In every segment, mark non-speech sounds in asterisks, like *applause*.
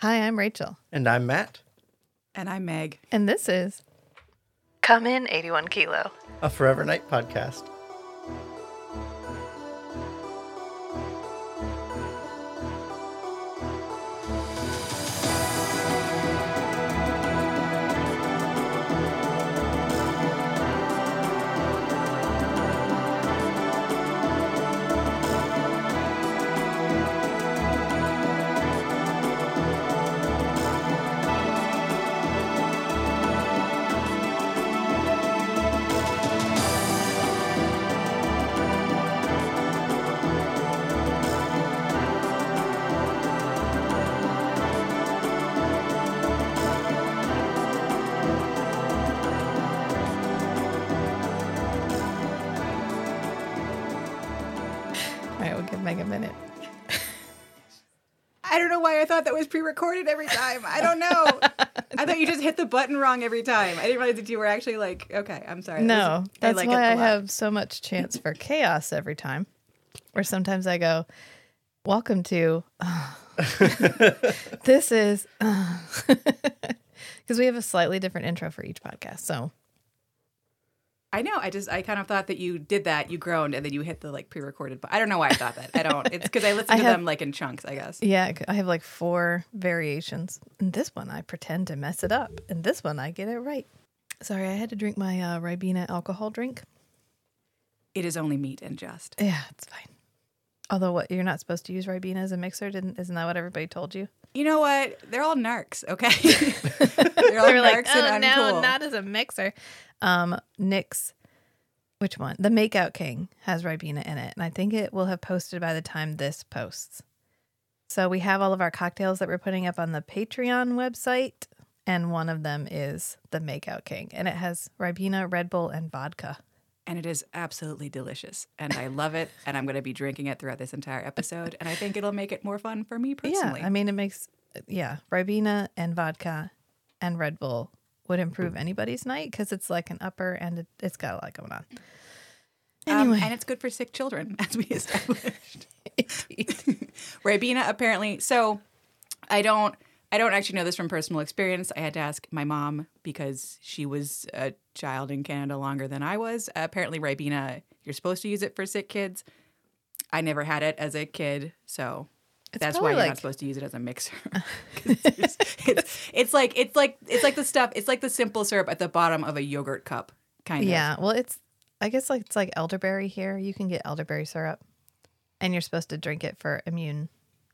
Hi, I'm Rachel. And I'm Matt, And I'm Meg. And this is Come In 81 Kilo. a Forever Knight podcast. Know why I thought that was pre-recorded every time. I don't know. I thought you just hit the button wrong every time. I didn't realize that you were actually like, okay, I'm sorry. No, was- that's like why I have so much chance for chaos every time. Or sometimes I go, Welcome to. Uh, *laughs* this is. Uh, *laughs* because we have a slightly different intro for each podcast. So, I know. I just I kind of thought that you did that. You groaned and then you hit the like pre-recorded. But I don't know why I thought that. I don't. It's because *laughs* I listen I to have- them like in chunks. I guess. yeah, I have like four variations. And this one, I pretend to mess it up. And this one, I get it right. Sorry, I had to drink my uh, Ribena alcohol drink. It is only meat and just. Yeah, it's fine. Although, what you're not supposed to use Ribena as a mixer, didn't? Isn't that what everybody told you? You know what? They're all narcs. Okay. *laughs* *laughs* They're all They narcs like, oh and no, not as a mixer. Um, Nick's, which one? The Makeout King has Ribena in it, and I think it will have posted by the time this posts. So we have all of our cocktails that we're putting up on the Patreon website, and one of them is the Makeout King, and it has Ribena, Red Bull, and vodka. and it is absolutely delicious and i love it and i'm going to be drinking it throughout this entire episode and i think it'll make it more fun for me personally Yeah, I mean it makes yeah Ribena and vodka and Red Bull would improve anybody's night because it's like an upper and it, it's got a lot going on. Um, Anyway, and it's good for sick children *laughs* as we *laughs* established. *laughs* Ribena apparently so i don't i don't actually know this from personal experience. I had to ask my mom because she was a child in canada longer than i was. Apparently ribena you're supposed to use it for sick kids. I never had it as a kid so It's that's why you're like- not supposed to use it as a mixer. *laughs* it's, *laughs* it's, it's like it's like it's like the stuff it's like the simple syrup at the bottom of a yogurt cup kind of yeah, well it's I guess like it's like elderberry here. You can get elderberry syrup, and you're supposed to drink it for immune,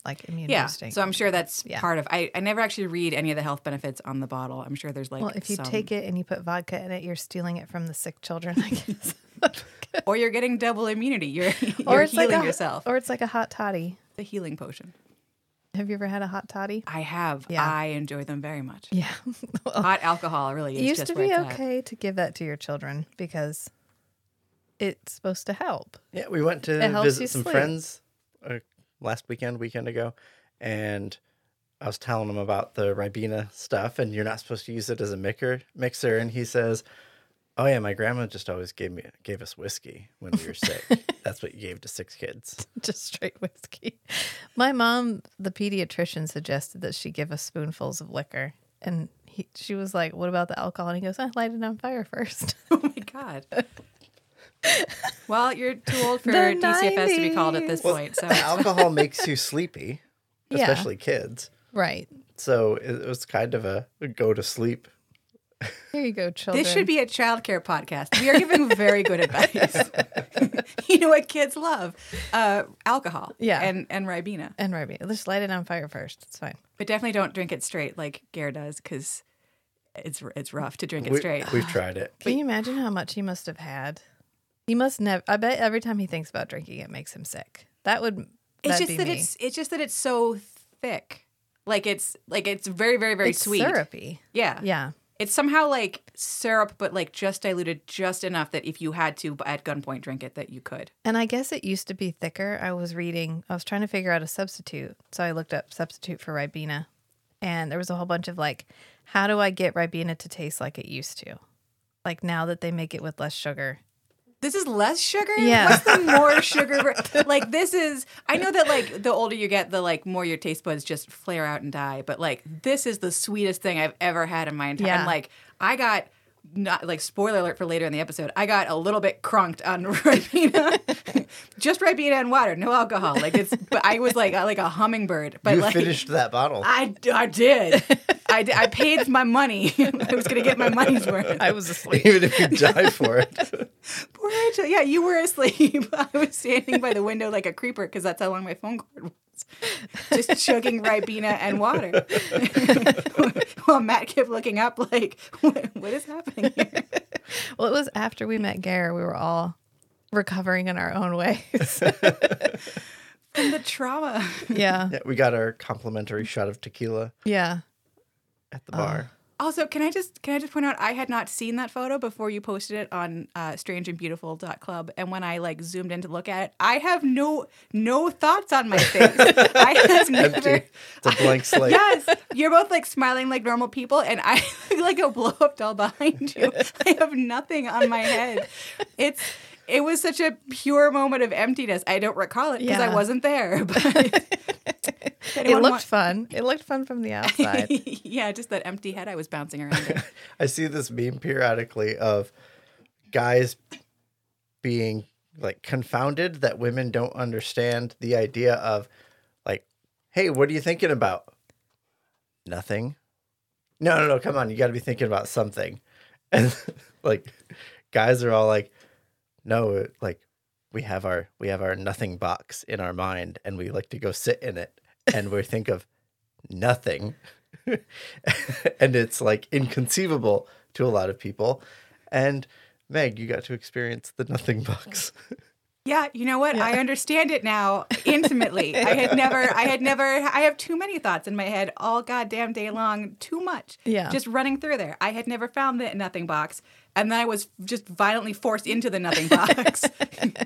like immune Yeah. boosting. So I'm sure that's Yeah. part of. I, I never actually read any of the health benefits on the bottle. I'm sure there's like. well, if you some- take it and you put vodka in it, you're stealing it from the sick children, I guess. *laughs* or you're getting double immunity. You're you're or it's healing like a, yourself. or it's like a hot toddy. The healing potion. Have you ever had a hot toddy? I have. Yeah. I enjoy them very much. Yeah. *laughs* well, Hot alcohol really is it used just to be it's at. okay to give that to your children because it's supposed to help. Yeah, we went to It helps you visit some sleep. friends uh, last weekend, weekend ago, and I was telling him about the Ribena stuff, and you're not supposed to use it as a mixer. Mixer, and he says, "Oh yeah, my grandma just always gave me gave us whiskey when we were sick. *laughs* That's what you gave to six kids." *laughs* just straight whiskey. My mom, the pediatrician, suggested that she give us spoonfuls of liquor, and he, she was like, "What about the alcohol?" And he goes, "I light it on fire first. *laughs* Oh my god. well, you're too old for The DCFS to be called at this 90s. point. So Alcohol makes you sleepy, Yeah. especially kids. right So it was kind of a go to sleep. Here, you go, children. this should be a childcare podcast. We are giving very good advice. *laughs* you know what kids love? Uh, alcohol. Yeah. And and Ribena. and Ribena. Just light it on fire first. It's fine. But definitely don't drink it straight like Gare does because it's it's rough to drink it We, straight. we've tried it. Can you imagine how much he must have had? He must never. I bet every time he thinks about drinking, it makes him sick. That would. It's that'd just be that me. it's it's just that it's so thick. Like it's like it's very very very It's sweet. syrupy. Yeah. Yeah. It's somehow like syrup, but like just diluted just enough that if you had to at gunpoint drink it, that you could. And I guess it used to be thicker. I was reading, I was trying to figure out a substitute. So I looked up substitute for Ribena. And there was a whole bunch of like, how do I get Ribena to taste like it used to? Like now that they make it with less sugar. This is less sugar. Yeah. What's the more *laughs* sugar? like this is. I know that like the older you get, the like more your taste buds just flare out and die. But like this is the sweetest thing I've ever had in my entire. Yeah. And like I got. Not like spoiler alert for later in the episode. I got a little bit crunked on *laughs* Ribena, *laughs* just Ribena and water, no alcohol. Like it's, but I was like like a hummingbird. But you like, finished that bottle. I, I did. I. I paid my money. *laughs* I was going to get my money's worth. I was asleep. Even if you die for it. *laughs* Poor Rachel. Yeah, you were asleep. *laughs* I was standing by the window like a creeper because that's how long my phone cord was. Just chugging Ribena and water. While Matt kept looking up like, what, what is happening here? Well, it was after we met Gare. We were all recovering in our own ways. And the trauma. yeah. Yeah, we got our complimentary shot of tequila Yeah. At the bar. Also, can I just can I just point out I had not seen that photo before you posted it on uh, strangeandbeautiful.club and when I like zoomed in to look at it, I have no no thoughts on my face. *laughs* I have never Empty. It's a blank *laughs* slate. Yes, you're both like smiling like normal people, and I *laughs* look like a blow up doll behind you. I have nothing on my head. It's it was such a pure moment of emptiness. I don't recall it because I wasn't there. *laughs* But *laughs* It looked wa- fun. It looked fun from the outside. *laughs* yeah, just that empty head I was bouncing around. I see this meme periodically of guys being like confounded that women don't understand the idea of like, hey, what are you thinking about? Nothing. No, no, no, come on, you got to be thinking about something. And like guys are all like, no, like we have our we have our nothing box in our mind and we like to go sit in it and we think of nothing. *laughs* and it's like inconceivable to a lot of people. And Meg, you got to experience the nothing box. *laughs* Yeah, you know what? I understand it now intimately. *laughs* I had never, I had never, I have too many thoughts in my head all goddamn day long, too much. Yeah. Just running through there. I had never found the nothing box. And then I was just violently forced into the nothing box.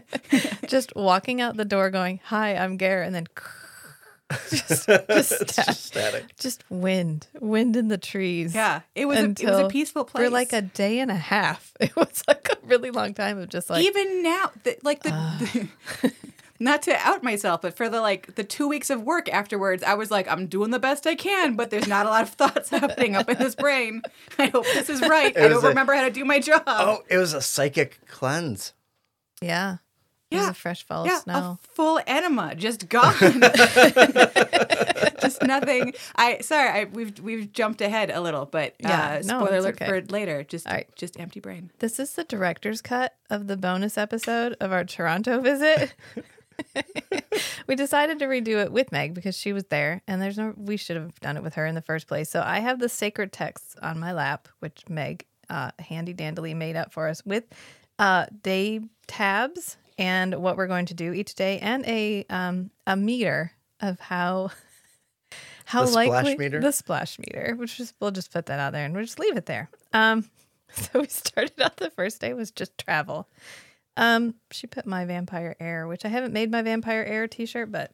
*laughs* just walking out the door going, Hi, I'm Gare, and then *laughs* just, just, it's just static. just wind, wind in the trees. yeah. It was, a, it was a peaceful place. For like a day and a half. *laughs* It was like a really long time of just like, Even now, the, like the. Ah. Not to out myself, but for the like the two weeks of work afterwards, I was like, I'm doing the best I can, but there's not a lot of *laughs* thoughts happening up in this brain. I hope this is right. I don't a- remember how to do my job. Oh, it was a psychic cleanse. yeah. Yeah. a fresh fall yeah, of snow. a full enema just gone. *laughs* just nothing. I sorry, I, we've we've jumped ahead a little, but Yeah, uh, no, spoiler it's alert okay. for later. Just All right. just empty brain. This is the director's cut of the bonus episode of our Toronto visit. *laughs* *laughs* we decided to redo it with Meg because she was there, and there's no. We should have done it with her in the first place. So I have the sacred texts on my lap, which Meg uh, handy dandily made up for us with uh, day tabs and what we're going to do each day, and a um, a meter of how. *laughs* How The likely meter? the splash meter, which is we'll just put that out there and we'll just leave it there. Um, *laughs* so we started out the first day was just travel. Um, she put my vampire air, which I haven't made my vampire air t-shirt, but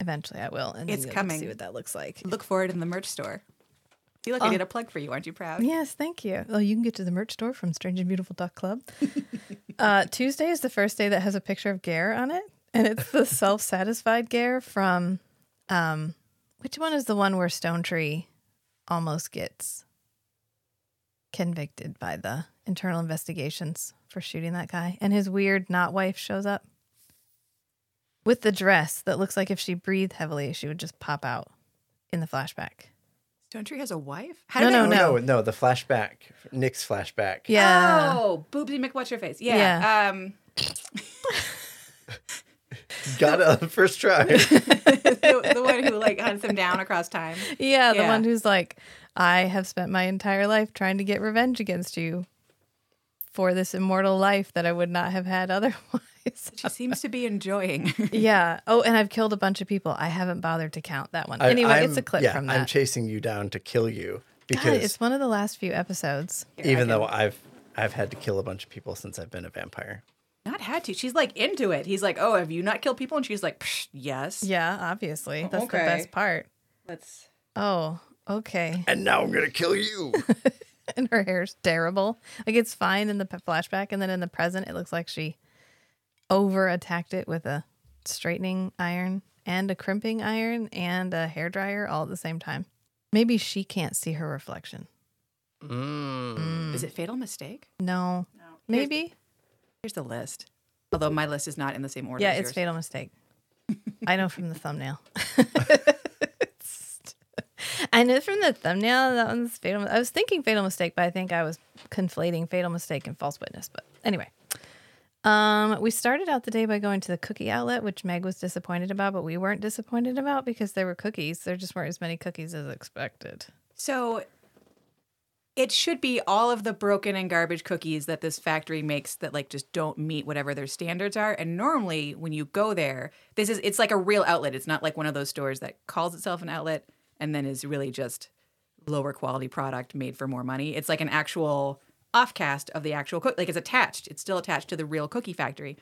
eventually I will. And It's coming. See what that looks like. Look for it in the merch store. feel like I did a plug for you. Aren't you proud? Yes, thank you. Oh, you can get to the merch store from strangeandbeautiful.club. *laughs* uh, Tuesday is the first day that has a picture of Gare on it, and it's the *laughs* self-satisfied Gare from um, which one is the one where Stonetree almost gets convicted by the internal investigations for shooting that guy, and his weird not wife shows up with the dress that looks like if she breathed heavily, she would just pop out in the flashback. Stonetree has a wife? How No, did no, I- no, no, the flashback, Nick's flashback. Yeah. Oh, Boobsy McWhat's your face? Yeah. Yeah. Um, *laughs* Got it on the first try. *laughs* the, the one who like hunts him down across time. Yeah, the Yeah. one who's like, I have spent my entire life trying to get revenge against you for this immortal life that I would not have had *laughs* otherwise. She seems to be enjoying. *laughs* yeah. Oh, and I've killed a bunch of people. I haven't bothered to count that one. I- anyway, I'm- it's a clip yeah, from that. I'm chasing you down to kill you God, because it's one of the last few episodes. even though I've I've had to kill a bunch of people since I've been a vampire. not had to. She's like into it. He's like, "Oh, have you not killed people?" And she's like, Psh, "Yes." Yeah, obviously. Oh, That's Okay. the best part. That's Oh, okay. And now I'm gonna kill you. *laughs* *laughs* and her hair's terrible. Like it's fine in the flashback, and then in the present, it looks like she over attacked it with a straightening iron and a crimping iron and a hair dryer all at the same time. Maybe she can't see her reflection. Mm. Is it Fatal Mistake? No, No. maybe. Here's the list. Although my list is not in the same order. Yeah, as it's yours. fatal mistake. *laughs* I know from the thumbnail. *laughs* I know from the thumbnail that one's fatal. I was thinking fatal mistake, but I think I was conflating fatal mistake and false witness. But anyway, um, we started out the day by going to the cookie outlet, which Meg was disappointed about, but we weren't disappointed about because there were cookies. There just weren't as many cookies as expected. So it should be all of the broken and garbage cookies that this factory makes that like just don't meet whatever their standards are. And normally when you go there, this is it's like a real outlet. It's not like one of those stores that calls itself an outlet and then is really just lower quality product made for more money. It's like an actual offcast of the actual cook like it's attached. It's still attached to the real cookie factory.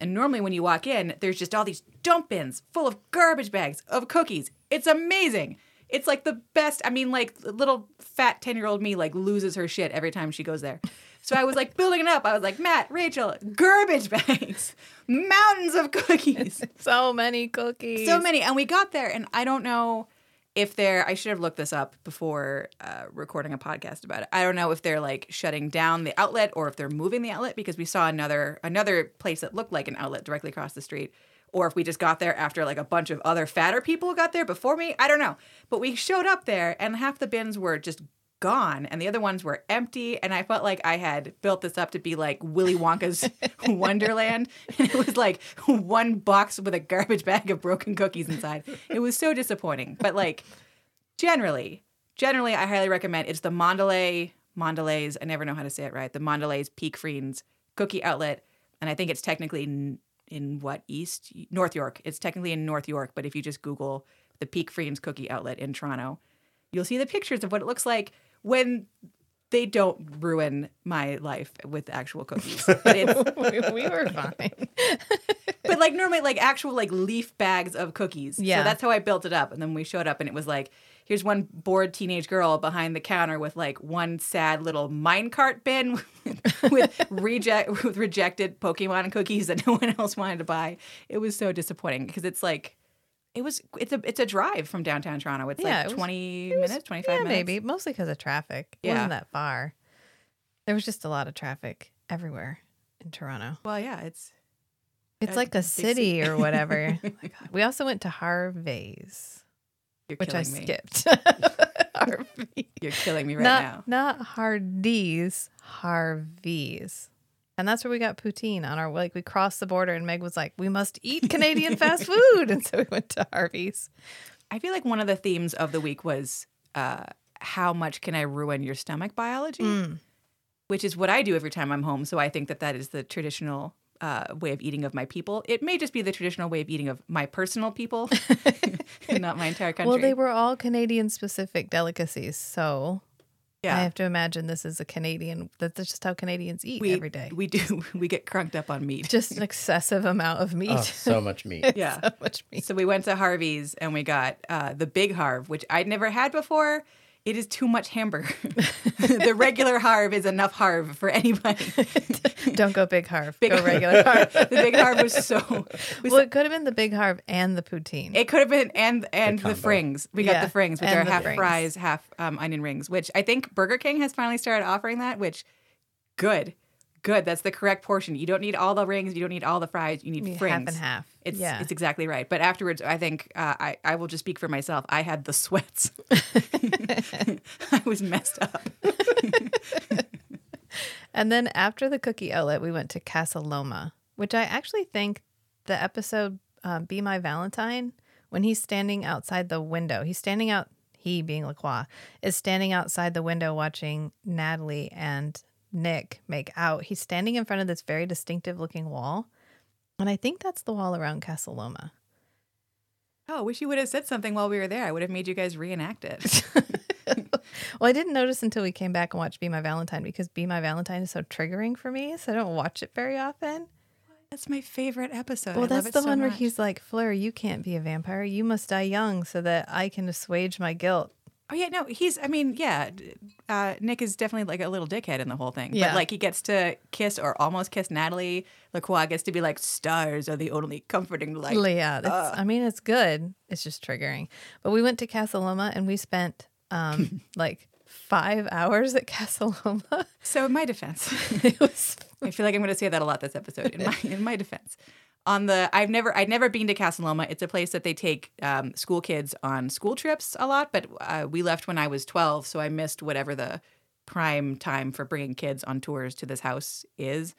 And normally when you walk in, there's just all these dump bins full of garbage bags of cookies. It's amazing. It's like the best. I mean, like little fat 10 year old me like loses her shit every time she goes there. So I was like *laughs* building it up. I was like, Matt, Rachel, garbage *laughs* bags, mountains of cookies, *laughs* So many cookies. so many. And we got there, and I don't know if they're, I should have looked this up before uh, recording a podcast about it. I don't know if they're like shutting down the outlet or if they're moving the outlet because we saw another another place that looked like an outlet directly across the street or if we just got there after like a bunch of other fatter people got there before me. I don't know. But we showed up there and half the bins were just gone and the other ones were empty and I felt like I had built this up to be like Willy Wonka's *laughs* Wonderland *laughs* and it was like one box with a garbage bag of broken cookies inside. It was so disappointing. But like generally, generally I highly recommend it's the Mondelez Mondelez, I never know how to say it right. The Mondelez Peek Freans cookie outlet and I think it's technically in, in what east North York. It's technically in North York, but if you just Google the Peek Freans cookie outlet in Toronto, you'll see the pictures of what it looks like when they don't ruin my life with actual cookies. *laughs* But it's we, *laughs* we were fine. *laughs* but like normally like actual like leaf bags of cookies. Yeah. So that's how I built it up. And then we showed up and it was like, here's one bored teenage girl behind the counter with like one sad little minecart bin with reject with rejected Pokemon cookies that no one else wanted to buy. It was so disappointing because it's like it was it's a it's a drive from downtown Toronto. It's Yeah, like it was- 20 It was- minutes, 25 yeah, minutes. maybe mostly because of traffic. It Yeah. wasn't that far. There was just a lot of traffic everywhere in Toronto. Well, yeah, it's It's A like a city or *laughs* whatever. Oh my God. We also went to Harvey's, you're which I me. skipped. Harvey. *laughs* You're killing me right not, now. Not Hardee's, Harvey's. And that's where we got poutine on our like we crossed the border and Meg was like, We must eat *laughs* Canadian fast food. And so we went to Harvey's. I feel like one of the themes of the week was uh, how much can I ruin your stomach biology, Mm. which is what I do every time I'm home. So I think that that is the traditional uh, way of eating of my people. It may just be the traditional way of eating of my personal people, *laughs* *laughs* not my entire country. Well, they were all Canadian specific delicacies, so yeah. I have to imagine this is a Canadian. That's just how Canadians eat we, every day. We do. *laughs* We get crunked up on meat. just an excessive amount of meat. Oh, so much meat. *laughs* Yeah. so much meat. So we went to Harvey's and we got uh, the big Harv, which I'd never had before. It is too much hamburger. *laughs* the regular Harv is enough Harv for anybody. *laughs* Don't go big harv. Big- go regular harv. *laughs* the big Harv was so. was well, it could have been the big harv and the poutine. It could have been and and the, combo. frings. We got the frings, which and are half frings. fries, half um, onion rings. Which I think Burger King has finally started offering that. Which good, good. That's the correct portion. You don't need all the rings. You don't need all the fries. You need You need frings. half and half. It's yeah. it's exactly right. But afterwards, I think uh, I I will just speak for myself. I had the sweats. *laughs* *laughs* I was messed up. *laughs* And then after the cookie outlet, we went to Casa Loma, which I actually think the episode um, "Be My Valentine" when he's standing outside the window. He's standing out. He being Lacroix is standing outside the window watching Natalie and Nick make out. He's standing in front of this very distinctive looking wall, and I think that's the wall around Casa Loma. Oh, I wish you would have said something while we were there. I would have made you guys reenact it. *laughs* Well, I didn't notice until we came back and watched Be My Valentine because Be My Valentine is so triggering for me, so I don't watch it very often. That's my favorite episode. Well, I love that's it the so one where he's like, Fleur, you can't be a vampire. You must die young so that I can assuage my guilt. Oh yeah, no, he's. I mean, yeah, uh, Nick is definitely like a little dickhead in the whole thing. Yeah. But like, he gets to kiss or almost kiss Natalie. Lacroix gets to be like, "Stars are the only comforting light." yeah, it's, I mean, it's good. It's just triggering. But we went to Casa Loma and we spent um, *laughs* like five hours at Casa Loma. So, in my defense, *laughs* it was I feel like I'm going to say that a lot this episode. In *laughs* my in my defense, on the I've never I'd never been to Casa Loma. It's a place that they take um, school kids on school trips a lot. But uh, we left when I was 12, so I missed whatever the prime time for bringing kids on tours to this house is.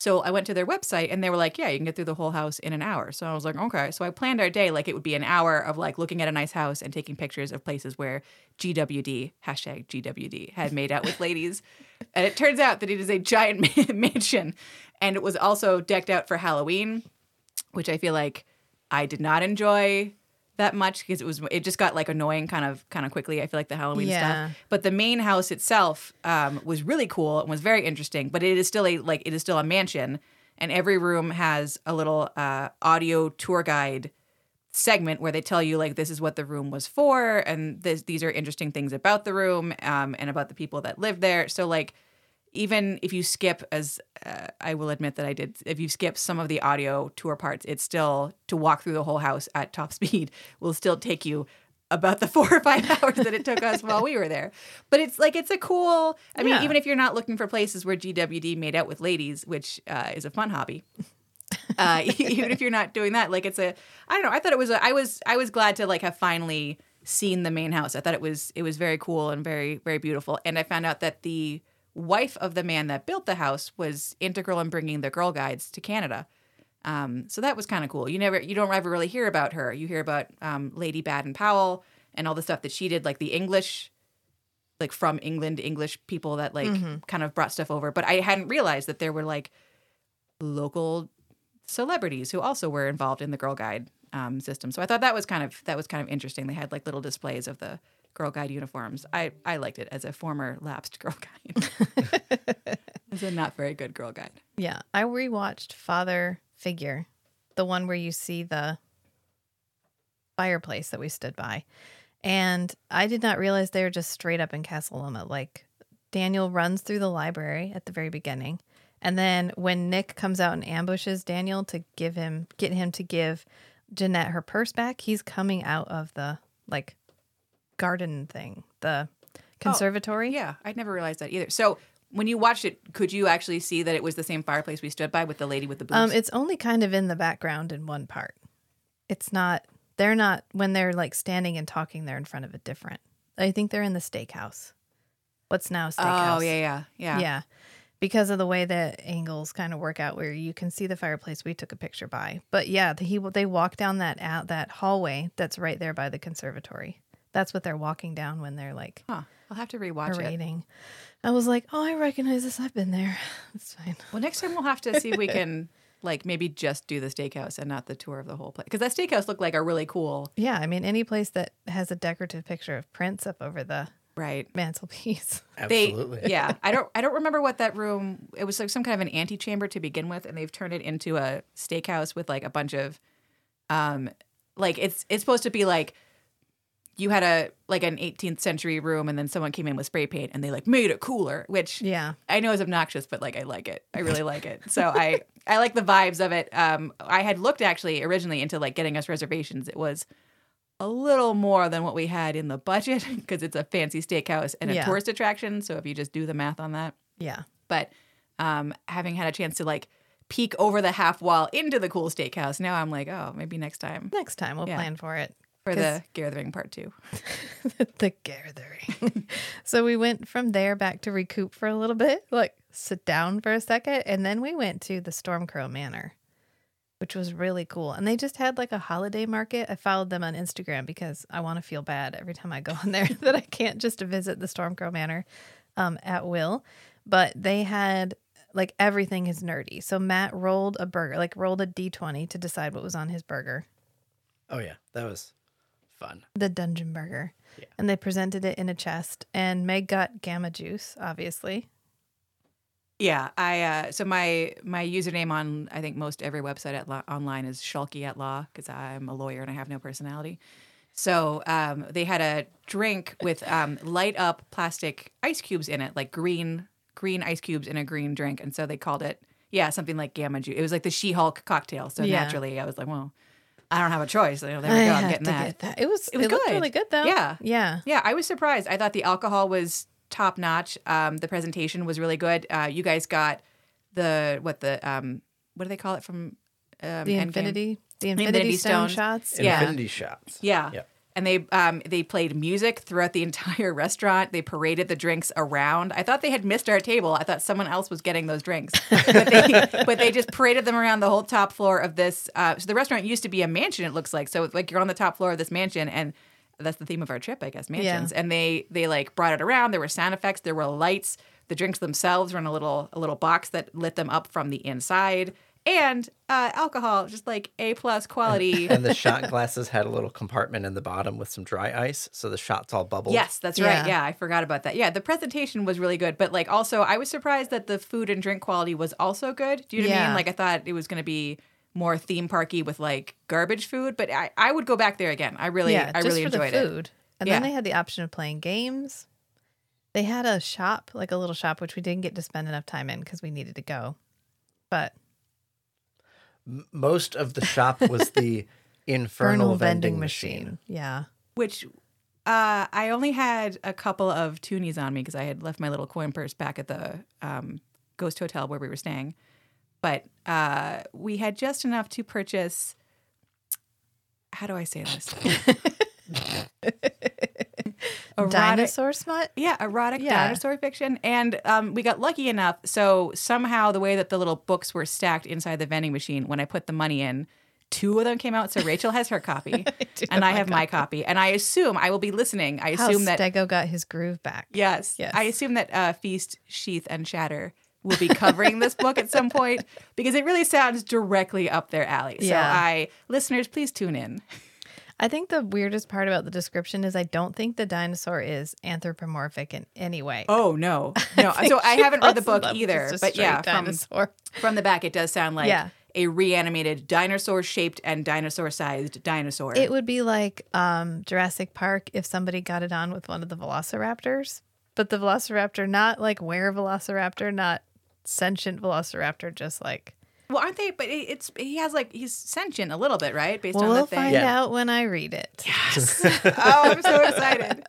So I went to their website and they were like, "Yeah, you can get through the whole house in an hour." So I was like, "Okay." So I planned our day like it would be an hour of like looking at a nice house and taking pictures of places where GWD hashtag GWD had made out with ladies, and it turns out that it is a giant *laughs* mansion, and it was also decked out for Halloween, which I feel like I did not enjoy that much because it was it just got like annoying kind of kind of quickly. I feel like the Halloween Yeah. stuff. But the main house itself um, was really cool and was very interesting. But it is still a like it is still a mansion, and every room has a little uh, audio tour guide segment where they tell you like this is what the room was for, and this, these are interesting things about the room um, and about the people that live there. So like even if you skip as uh, i will admit that i did if you skip some of the audio tour parts it's still to walk through the whole house at top *laughs* speed will still take you about the *laughs* four or five hours that it took us while we were there. But it's like it's a cool i mean even if you're not looking for places where gwd made out with ladies which uh, is a fun hobby *laughs* uh, even if you're not doing that like it's a i don't know i thought it was a, i was i was glad to like have finally seen the main house. I thought it was it was very cool and very very beautiful. And i found out that the wife of the man that built the house was integral in bringing the girl guides to canada. Um, so that was kind of cool. You never you don't ever really hear about her. You hear about um, lady baden powell and all the stuff that she did like the english like from england english people that like kind of brought stuff over. But i hadn't realized that there were like local celebrities who also were involved in the Girl Guide um, system. So I thought that was kind of that was kind of interesting. They had like little displays of the Girl Guide uniforms. I I liked it as a former lapsed Girl Guide. *laughs* *laughs* as a not very good Girl Guide. Yeah, I rewatched Father Figure, the one where you see the fireplace that we stood by. And I did not realize they were just straight up in Casa Loma. Like Daniel runs through the library at the very beginning. And then when Nick comes out and ambushes Daniel to give him get him to give Jeanette her purse back, he's coming out of the like garden thing, the conservatory. Yeah, I'd never realized that either. So when you watched it, could you actually see that it was the same fireplace we stood by with the lady with the boobs? Um, it's only kind of in the background in one part. It's not. They're not when they're like standing and talking. They're in front of a different. I think they're in the steakhouse. What's now steakhouse? oh yeah, yeah, yeah. yeah. Because of the way the angles kind of work out, where you can see the fireplace we took a picture by. But yeah, the, he they walk down that out that hallway that's right there by the conservatory. That's what they're walking down when they're like Huh. I'll have to rewatch it. I was like, oh, I recognize this. I've been there. *laughs* It's fine. Well, next time we'll have to see if we can *laughs* like maybe just do the steakhouse and not the tour of the whole place because that steakhouse looked like a really cool Yeah, I mean, any place that has a decorative picture of Prince up over the right. mantelpiece. *laughs* They, Absolutely. yeah, I don't, I don't remember what that room. It was like some kind of an antechamber to begin with, and they've turned it into a steakhouse with like a bunch of, um, like it's it's supposed to be like you had a like an 18th century room, and then someone came in with spray paint, and they like made it cooler, which Yeah. I know is obnoxious, but like I like it. I really like it. So I *laughs* I like the vibes of it. Um, I had looked actually originally into like getting us reservations. It was a little more than what we had in the budget *laughs* because it's a fancy steakhouse and a Yeah. tourist attraction. So if you just do the math on that, Yeah. but um, having had a chance to like peek over the half wall into the cool steakhouse, now I'm like, oh, maybe next time Next time we'll Yeah. plan for it. For 'Cause- the gathering part two. *laughs* the gathering. *laughs* so we went from there back to recoup for a little bit, like sit down for a second, and then we went to the Stormcrow Manor, which was really cool. And they just had like a holiday market. I followed them on Instagram because I want to feel bad every time I go in there *laughs* that I can't just visit the Stormcrow Manor um, at will. But they had like everything is nerdy. So Matt rolled a burger, like rolled a d20 to decide what was on his burger Oh yeah, that was fun. the dungeon burger. Yeah. And they presented it in a chest. And Meg got gamma juice, obviously. Yeah, I uh, so my my username on I think most every website at law, online is Shulkie at law because I'm a lawyer and I have no personality. So um, they had a drink with um, light up plastic ice cubes in it, like green green ice cubes in a green drink, and so they called it yeah something like Gamma Juice. It was like the She Hulk cocktail. So Yeah. naturally, I was like, well, I don't have a choice. So there we go. I I'm getting that. get that. It was It was looked good. really good though. Yeah. Yeah. Yeah, I was surprised. I thought the alcohol was top notch. Um, the presentation was really good. Uh, you guys got the what the um, what do they call it from um, The Endgame? infinity the Infinity infinity, stone, Stone. shots. Yeah. Infinity shots. Yeah. Yep. And they um, they played music throughout the *laughs* entire restaurant. They paraded the drinks around. I thought they had missed our table. I thought someone else was getting those drinks, but they, *laughs* but they just paraded them around the whole top floor of this. Uh, so the restaurant used to be a mansion. It looks like so. Like you're on the top floor of this mansion, and that's the theme of our trip, I guess. Mansions, and they they like brought it around. There were sound effects. There were lights. The drinks themselves were in a little a little box that lit them up from the inside. And uh, alcohol, just like A plus quality. And the shot glasses had a little compartment in the bottom with some dry ice, so the shots all bubbled. Yes, that's right. Yeah. Yeah, I forgot about that. Yeah, the presentation was really good, but like also I was surprised that the food and drink quality was also good. Do you know what I mean? Like I thought it was going to be more theme parky with like garbage food, but I, I would go back there again. I really yeah, I just really for enjoyed the it. food. And Yeah. then they had the option of playing games. They had a shop, like a little shop, which we didn't get to spend enough time in because we needed to go. But M- Most of the shop was the *laughs* infernal Vernal vending, machine. Yeah. Which uh, I only had a couple of toonies on me because I had left my little coin purse back at the um, ghost hotel where we were staying. But uh, we had just enough to purchase. How do I say this? *laughs* Erotic- Dinosaur smut? Yeah, erotic Yeah. dinosaur fiction. And um, we got lucky enough. So somehow the way that the little books were stacked inside the vending machine, when I put the money in, two of them came out. So Rachel has her copy, *laughs* do and I have my copy. And I assume I will be listening. I How assume that Stego got his groove back. yes, Yes. I assume that uh, Feast, Sheath, and Shatter will be covering this book at some point because it really sounds directly up their alley. So Yeah. I, listeners, please tune in. I think the weirdest part about the description is I don't think the dinosaur is anthropomorphic in any way. Oh no, *laughs* no. so I haven't read the book either, but yeah, from dinosaur. From the back, it does sound like Yeah. a reanimated dinosaur shaped and dinosaur sized dinosaur. It would be like um, Jurassic Park if somebody got it on with one of the velociraptors, but the velociraptor, not like where velociraptor, not sentient Velociraptor, just like. Well, aren't they? But it's he has like he's sentient a little bit, right? Based Well, on we'll the thing. find Yeah. out when I read it. Yes. *laughs* oh, I'm so excited.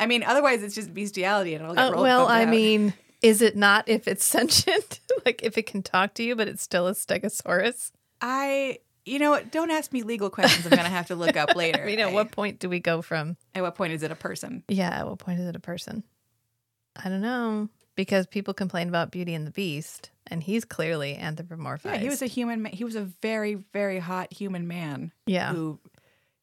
I mean, otherwise it's just bestiality, and it'll get Uh, rolled well, I out. mean, is it not if it's *laughs* sentient? like if it can talk to you, but it's still a stegosaurus? I. You know what? Don't ask me legal questions. I'm gonna have to look up *laughs* later. I mean, at what point do we go from at what point is it a person? Yeah, at what point is it a person? I don't know. Because people complain about Beauty and the Beast, and he's clearly anthropomorphized. Yeah, he was a human. ma- He was a very, very hot human man. Yeah. who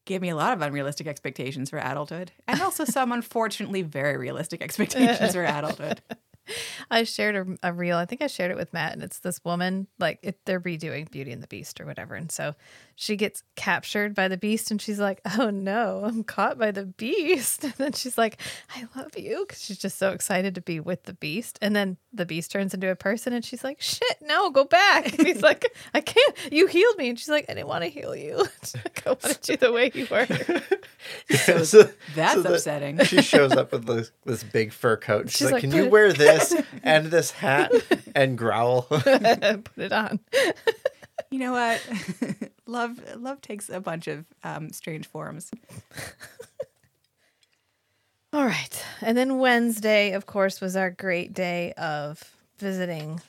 gave me a lot of unrealistic expectations for adulthood, and also *laughs* some unfortunately very realistic expectations for adulthood. *laughs* *laughs* I shared a, a reel. I think I shared it with Matt, and it's this woman like it, they're redoing Beauty and the Beast or whatever, and so she gets captured by the Beast, and she's like, "Oh no, I'm caught by the Beast." *laughs* And then she's like, "I love you," because she's just so excited to be with the Beast. And then the Beast turns into a person, and she's like, "Shit, no, go back." *laughs* And he's like, "I can't. You healed me," and she's like, "I didn't want to heal you. Like, I wanted you the way you were." Yeah, so- That's so that- upsetting. She shows up with this, this big fur coat. She's, She's like, like, "Can you wear this and this hat and growl?" *laughs* Put it on. You know what? *laughs* love, love takes a bunch of um, strange forms. All right. And then Wednesday, of course, was our great day of visiting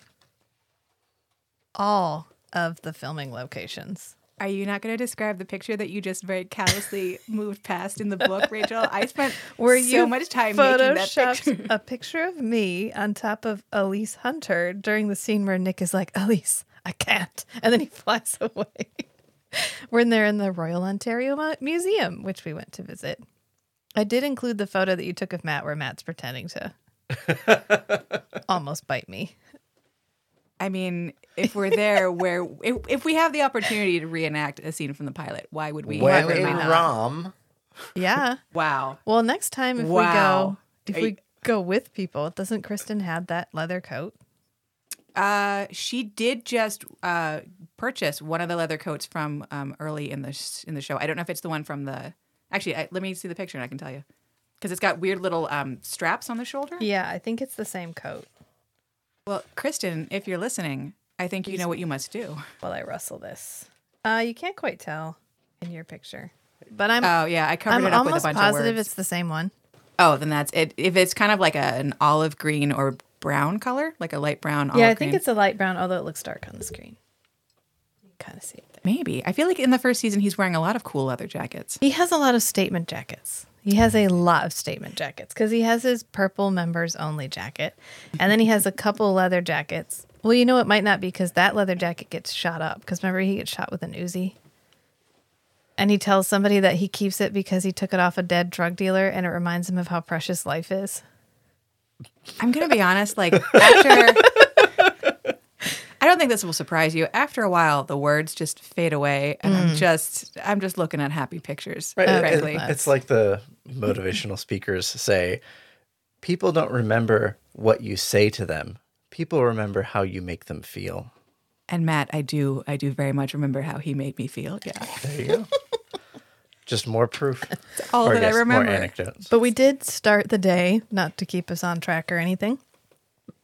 all of the filming locations. Are you not going to describe the picture that you just very callously moved past in the book, Rachel? I spent *laughs* Where so you much time making that photoshopped picture. a picture of me on top of Elise Hunter during the scene where Nick is like, Elise, I can't. And then he flies *laughs* away. We're in there in the Royal Ontario Museum, which we went to visit. I did include the photo that you took of Matt where Matt's pretending to *laughs* almost bite me. I mean, if we're there, where if, if we have the opportunity to reenact a scene from the pilot, why would we? Why when would we in not? Rom, Yeah. Wow. Well, next time if Wow. we go, if Are we you- go with people, doesn't Kristen have that leather coat? Uh, she did just uh, purchase one of the leather coats from um, early in the sh- in the show. I don't know if it's the one from the Actually, I, let me see the picture and I can tell you. Because it's got weird little um, straps on the shoulder. Yeah, I think it's the same coat. Well, Kristen, if you're listening, I think you know what you must do. While I rustle this, uh, you can't quite tell in your picture, but I'm Oh yeah, I covered I'm it up with a bunch positive of words. Positive, it's the same one. Oh, then that's it. If it's kind of like a, an olive green or brown color, like a light brown olive yeah, I green. think it's a light brown, although it looks dark on the screen. You kind of see it there. maybe. I feel like in the first season he's wearing a lot of cool leather jackets. He has a lot of statement jackets. He has a lot of statement jackets because he has his purple members only jacket, and then he has a couple leather jackets. Well, you know it might not be because that leather jacket gets shot up. Because remember he gets shot with an Uzi, and he tells somebody that he keeps it because he took it off a dead drug dealer, and it reminds him of how precious life is. I'm gonna be honest, like after *laughs* I don't think this will surprise you. After a while, the words just fade away, and I'm mm. just I'm just looking at happy pictures. Right. it- frankly. it- it's like the motivational speakers say people don't remember what you say to them, people remember how you make them feel. and Matt, I do I do very much remember how he made me feel. Yeah, There you go. *laughs* Just more proof. all or that I guess remember. More anecdotes. But we did start the day, not to keep us on track or anything,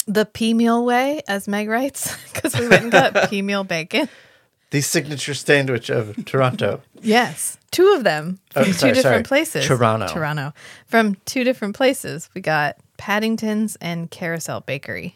the pea meal way, as Meg writes, *laughs* because we went and got *laughs* pea meal bacon. The signature sandwich of Toronto. Yes, two of them from Oh, two sorry, different sorry. places. Toronto. Toronto. From two different places. We got Paddington's and Carousel Bakery.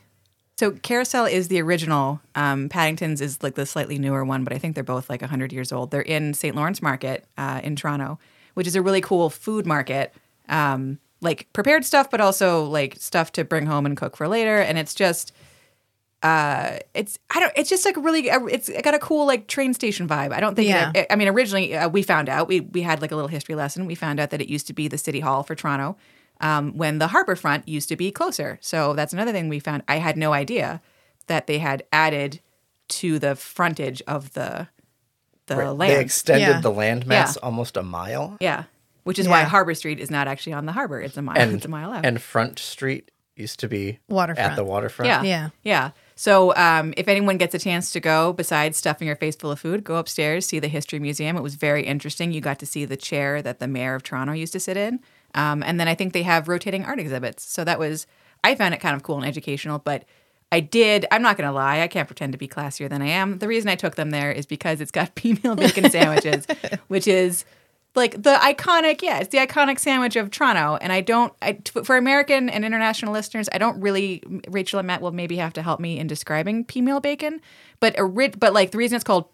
So Carousel is the original. Um, Paddington's is like the slightly newer one, but I think they're both like 100 years old. They're in St. Lawrence Market uh, in Toronto, which is a really cool food market. Um, like prepared stuff, but also like stuff to bring home and cook for later. And it's just, uh, it's I don't. It's just like really. uh, It's got a cool like train station vibe. I don't think. Yeah. It, I mean, originally uh, we found out we we had like a little history lesson. We found out that it used to be the city hall for Toronto, um, when the harbor front used to be closer. So that's another thing we found. I had no idea that they had added to the frontage of the the Right. land. They extended Yeah. the landmass Yeah. almost a mile. yeah, which is why Harbor Street is not actually on the harbor. It's a mile. And, it's a mile out. and Front Street used to be Waterfront. at the waterfront. Yeah. Yeah. Yeah. So um, if anyone gets a chance to go, besides stuffing your face full of food, go upstairs, see the History Museum. It was very interesting. You got to see the chair that the mayor of Toronto used to sit in. Um, and then I think they have rotating art exhibits. So that was, I found it kind of cool and educational. But I did, I'm not going to lie, I can't pretend to be classier than I am. The reason I took them there is because it's got *laughs* meal bacon sandwiches, which is like the iconic yeah it's the iconic sandwich of toronto and i don't I, for american and international listeners i don't really rachel and matt will maybe have to help me in describing pea meal bacon but a but like the reason it's called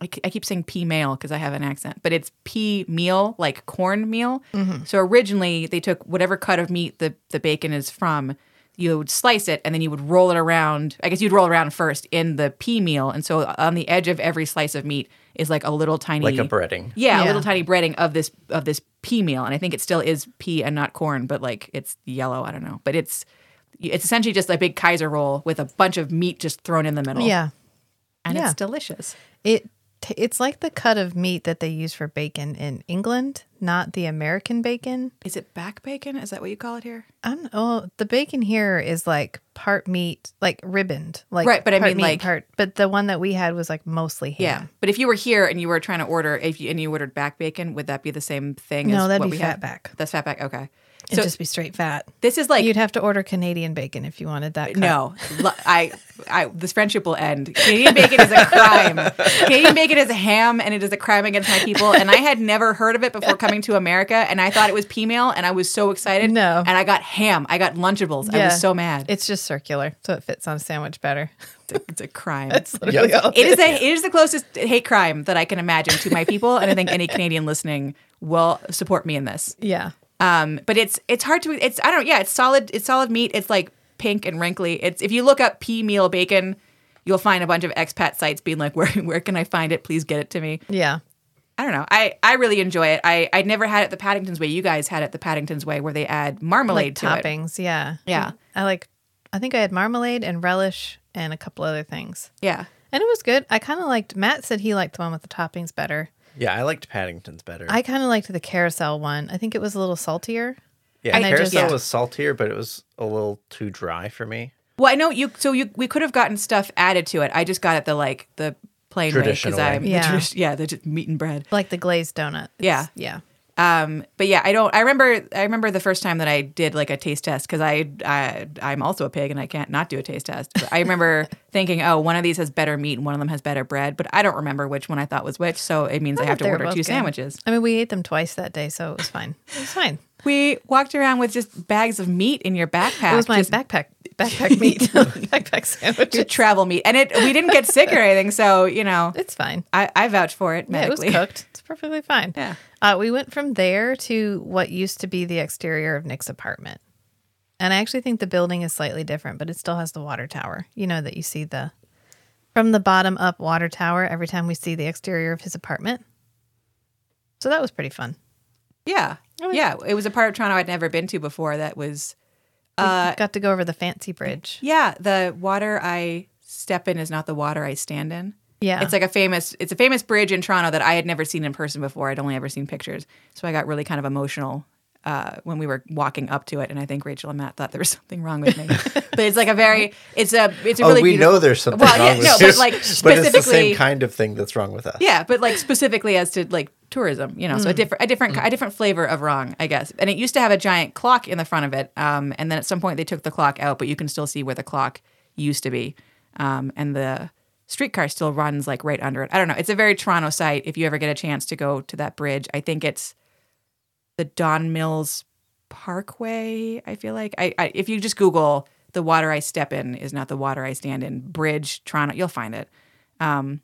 I I keep saying pea meal because I have an accent, but it's pea meal, like corn meal. Mm-hmm. So originally, they took whatever cut of meat the, the bacon is from, you would slice it and then you would roll it around. I guess you'd roll around first in the pea meal. And so on the edge of every slice of meat is like a little tiny Like a breading. yeah, a little tiny breading of this of this pea meal, and I think it still is pea and not corn, but like it's yellow. I don't know, but it's it's essentially just a big Kaiser roll with a bunch of meat just thrown in the middle. Yeah. and yeah. it's delicious. It t- it's like the cut of meat that they use for bacon in England, not the American bacon. Is it back bacon? Is that what you call it here? I don't. The bacon here is like part meat, like ribboned, like Right, but I mean, meat, like- part. But the one that we had was like mostly ham. Yeah, but if you were here and you were trying to order, if you, and you ordered back bacon, would that be the same thing? No, as that'd what be we have? fatback. That's fatback. Okay, It'd so just be straight fat. this is like You'd have to order Canadian bacon if you wanted that. Cut. No, I, I, this friendship will end. Canadian *laughs* bacon is a crime. Canadian bacon is a ham, and it is a crime against my people. And I had never heard of it before coming to America, and I thought it was pea meal, and I was so excited. No. and I got ham. I got Lunchables. I was so mad. It's just circular, so it fits on a sandwich better. It's a, it's a crime. *laughs* That's literally all it is a *laughs* it is the closest hate crime that I can imagine to my people, and I think any Canadian listening will support me in this. Yeah. Um, but it's it's hard to it's I don't yeah it's solid it's solid meat it's like pink and wrinkly it's if you look up pea meal bacon you'll find a bunch of expat sites being like *laughs* where where can I find it please get it to me Yeah. I don't know I I really enjoy it I I'd never had it the Paddington's way you guys had it the Paddington's way where they add marmalade Like to it toppings. Yeah. Yeah. I like, I think I had marmalade and relish and a couple other things. yeah And it was good. I kind of liked, Matt said he liked the one with the toppings better. Yeah, I liked Paddington's better. I kind of liked the carousel one. I think it was a little saltier. yeah, and I just- carousel yeah. was saltier, but it was a little too dry for me. well I know you so you we could have gotten stuff added to it I just got it the like the plain way Traditional because way. I'm Yeah. the tradi- yeah the just meat and bread Like the glazed donut. It's- Yeah. Yeah. Um, but yeah, I don't. I remember. I remember the first time that I did like a taste test because I, I I'm also a pig and I can't not do a taste test. But I remember *laughs* thinking, oh, one of these has better meat and one of them has better bread. But I don't remember which one I thought was which. So it means I, have to order two good. sandwiches. I mean, we ate them twice that day, so it was fine. It was fine. We walked around with just bags of meat in your backpack. It was my just backpack *laughs* backpack meat, *laughs* backpack sandwich. your travel meat, and it we didn't get sick or anything. So you know, It's fine. I, I vouch for it Yeah, it was medically. cooked. It's perfectly fine. Yeah. Uh, we went from there to what used to be the exterior of Nick's apartment. And I actually think the building is slightly different, but it still has the water tower. You know that you see the from the bottom up water tower every time we see the exterior of his apartment. So that was pretty fun. Yeah, Oh, yeah. It was a part of Toronto I'd never been to before. That was, uh, got to go over the fancy bridge. yeah. The water I step in is not the water I stand in. Yeah. It's like a famous it's a famous bridge in Toronto that I had never seen in person before. I'd only ever seen pictures. So I got really kind of emotional uh, when we were walking up to it and I think Rachel and Matt thought there was *laughs* something wrong with me. *laughs* but it's like a very it's a it's a Oh, really we beautiful- know there's something Well, wrong yeah, with no, you. but like *laughs* but it's the specifically same kind of thing that's wrong with us. yeah, but like specifically as to like tourism, you know, so a different a different a different flavor of wrong, I guess. And it used to have a giant clock in the front of it, um, and then at some point they took the clock out, but you can still see where the clock used to be, um, and the streetcar still runs like right under it. I don't know. It's a very Toronto site. If you ever get a chance to go to that bridge, I think it's the Don Mills Parkway. I feel like I, I if you just Google the water I step in is not the water I stand in bridge Toronto, you'll find it. Um,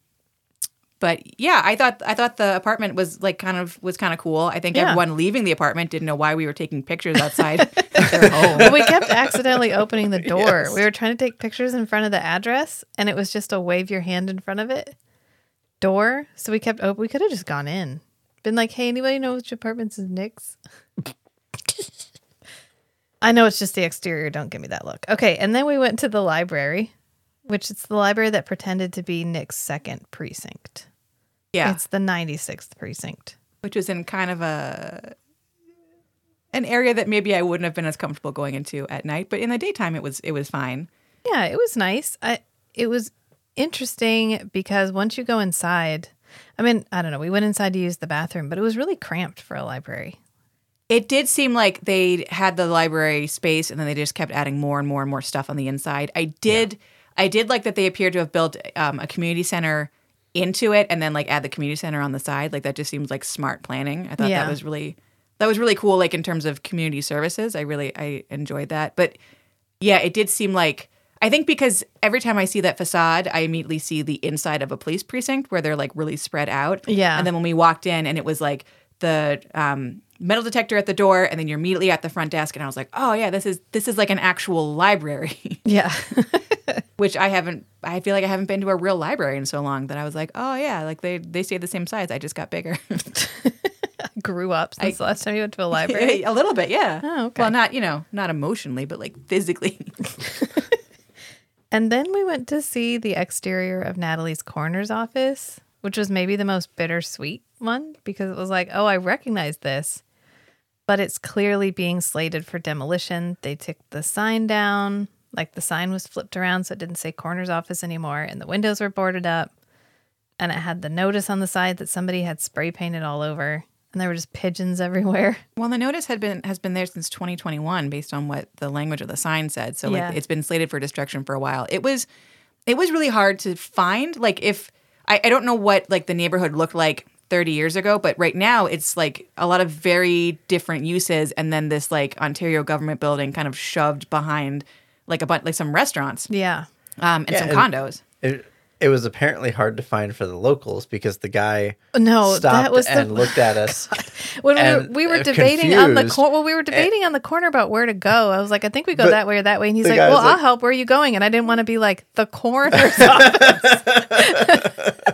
but yeah, I thought I thought the apartment was like kind of was kind of cool. I think Yeah. everyone leaving the apartment didn't know why we were taking pictures outside *laughs* their home. Well, we kept accidentally opening the door. Yes. We were trying to take pictures in front of the address, and it was just a wave your hand in front of it door. So we kept open. We could have just gone in, been like, "Hey, anybody know which apartments is Nick's?" *laughs* I know it's just the exterior. Don't give me that look. Okay, and then we went to the library, which is the library that pretended to be Nick's second precinct. Yeah, It's the 96th precinct. which was in kind of a an area that maybe I wouldn't have been as comfortable going into at night, but in the daytime it was it was fine. Yeah, it was nice. I it was interesting because once you go inside, I mean, I don't know, we went inside to use the bathroom, but it was really cramped for a library. It did seem like they had the library space and then they just kept adding more and more and more stuff on the inside. I did I did like that they appeared to have built um, a community center into it and then like add the community center on the side. Like that just seems like smart planning. I thought Yeah. that was really that was really cool like in terms of community services. I really I enjoyed that. But yeah, it did seem like I think because every time I see that facade, I immediately see the inside of a police precinct where they're like really spread out. Yeah. And then when we walked in and it was like the um, metal detector at the door and then you're immediately at the front desk and I was like, "Oh yeah, this is this is like an actual library." *laughs* Yeah. *laughs* Which I haven't I feel like I haven't been to a real library in so long that I was like, "Oh yeah, like they they stay the same size. I just got bigger." *laughs* Grew up since the last time you went to a library. a little bit, yeah. Oh, okay. Well, not, you know, not emotionally, but like physically. and then we went to see the exterior of Natalie's coroner's office, which was maybe the most bittersweet one because it was like, oh, I recognize this, but it's clearly being slated for demolition. They took the sign down, like the sign was flipped around so it didn't say coroner's office anymore, and the windows were boarded up. And it had the notice on the side that somebody had spray painted all over, and there were just pigeons *laughs* everywhere. Well, the notice had been has been there since 2021, based on what the language of the sign said. So Yeah. like, it's been slated for destruction for a while. It was, it was really hard to find. Like if I, I don't know what like the neighborhood looked like 30 years ago, but right now it's like a lot of very different uses, and then this like Ontario government building kind of shoved behind like a bunch like some restaurants Yeah. um, and Yeah, some and- condos. It, it was apparently hard to find for the locals because the guy No, stopped that was the and looked at us. *laughs* when we were, and, we were uh, debating on the confused. cor- well, we were debating on the corner about where to go. I was like, I think we go that way or that way, and he's like, Well, was I'll help. Where are you going? And I didn't want to be like the coroner's *laughs* office. *laughs*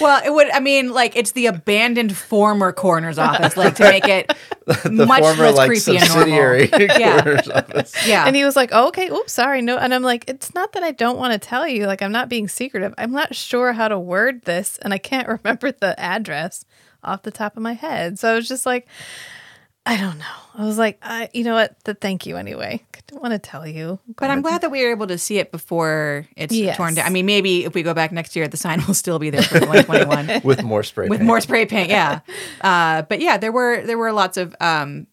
Well, it would. I mean, like it's the abandoned former coroner's office, like to make it *laughs* the much former less like creepy subsidiary and normal. *laughs* Yeah. coroner's office. Yeah, And he was like, oh, okay, oops, sorry, no. And I'm like, it's not that I don't want to tell you. Like, I'm not being secretive. I'm not sure how to word this, and I can't *laughs* remember the address off the top of my head. So I was just like, I don't know. I was like, I, you know what? The thank you anyway. I don't want to tell you. But I'm glad that we were able to see it before it's Yes. torn down. I mean, maybe if we go back next year, the sign *laughs* will still be there for 2021 *laughs* with more spray. with paint. more spray paint. Yeah, uh, but yeah, there were there were lots of um,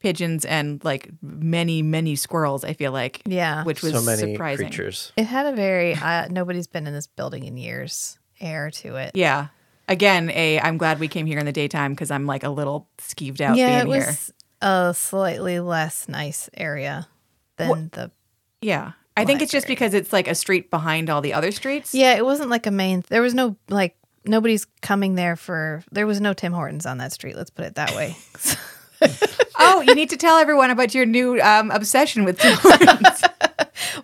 pigeons and like many many squirrels. I feel like Yeah. which was so many surprising. creatures. It had a very uh, nobody's been in this building in years air to it. Yeah. Again, a I'm glad we came here in the daytime because I'm like a little skeeved out yeah, it being was a slightly less nice area than the. Yeah. I think it's just Library. because it's like a street behind all the other streets. Yeah, it wasn't like a main. There was no like nobody's coming there for. There was no Tim Hortons on that street. Let's put it that way. *laughs* Oh, you need to tell everyone about your new um, obsession with Tim *laughs* Hortons.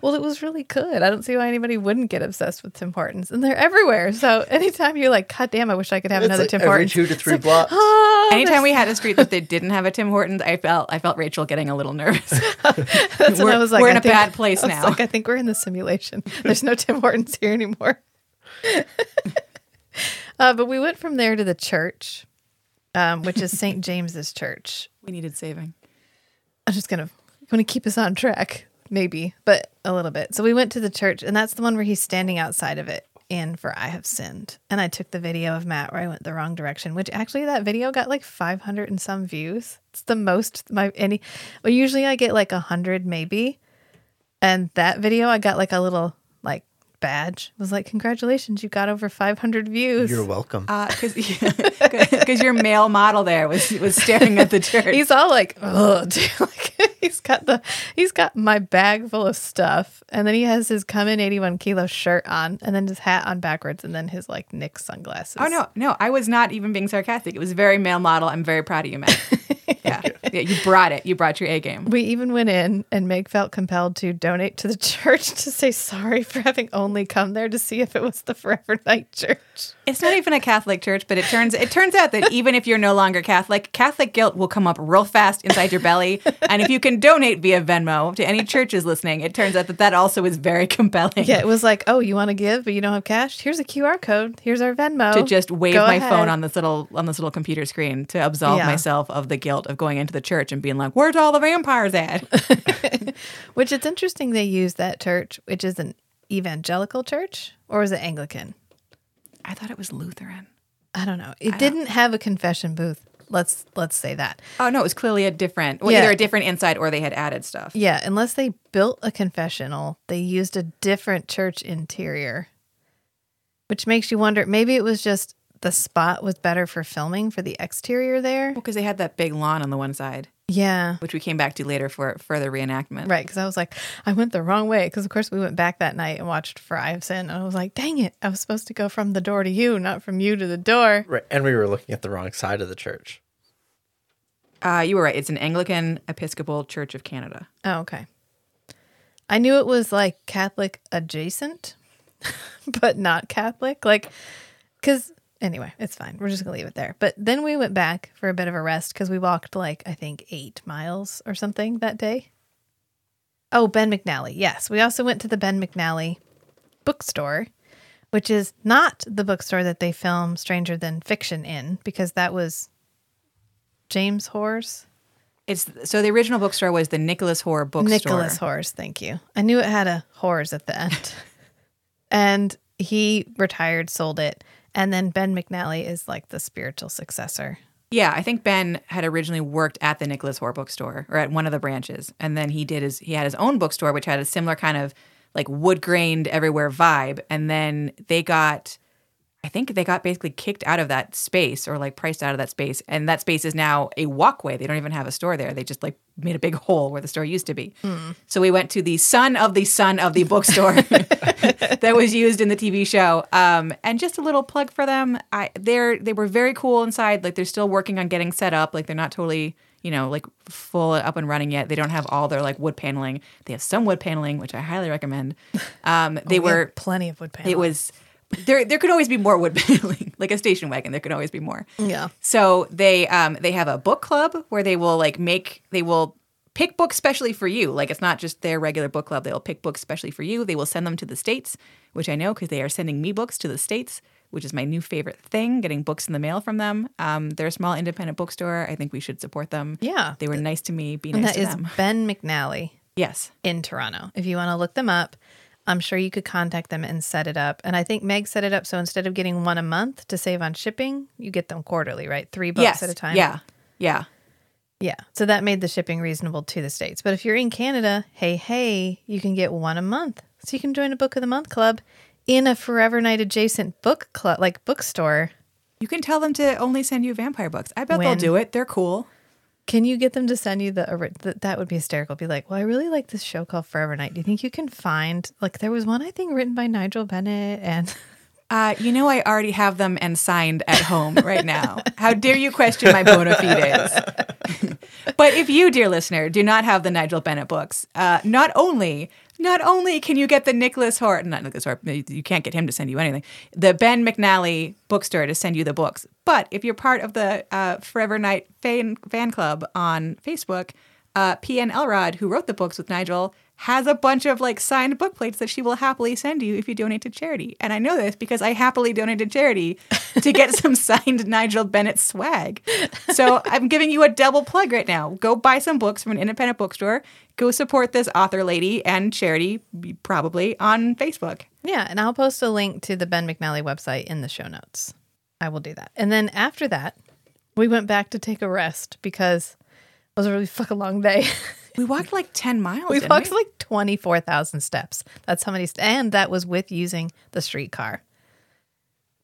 well, it was really good. I don't see why anybody wouldn't get obsessed with Tim Hortons, and they're everywhere. So anytime you're like, God damn, I wish I could have It's another like Tim every Hortons. two to three blocks. Oh, Anytime we had a street that they didn't have a Tim Hortons, I felt I felt Rachel getting a little nervous. *laughs* That's when We're- I was like, we're in I a think- bad place I was now. Like, I think we're in the simulation. There's no Tim Hortons here anymore. *laughs* uh, but we went from there to the church, um, which is St. James's Church. *laughs* we needed saving. I'm just gonna gonna keep us on track, maybe, but a little bit. So we went to the church, and that's the one where he's standing outside of it. In for I have sinned, and I took the video of Matt where I went the wrong direction. Which actually, that video got like 500 and some views. It's the most my any. Well, usually I get like a hundred maybe, and that video I got like a little like badge. It was like congratulations, you got over 500 views. You're welcome. Uh, because because *laughs* *laughs* your male model there was was staring at the *laughs* church. He's all like, oh, like he's got the he's got my bag full of stuff, and then he has his come in eighty one kilo shirt on, and then his hat on backwards, and then his like Nick sunglasses. oh no, no, I was not even being sarcastic. It was very male model. I'm very proud of you, Matt. Yeah. yeah, you brought it. You brought your A game. We even went in, and Meg felt compelled to donate to the *laughs* church to say sorry for having only come there to see if it was the Forever Knight Church. It's not even a Catholic church, but it turns it turns out that even if you're no longer Catholic, Catholic guilt will come up real fast inside your belly. And if you can donate via Venmo to any churches listening, it turns out that that also is very compelling. Yeah, it was like, oh, you want to give, but you don't have cash. Here's a QR code. Here's our Venmo. To just wave Go my ahead. phone on this little on this little computer screen to absolve Yeah. myself of the guilt of going into the church and being like, "Where's all the vampires at?" *laughs* Which it's interesting they use that church, which is an evangelical church, or was it Anglican? I thought it was Lutheran. I don't know. It didn't have a confession booth. Let's let's say that. Oh no, it was clearly a different, well, Yeah. either a different inside or they had added stuff. Yeah, unless they built a confessional, they used a different church interior. Which makes you wonder maybe it was just the spot was better for filming for the exterior there. because they had that big lawn on the one side, Yeah. which we came back to later for further reenactment. Right, because I was like, I went the wrong way. Because of course we went back that night and watched For I Have Sinned, and I was like, dang it, I was supposed to go from the door to you, not from you to the door. Right, and we were looking at the wrong side of the church. Uh, you were right. It's an Anglican Episcopal Church of Canada. Oh, okay. I knew it was like Catholic adjacent, *laughs* but not Catholic. Like, because anyway, it's fine. We're just going to leave it there. But then we went back for a bit of a rest because we walked like, I think, eight miles or something that day. Oh, Ben McNally. Yes. We also went to the Ben McNally bookstore, which is not the bookstore that they film Stranger Than Fiction in because that was James Horse. It's so the original bookstore was the Nicholas Hoare bookstore. Nicholas Horse, thank you. I knew it had a horse at the end. *laughs* and he retired, sold it. And then Ben McNally is like the spiritual successor. Yeah, I think Ben had originally worked at the Nicholas Hoare bookstore or at one of the branches, and then he did his he had his own bookstore, which had a similar kind of like wood grained everywhere vibe. And then they got, I think they got basically kicked out of that space or like priced out of that space, and that space is now a walkway. They don't even have a store there. They just like made a big *laughs* hole where the store used to be. So we went to the son of the son of the bookstore *laughs* that was used in the TV show. Um, and just a little plug for them. I they're they were very cool inside. Like they're still working on getting set up. Like they're not totally you know like full up and running yet. They don't have all their like wood paneling. They have some wood paneling, which I highly recommend. Um, *laughs* they We were plenty of wood paneling. it was there. There could always be more wood paneling, *laughs* like a station wagon. There could always be more. Yeah. So they um they have a book club where they will like make they will pick books specially for you. Like it's not just their regular book club. They'll pick books specially for you. They will send them to the states, which I know because they are sending me books to the states which is my new favorite thing. Getting books in the mail from them. Um, they're a small independent bookstore. I think we should support them. Yeah. they were nice to me. Be And nice that to is them. Ben McNally Yes. in Toronto. If you want to look them up, I'm sure you could contact them and set it up. And I think Meg set it up so instead of getting one a month to save on shipping, you get them quarterly, right? Three books yes. at a time. Yeah. Yeah. Yeah. So that made the shipping reasonable to the States. But if you're in Canada, hey, hey, you can get one a month. So you can join a book of the month club in a Forever Knight adjacent book club, like bookstore. You can tell them to only send you vampire books. I bet they'll do it. They're cool. Can you get them to send you the, that would be hysterical. Be like, well, I really like this show called Forever Knight. Do you think you can find, like, there was one, I think, written by Nigel Bennett and *laughs* Uh, you know, I already have them and signed at home right now. How dare you question my bona fides? *laughs* but if you, dear listener, do not have the Nigel Bennett books, uh, not only not only can you get the Nicholas Hort, not Nicholas Hort, you can't get him to send you anything, the Ben McNally bookstore to send you the books. But if you're part of the uh, Forever Knight fan, fan club on Facebook, uh, PN Elrod, who wrote the books with Nigel, has a bunch of like signed book plates that she will happily send you if you donate to charity. And I know this because I happily donated to charity to get *laughs* some signed Nigel Bennett swag. So I'm giving you a double plug right now. Go buy some books from an independent bookstore. Go support this author lady and charity, probably on Facebook. Yeah, and I'll post a link to the Ben McNally website in the show notes. I will do that. And then after that, we went back to take a rest because it was a really fucking long day. *laughs* We walked like 10 miles. we didn't walked like 24,000 steps. That's how many, st- and that was with using the streetcar.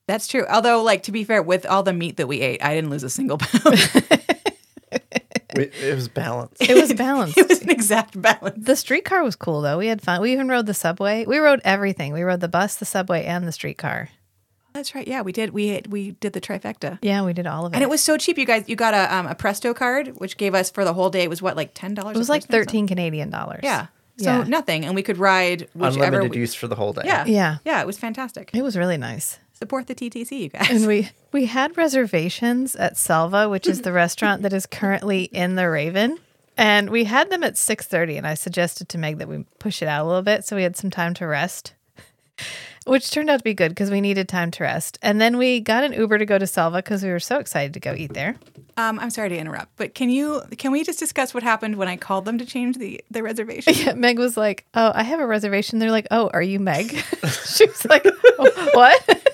That's true. Although, like, to be fair, with all the meat that we ate, I didn't lose a single pound. *laughs* It was balanced. It was balanced. *laughs* it was an exact balance. the streetcar was cool though. We had fun. We even rode the subway. We rode everything. We rode the bus, the subway, and the streetcar. That's right. Yeah, we did. We we did the trifecta. Yeah, we did all of it. And it was so cheap, you guys. You got a um, a Presto card, which gave us for the whole day. It was what, like ten dollars? it was like 13 Canadian dollars. Yeah. So Yeah. nothing, and we could ride whichever. Unlimited we- use for the whole day. Yeah. Yeah. Yeah. It was fantastic. It was really nice. Support the TTC, you guys. And we we had reservations at Selva, which is the *laughs* restaurant that is currently in the Raven. And we had them at 6:30 and I suggested to Meg that we push it out a little bit so we had some time to rest. Which turned out to be good because we needed time to rest. And then we got an Uber to go to Selva because we were so excited to go eat there. Um, I'm sorry to interrupt, but can you can we just discuss what happened when I called them to change the the reservation? *laughs* Yeah, Meg was like, "Oh, I have a reservation." They're like, "Oh, are you Meg?" *laughs* she was like, "Oh, "What?"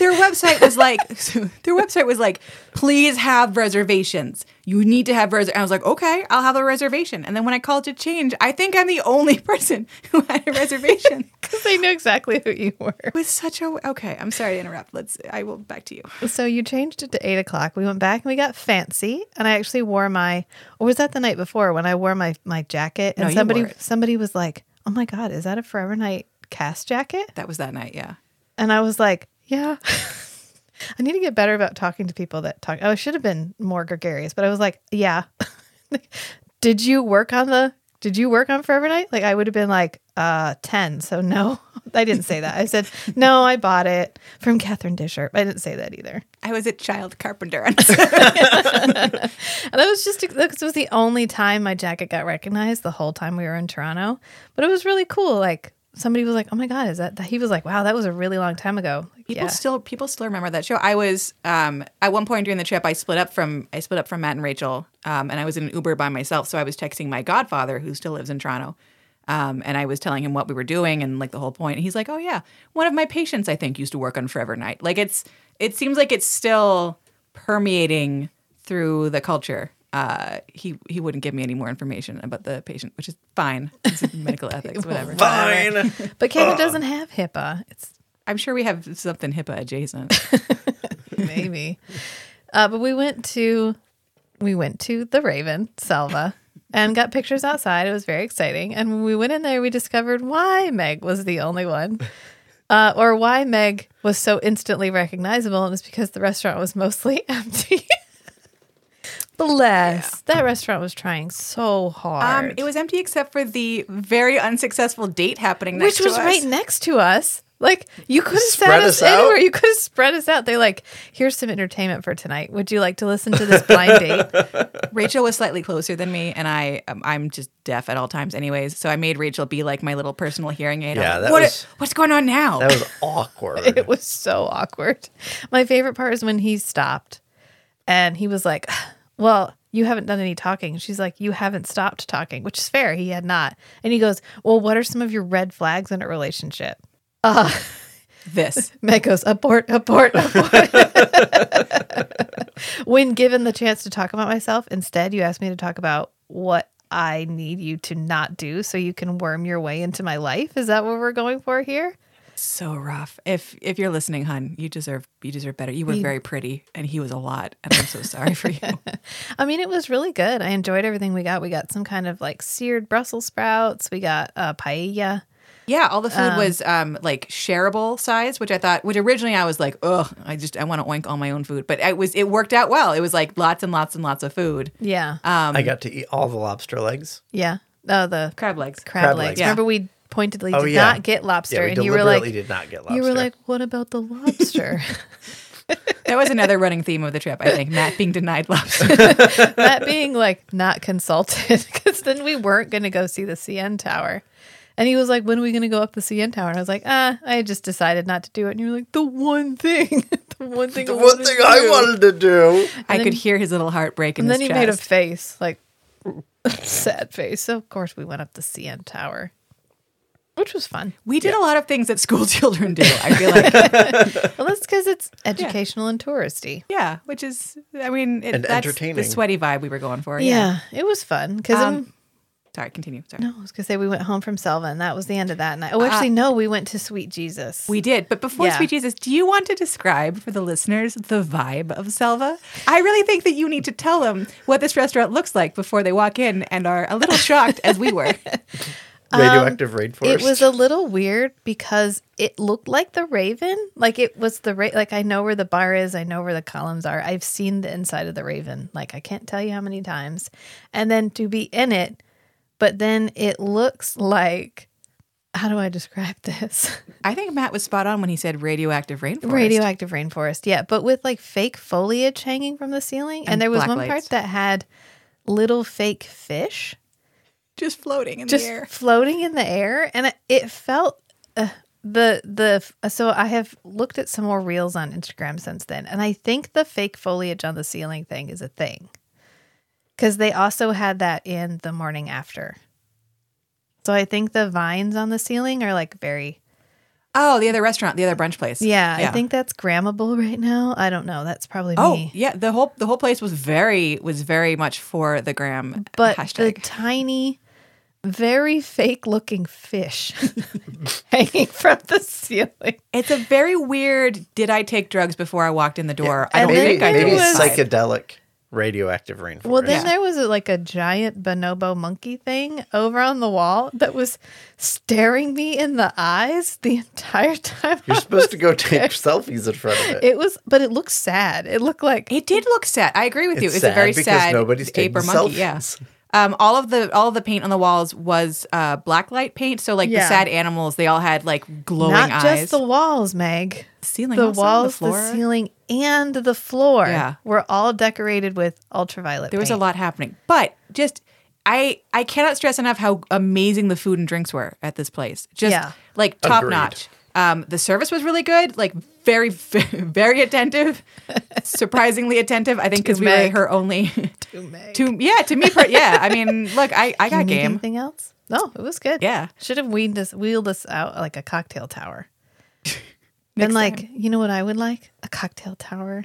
their website was like *laughs* their website was like please have reservations you need to have res i was like okay i'll have a reservation and then when i called to change i think i'm the only *laughs* person who had a reservation *laughs* Because they knew exactly who you were. it was such a okay i'm sorry to interrupt let's i will back to you So you changed it to eight o'clock. We went back and we got fancy, and I actually wore my. Or was that the night before when I wore my my jacket? And No, somebody somebody was like, "Oh my god, is that a Forever Knight cast jacket?" that was that night yeah And I was like, "Yeah." *laughs* I need to get better about talking to people that talk. Oh, I should have been more gregarious, but I was like, "Yeah." *laughs* did you work on the? Did you work on Forever Knight? Like I would have been like, uh, ten. So no, *laughs* I didn't say that. I said no. I bought it from Catherine Disher. I didn't say that either. i was a child carpenter *laughs* And that was just because it was the only time my jacket got recognized the whole time we were in Toronto. But it was really cool. Like somebody was like, "Oh my god, is that?" He was like, "Wow, that was a really long time ago." Like, People yeah. still people still remember that show. I was um, at one point during the trip. I split up from I split up from Matt and Rachel, um, and I was in an Uber by myself. So I was texting my godfather, who still lives in Toronto, um, and I was telling him what we were doing and like the whole point. And he's like, "Oh yeah, one of my patients I think used to work on Forever Knight." Like it's it seems like it's still permeating through the culture. Uh, he he wouldn't give me any more information about the patient, which is fine. *laughs* It's medical ethics, whatever. Fine. but Canada doesn't have HIPAA. It's I'm sure we have something HIPAA adjacent. *laughs* maybe. uh, but we went to we went to the Raven Selva and got pictures outside. It was very exciting. And when we went in there, we discovered why Meg was the only one. *laughs* Uh, or why Meg was so instantly recognizable, and it's because the restaurant was mostly empty. Bless. That restaurant was trying so hard. Um, it was empty except for the very unsuccessful date happening next which was to us. right next to us. Like you could have sat Spread us us out? anywhere. You could have spread us out. They're like, here's some entertainment for tonight. Would you like to listen to this blind date? *laughs* *laughs* Rachel was slightly closer than me, and I um, I'm just deaf at all times, anyways. So I made Rachel be like my little personal hearing aid. I'm Yeah, like, that "What- was- what's going on now. That was *laughs* awkward. It was so awkward. My favorite part is when he stopped and he was like, Well, you haven't done any talking. She's like, You haven't stopped talking, which is fair. He had not. And he goes, Well, what are some of your red flags in a relationship? Uh, *laughs* this. Meg goes, Abort, abort, abort. *laughs* when given the chance to talk about myself, instead, you ask me to talk about what I need you to not do so you can worm your way into my life. Is that what we're going for here? So rough. If if you're listening, hun, you deserve you deserve better. You were very pretty, and he was a lot, and I'm so sorry for you. *laughs* I mean, it was really good. I enjoyed everything we got. We got some kind of like seared Brussels sprouts. We got uh, paella. Yeah, all the food was um like shareable size, which I thought. Which originally I was like, ugh, I just I want to oink all my own food, but it was it worked out well. It was like lots and lots and lots of food. Yeah. Um, I got to eat all the lobster legs. yeah. Oh, the crab legs. crab, crab legs. legs. Yeah. Remember, we pointedly Oh, did yeah. not get lobster. Yeah, we and you were like, did not get lobster. you were like, what about the lobster? *laughs* That was another running theme of the trip. I think Matt being denied lobster. *laughs* that being like not consulted *laughs* because then we weren't going to go see the CN Tower. And he was like, when are we going to go up the CN Tower? And I was like, ah, I just decided not to do it. And you're like, the one thing, the one thing, the I one wanted thing to I do." wanted to do. I then- could hear his little heart break in And then his he made a face, like sad face. So of course we went up the CN Tower, which was fun. we did a lot of things that school *laughs* children do. I feel like, *laughs* Well, that's because it's educational and touristy. yeah, which is, I mean, it, And that's entertaining. the sweaty vibe we were going for. Yeah, it was fun because Um, Sorry, continue. Sorry. no, I was gonna say we went home from Selva, and that was the end of that night. Oh, actually, no, we went to Sweet Jesus. We did, but before Yeah. Sweet Jesus, do you want to describe for the listeners the vibe of Selva? I really think that you need to tell them what this restaurant looks like before they walk in and are a little shocked as we were. *laughs* Radioactive rainforest. Um, It was a little weird because it looked like the Raven. Like it was the ra- like I know where the bar is, I know where the columns are. I've seen the inside of the Raven. Like I can't tell you how many times. And then to be in it, but then it looks like how do I describe *laughs* this? I think Matt was spot on when he said radioactive rainforest. Radioactive rainforest. Yeah, but with like fake foliage hanging from the ceiling. And, And there was one lights. part that had little fake fish just floating in just the air. floating in the air. And it, felt uh, the the so i have looked at some more reels on instagram since then. And i think the fake foliage on the ceiling thing is a thing. Because they also had that in the morning after. So i think the vines on the ceiling are like very Oh, the other restaurant, the other brunch place. yeah, i think that's grammable *laughs* right now. I don't know. That's probably Oh me. yeah, the whole the whole place was very was very much for the gram but the tiny very fake looking fish *laughs* hanging from the ceiling it's a very weird. Did I take drugs before I walked in the door? I don't then think I there did. maybe was- psychedelic radioactive rainforest. Well, then Yeah. there was a, like a giant bonobo monkey thing over on the wall that was staring me in the eyes the entire time. You're supposed to go was take there. selfies in front of it. It was, but it looked sad. It looked like It did look sad. I agree with you. It's It's, a very sad because sad nobody's ape or taking monkey. Yeah. Selfies. Um, all of the all of the paint on the walls was uh, black light paint. So like Yeah. the sad animals, they all had like glowing not eyes. just the walls, Meg. ceiling, The also, walls, the the, ceiling, and the floor Yeah. were all decorated with ultraviolet. There was a lot happening, but just I I cannot stress enough how amazing the food and drinks were at this place. Just Yeah. like top Agreed. notch. Um, the service was really good, like very *laughs* very attentive, *laughs* surprisingly attentive. I think because we were her only. To *laughs* Meg. to yeah, to me, per- yeah. I mean, look, I I Do you got need game. Anything else? No, it was good. Yeah. should have wheeled us wheeled us out like a cocktail tower. Next and like, time. you know what I would like? A cocktail tower.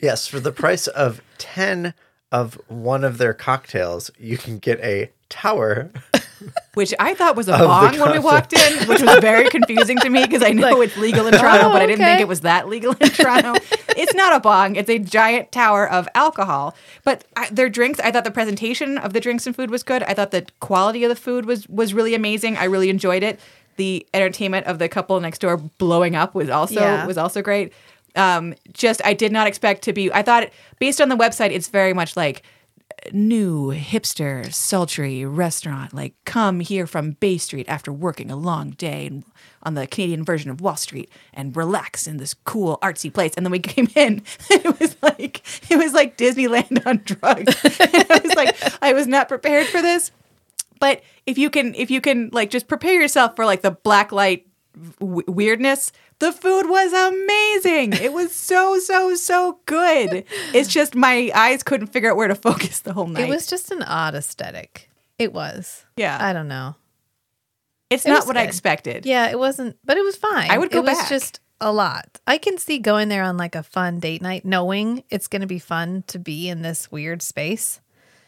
Yes, for the price of 10 of one of their cocktails, you can get a tower. Which I thought was a bong when we walked in, which was very confusing to me because I *laughs* know it's legal in Toronto, oh, but I didn't think it was that legal in Toronto. *laughs* it's not a bong; it's a giant tower of alcohol. But I, their drinks, I thought the presentation of the drinks and food was good. I thought the quality of the food was was really amazing. I really enjoyed it. The entertainment of the couple next door blowing up was also Yeah. was also great. Um, just I did not expect to be. I thought based on the website, it's very much like new hipster sultry restaurant like come here from bay street after working a long day on the canadian version of wall street and relax in this cool artsy place. And then we *laughs* came in. It was like it was like disneyland on drugs. *laughs* And i was like i was not prepared for this. But if you can if you can like just prepare yourself for like the black light w- weirdness the food was amazing it was so so so good it's just my eyes couldn't figure out where to *laughs* focus the whole night It was just an odd aesthetic. It was. yeah I don't know. it's it not was what i expected Yeah, it wasn't, but it was fine. I would go It was back. just a lot. I can see going there on like a fun date night, knowing it's going to be fun to be in this weird space.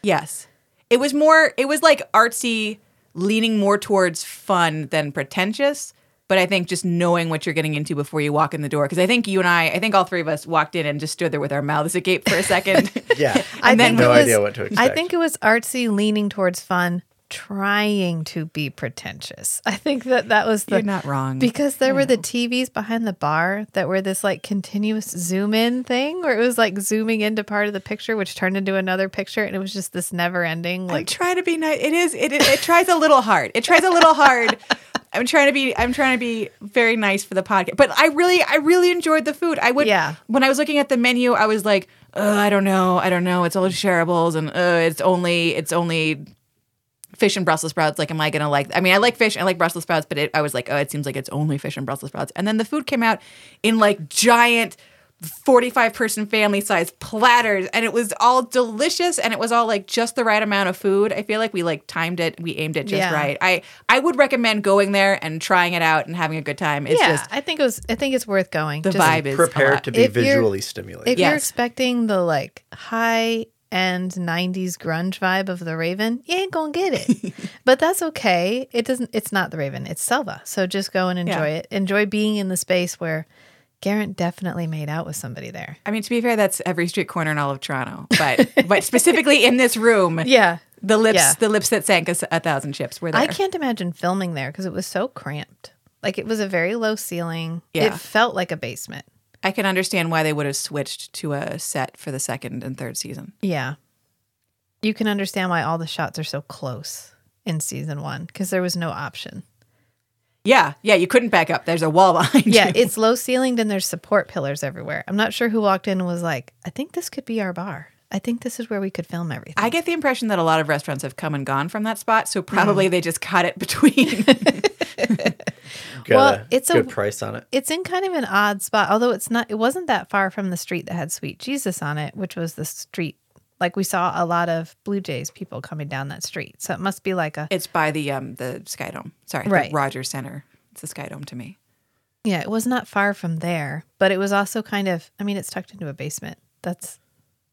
yes it was more it was like artsy leaning more towards fun than pretentious but I think just knowing what you're getting into before you walk in the door, because I think you and I, I think all three of us walked in and just stood there with our mouths agape for a second. *laughs* Yeah. I And then- no was, idea what to expect. I think it was artsy, leaning towards fun, trying to be pretentious. *laughs* I think that that was the You're not wrong. because there were the TVs behind the bar that were this like continuous zoom in thing, where it was like zooming into part of the picture, which turned into another picture, and it was just this never ending I'm like trying to be nice. It is. It, it, it tries a little hard. It tries a little hard. *laughs* I'm trying to be. I'm trying to be very nice for the podcast. But I really, I really enjoyed the food. I would. Yeah. When I was looking at the menu, I was like, uh, I don't know. I don't know. It's all shareables, and uh, it's only. It's only. Fish and Brussels sprouts. Like, am I gonna like? I mean, I like fish. I like Brussels sprouts, but it, I was like, oh, it seems like it's only fish and Brussels sprouts. And then the food came out in like giant 45 person family size platters and it was all delicious and it was all like just the right amount of food. I feel like we like timed it, we aimed it just Yeah. right. I I would recommend going there and trying it out and having a good time. It's yeah, just I think it was. I think it's worth going. the Just vibe is a Prepared lot. to be If visually stimulated. If you're expecting the like high end 90s grunge vibe of the Raven, you ain't gonna get it. *laughs* but that's okay. It doesn't. It's not the Raven. It's Selva. So just go and enjoy Yeah. it. Enjoy being in the space where Garrett definitely made out with somebody there. I mean, to be fair, that's every street corner in all of Toronto, but *laughs* but specifically in this room, Yeah. the lips Yeah. the lips that sank us a thousand ships were there. I can't imagine filming there because it was so cramped. Like it was a very low ceiling. Yeah. It felt like a basement. I can understand why they would have switched to a set for the second and third season. Yeah. You can understand why all the shots are so close in season one because there was no option. Yeah, yeah, you couldn't back up. There's a wall *laughs* behind Yeah, you. it's low ceilinged and there's support pillars everywhere. I'm not sure who walked in and was like, I think this could be our bar. I think this is where we could film everything. I get the impression that a lot of restaurants have come and gone from that spot, so probably mm. they just cut it *laughs* between. *laughs* Got well, a it's a- good price on it. it's in kind of an odd spot, although it's not, it wasn't that far from the street that had Sweet Jesus on it, which was the street. Like we saw a lot of Blue Jays people coming down that street. So it must be like a, it's by the um the Sky Dome. Sorry, Right. the Rogers Center. It's the Sky Dome to me. yeah, it was not far from there, but it was also kind of, I mean, it's tucked into a basement. That's,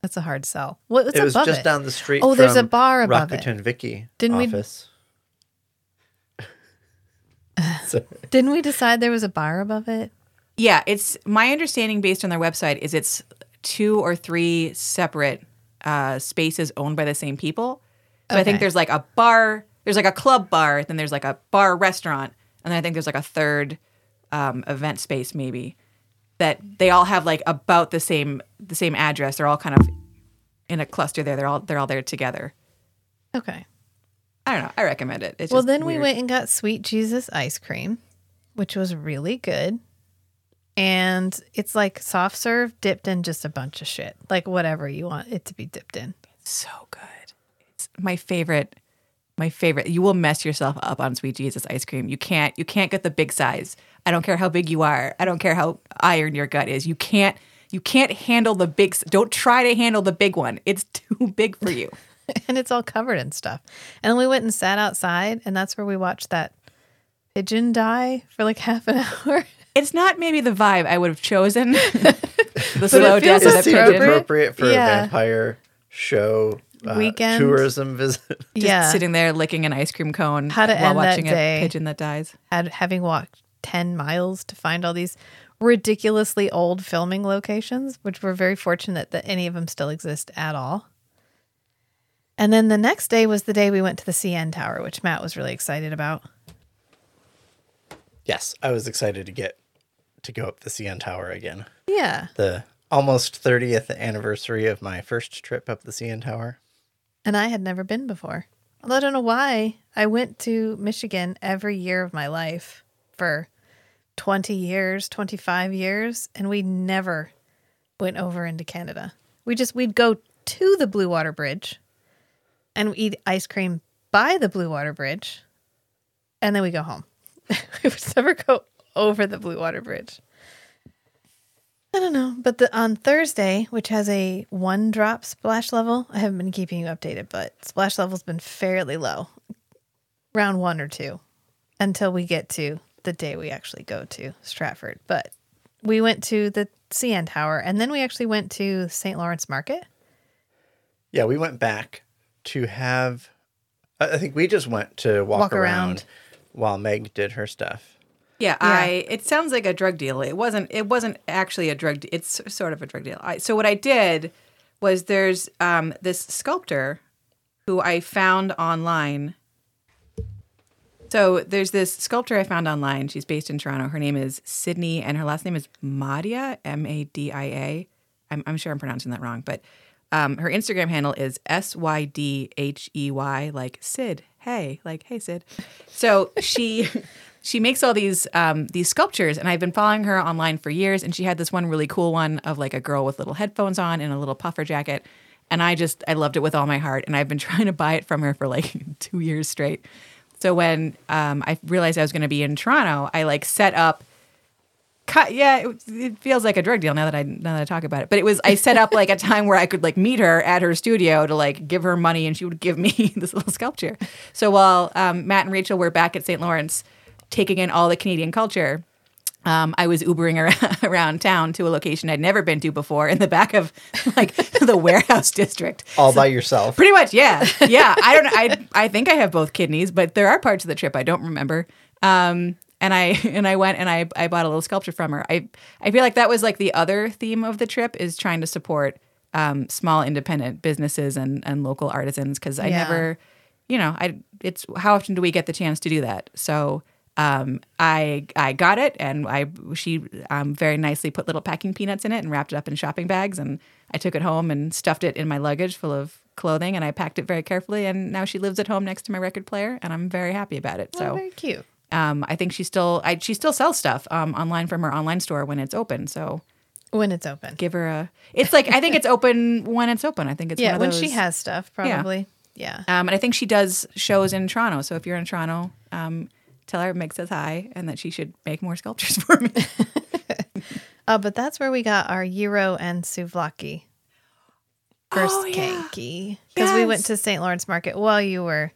that's a hard sell. What, what's it was above just it? down the street. Oh, there's a bar above it. Rakuten Viki Didn't we- office. So- *laughs* Didn't we decide there was a bar above it? Yeah, it's my understanding based on their website is it's two or three separate uh, spaces owned by the same people. So I think there's like a bar, there's like a club bar, then there's like a bar restaurant, and then I think there's like a third um, event space maybe that they all have like about the same the same address. They're all kind of in a cluster there. They're all they're all there together. Okay. I don't know. I recommend it. It's Well, then we went and got Sweet Jesus ice cream, which was really good. And it's like soft serve dipped in just a bunch of shit, like whatever you want it to be dipped in. so good. It's my favorite. My favorite. You will mess yourself up on Sweet Jesus ice cream. You can't. You can't get the big size. I don't care how big you are. I don't care how iron your gut is. You can't. You can't handle the big. Don't try to handle the big one. It's *laughs* too big for you. *laughs* and it's all covered in stuff. And then we went and sat outside, and that's where we watched that pigeon die for like *laughs* half an hour. It's not maybe the vibe I would have chosen. *laughs* the slow feels death of it the pigeon. appropriate for Yeah. a vampire show uh, Weekend. tourism visit. Just yeah, sitting there licking an ice cream cone How to while end that watching day. a pigeon that dies. had having walked ten miles to find all these ridiculously old filming locations, which we're very fortunate that any of them still exist at all. And then the next day was the day we went to the CN Tower, which Matt was really excited about. Yes, I was excited to get to go up the CN Tower again. Yeah. The almost 30th anniversary of my first trip up the CN Tower. And I had never been before. Although I don't know why. I went to Michigan every year of my life for 20 years, 25 years, and we never went over into Canada. We just, we'd go to the Blue Water Bridge and we eat ice cream by the Blue Water Bridge, and then we go home. *laughs* we would never go over the Blue Water Bridge. I don't know, but the on Thursday, which has a one drop splash level, I haven't been keeping you updated, but splash level's been fairly low, round one or two, until we get to the day we actually go to Stratford. But we went to the CN Tower, and then we actually went to St. Lawrence Market. Yeah, we went back to have. I I think we just went to walk, Walk around. around. while Meg did her stuff. Yeah, I. It sounds like a drug deal. It wasn't. It wasn't actually a drug. de- It's sort of a drug deal. I, so what I did was there's um, this sculptor who I found online. So there's this sculptor I found online. She's based in Toronto. Her name is Sydney, and her last name is Madia, M A D I A. I'm, I'm sure I'm pronouncing that wrong, but um, her Instagram handle is S Y D H E Y, like Sid. Hey, like hey Sid. So she *laughs* she makes all these um, these sculptures, and I've been following her online for years. And she had this one really cool one of like a girl with little headphones on and a little puffer jacket, and I just I loved it with all my heart. And I've been *laughs* trying to buy it from her for like *laughs* two years straight. So when um, I realized I was going to be in Toronto, I like set up. Cut, yeah, it, it feels like a drug deal now that I now that I talk about it. But it was I set up like a time where I could like meet her at her studio to like give her money, and she would give me *laughs* this little sculpture. So while um, Matt and Rachel were back at St. Lawrence, taking in all the Canadian culture, um, I was Ubering around, *laughs* around town to a location I'd never been to before in the back of *laughs* like the warehouse district. All by yourself. Pretty much, yeah, yeah. I don't. I I think I have both kidneys, but there are parts of the trip I don't remember. Um, and I *laughs* and I went and I I bought a little sculpture from her. I I feel like that was like the other theme of the trip is trying to support um, small independent businesses and and local artisans because I Yeah. never, you know, I it's how often do we get the chance to do that? So. Um, I I got it, and I she um, very nicely put little packing peanuts in it and wrapped it up in shopping bags, and I took it home and stuffed it in my luggage full of clothing, and I packed it very carefully. And now she lives at home next to my record player, and I'm very happy about it. So very cute. Um, I think she still I, she still sells stuff um, online from her online store when it's open. So When it's open. give her a. It's like I think it's open when it's open. I think it's *laughs* yeah, when she has stuff, probably. Yeah. Um, and I think she does shows in Toronto. So if you're in Toronto, um, tell her Meg says hi and that she should make more sculptures *laughs* for me. Oh, *laughs* but that's where we got our gyro and souvlaki first Oh, yeah. because we went to St. Lawrence Market while you were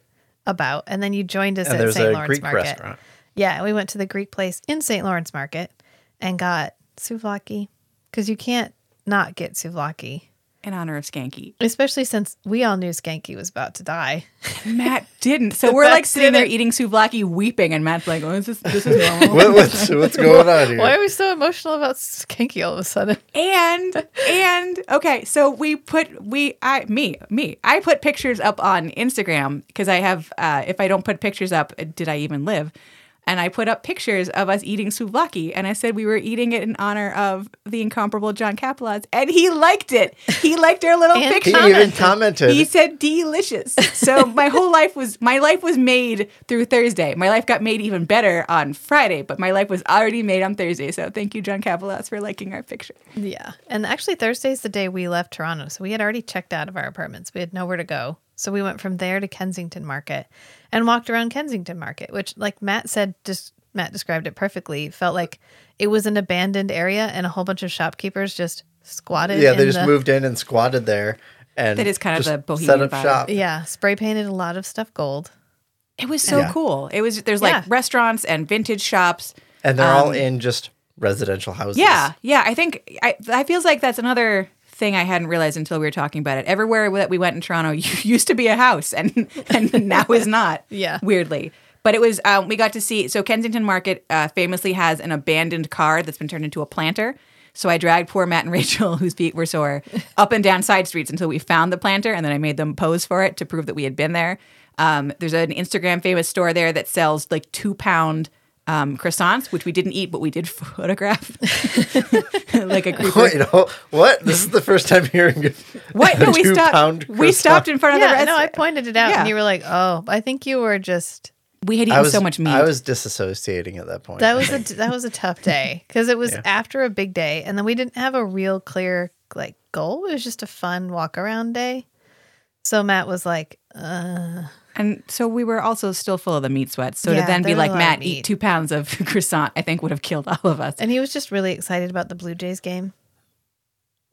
about, and then you joined us And at St. Lawrence Greek Market. restaurant. Yeah, we went to the Greek place in St. Lawrence Market and got souvlaki because you can't not get souvlaki, in honor of Schanke. especially since we all knew Schanke was about to die. *laughs* Matt didn't. So we're like sitting there didn't. eating souvlaki, weeping, and Matt's like, "Oh, this is this is *laughs* normal." What, what's what's going on here? Why are we so emotional about Schanke all of a sudden? and and okay so we put we i me me i put pictures up on instagram because i have uh if i don't put pictures up did i even live and i put up pictures of us eating souvlaki and i said we were eating it in honor of the incomparable john Kapelos, and he liked it he liked our little *laughs* picture. he even commented. he said delicious. So my whole life was my life was made through Thursday. My life got made even better on Friday, but my life was already made on Thursday. So thank you, John Kapelos, for liking our picture. Yeah. And actually, Thursday's the day we left Toronto. So we had already checked out of our apartments. We had nowhere to go. So we went from there to Kensington Market and walked around Kensington Market, which, like Matt said, just Matt described it perfectly. Felt like it was an abandoned area and a whole bunch of shopkeepers just squatted. yeah, they in just the- moved in and squatted there, and That is kind of just the bohemian set up vibe. shop. Yeah, spray painted a lot of stuff gold. It was so Yeah. cool. It was there's like Yeah. restaurants and vintage shops. and they're all um, in just residential houses. Yeah, yeah. I think I I feels like that's another thing I hadn't realized until we were talking about it. Everywhere that we went in Toronto *laughs* used to be a house, and and now is not. *laughs* Yeah. weirdly. But it was um, we got to see. So Kensington Market uh, famously has an abandoned car that's been turned into a planter. So I dragged poor Matt and *laughs* Rachel, whose feet were sore, up and down side streets until we found the planter, and then I made them pose for it to prove that we had been there. Um, there's an Instagram famous store there that sells like two pound um, croissants, which we didn't eat, but we did *laughs* photograph, *laughs* like a group. Wait, *laughs* Of, no, what? This is the first time hearing it. what? No, we stopped. We stopped in front of the Yeah, rest. no, I pointed it out, Yeah. and you were like, "Oh, I think you were just." we had eaten was so much meat. I was disassociating at that point. That was a that was a tough day because it was Yeah. after a big day, and then we didn't have a real clear like goal. It was just a fun walk around day. So Matt was like, uh, and so we were also still full of the meat sweats. So Yeah, to then be like, Matt, eat two pounds of *laughs* croissant, I think would have killed all of us. and he was just really excited about the Blue Jays game.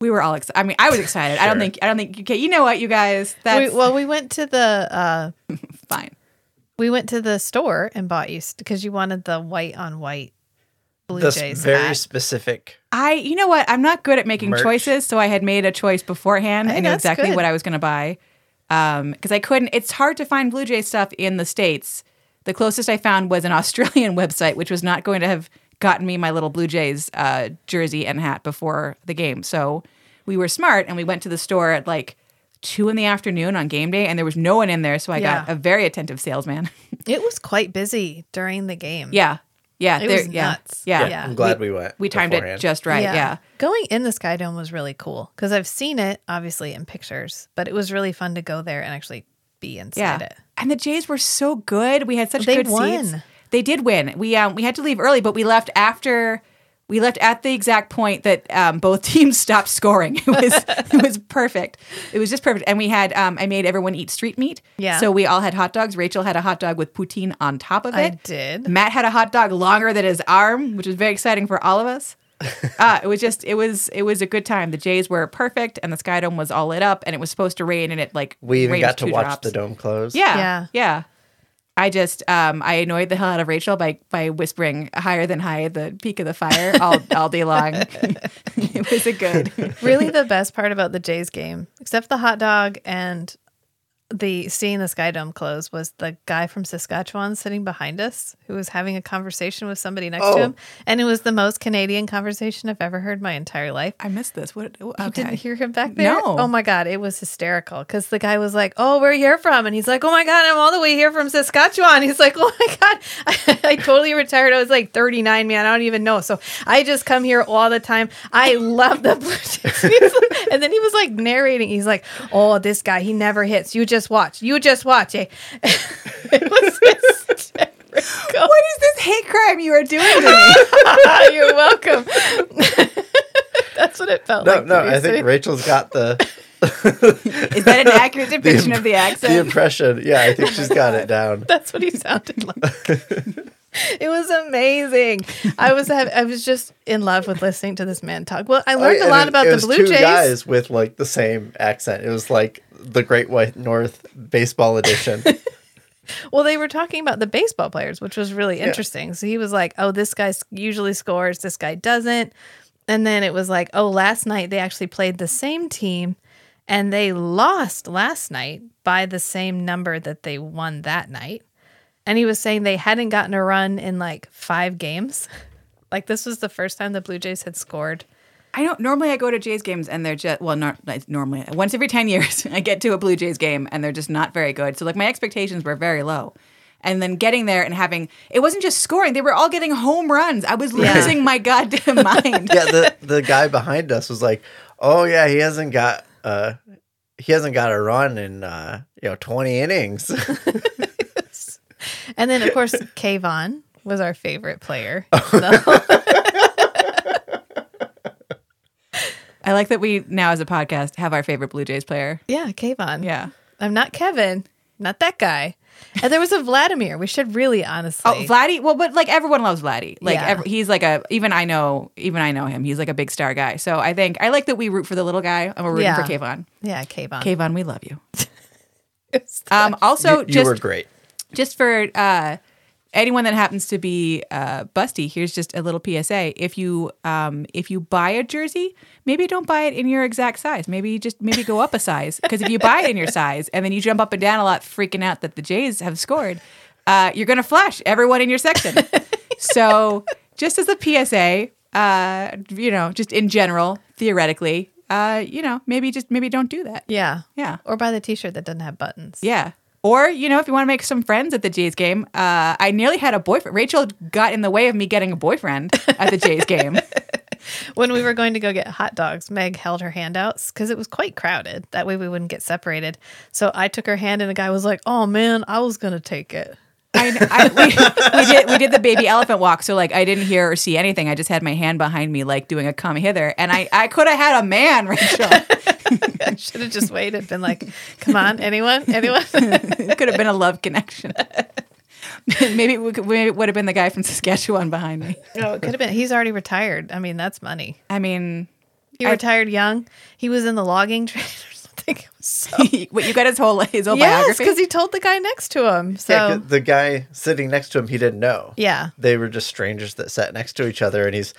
We were all excited. I mean, I was excited. I don't think. I don't think. Okay, you know what, you guys? That's We, well, we went to the uh, *laughs* fine. we went to the store and bought you because you wanted the white on white Blue this Jays very hat. specific. I, you know what? I'm not good at making Merch. choices, so I had made a choice beforehand. Hey, I knew exactly good. what I was going to buy. Um, because I couldn't. It's hard to find Blue Jay stuff in the states. The closest I found was an *laughs* Australian website, which was not going to have gotten me my little Blue Jays uh, jersey and hat before the game. So we were smart, and we went to the store at like two in the afternoon on game day, and there was no one in there. So I got a very attentive salesman. *laughs* It was quite busy during the game. yeah, yeah, It was yeah, nuts. Yeah, Yeah. I'm glad we, went. we timed beforehand. it just right. yeah. Going in the Sky Dome was really cool because I've seen it obviously in pictures, but it was really fun to go there and actually be inside it. And the Jays were so good. We had such They good won. seats. They did win. We um we had to leave early, but we left after we left at the exact point that um, both *laughs* teams stopped scoring. It was it was perfect. It was just perfect. And we had um, I made everyone eat street meat. Yeah. So we all had hot dogs. Rachel had a hot dog with poutine on top of it. I did. Matt had a hot dog longer than his arm, which was very exciting for all of us. *laughs* uh, it was just it was it was a good time. The Jays were perfect, and the Sky Dome was all lit up, and it was supposed to rain, and it like We even got to two watch drops. the dome close. Yeah, Yeah. yeah, I just um, I annoyed the hell out of Rachel by by whispering higher than high the peak of the fire all *laughs* all day long. *laughs* it was a good. really the best part about the Jays game, except the hot dog and the seeing the Sky Dome close, was the guy from Saskatchewan sitting behind us who was having a conversation with somebody next to Oh. him. And it was the most Canadian conversation I've ever heard in my entire life. I missed this. What? You didn't hear him back there? No. Oh my God. It was hysterical because the guy was like, Oh, where are you here from? And he's like, Oh my God, I'm all the way here from Saskatchewan. He's like, Oh my God. I, *laughs* I totally retired. I was like 39, man. I don't even know. So I just come here all the time. I love the Blue Jays. *laughs* And then he was like narrating. He's like, Oh, this guy, he never hits. You just watch. You just watch. Eh? *laughs* it was hysterical. What is this hate crime you are doing to me? *laughs* You're welcome. *laughs* That's what it felt No, like. no, to me I think Rachel's got the Is that an accurate depiction of the accent? the impression. Yeah, I think she's got it down. That's what he sounded like. it was amazing. I was I was just in love with listening to this man talk. Well, I learned a lot it- about it the was Blue two Jays. guys with like the same accent. It was like the Great White North baseball edition. *laughs* Well, they were talking about the baseball players, which was really interesting. So he was like, "Oh, this guy usually scores, this guy doesn't." And then it was like, "Oh, last night they actually played the same team and they lost last night by the same number that they won that night." And he was saying they hadn't gotten a run in like 5 games. *laughs* Like this was the first time the Blue Jays had scored. I don't normally I go to Jays games and they're just well not like normally once every 10 years *laughs* I get to a Blue Jays game and they're just not very good. So like my expectations were very low. And then getting there and having it wasn't just scoring, they were all getting home runs. I was Yeah. losing my goddamn *laughs* mind. yeah, the the guy behind us was like, "Oh yeah, he hasn't got uh he hasn't got a run in uh you know 20 innings." *laughs* And then of course Kayvon was our favorite player. Oh. So- I like that we now as a podcast have our favorite Blue Jays player. yeah, Kayvon. Yeah. I'm not Kevin, not that guy. And there was a Vladimir. We should really honestly. Oh, Vladdy. Well, but like everyone loves Vladdy. Like Yeah. ev- he's like a even I know even I know him. He's like a big star guy. So I think I like that we root for the little guy and we're rooting Yeah. for Kayvon. yeah, Kayvon. Kayvon, we love you. *laughs* Um, also, you, you just were great. just for uh, anyone that happens to be uh, busty, here's just a little PSA: if you um, if you buy a jersey, maybe don't buy it in your exact size. Maybe just maybe go up a size because if you buy it in your size and then you jump up and down a lot, freaking out that the Jays have scored, uh, you're gonna flash everyone in your section. *laughs* so just as a PSA, uh, you know, just in general, theoretically, uh, you know, maybe just maybe don't do that. yeah. Yeah. Or buy the t shirt that doesn't have buttons. Yeah. Or, you know, if you want to make some friends at the Jays game, uh, I nearly had a boyfriend. Rachel got in the way of me getting a boyfriend at the Jays game. *laughs* *laughs* When we were going to go get hot dogs, Meg held her hand out because it was quite crowded. That way we wouldn't get separated. So I took her hand, and the guy was like, "Oh man, I was gonna take it." I, I we, we did we did the baby elephant walk, so like I didn't hear or see anything. I just had my hand behind me, like doing a come hither, and I I could have had a man, *laughs* Rachel. *laughs* I should have just waited, been like, "Come on, anyone, anyone." *laughs* it could have been a love connection. *laughs* maybe we would, maybe it would have been the guy from Saskatchewan behind me. no, oh, it could have been. He's already retired. I mean, that's money. I mean, He I- retired young. He was in the logging trade or something. So what you got his whole his whole yes, biography. because he told the guy next to him. So Yeah, 'cause the guy sitting next to him, he didn't know. yeah, They were just strangers that sat next to each other, and he's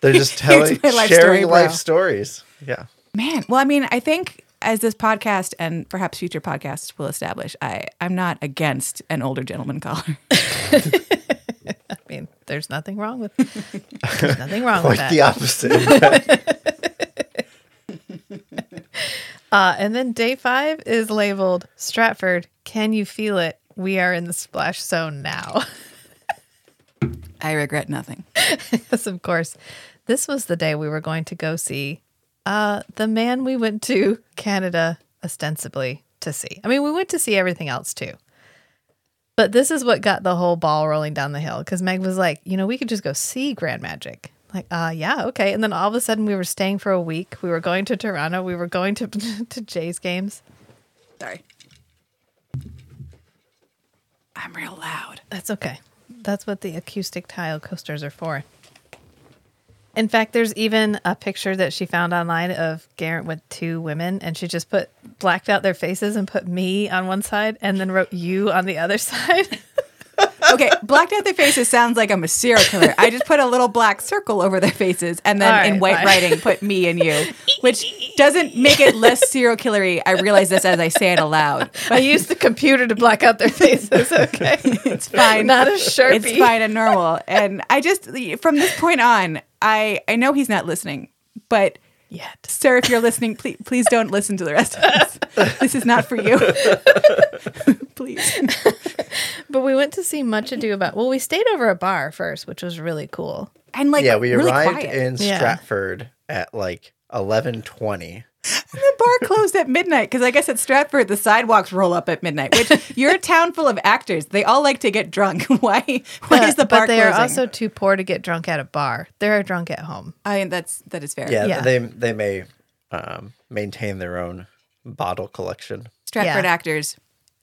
they're just telling, my life sharing story, life stories. Yeah. Man, well, I mean, I think as this podcast and perhaps future podcasts will establish, I I'm not against an older gentleman caller. *laughs* I mean, there's nothing wrong with there's nothing wrong with Quite that. the opposite. *laughs* *laughs* Uh, and then day five is labeled Stratford. Can you feel it? We are in the splash zone now. I regret nothing. yes, of course, this was the day we were going to go see uh, the man we went to Canada ostensibly to see. I mean, we went to see everything else too. But this is what got the whole ball rolling down the hill because Meg was like, you know, we could just go see Grand Magic. Like, uh, yeah, okay. And then all of a sudden, we were staying for a week. We were going to Toronto. We were going to *laughs* to Jay's games. Sorry. I'm real loud. That's okay. That's what the acoustic tile coasters are for. In fact, there's even a picture that she found online of Geraint with two women, and she just put blacked out their faces and put me on one side and then wrote you on the other *laughs* side. Okay, blacked out their faces sounds like I'm a serial killer. I just put a little black circle over their faces and then All in white fine. writing put me and you, which doesn't make it less serial killery. I realize this as I say it aloud. I used the computer to black out their faces. *laughs* Okay, It's fine. Not a sharpie. It's fine and normal. And I just from this point on, I I know he's not listening, but yet. sir, if you're listening, please please don't listen to the rest of this. This is not for you. *laughs* please. But we went to see Much Ado About. Well, we stayed over a bar first, which was really cool. And like yeah, we really arrived quiet. in Yeah. Stratford at like eleven twenty. The bar closed at midnight because I guess at Stratford the sidewalks roll up at midnight. Which *laughs* you're a town full of actors; they all like to get drunk. *laughs* Why? Why is the bar but they closing? are also too poor to get drunk at a bar. They're drunk at home. I mean, that's that is fair. Yeah, Yeah. they they may um, maintain their own bottle collection. Stratford Yeah. actors.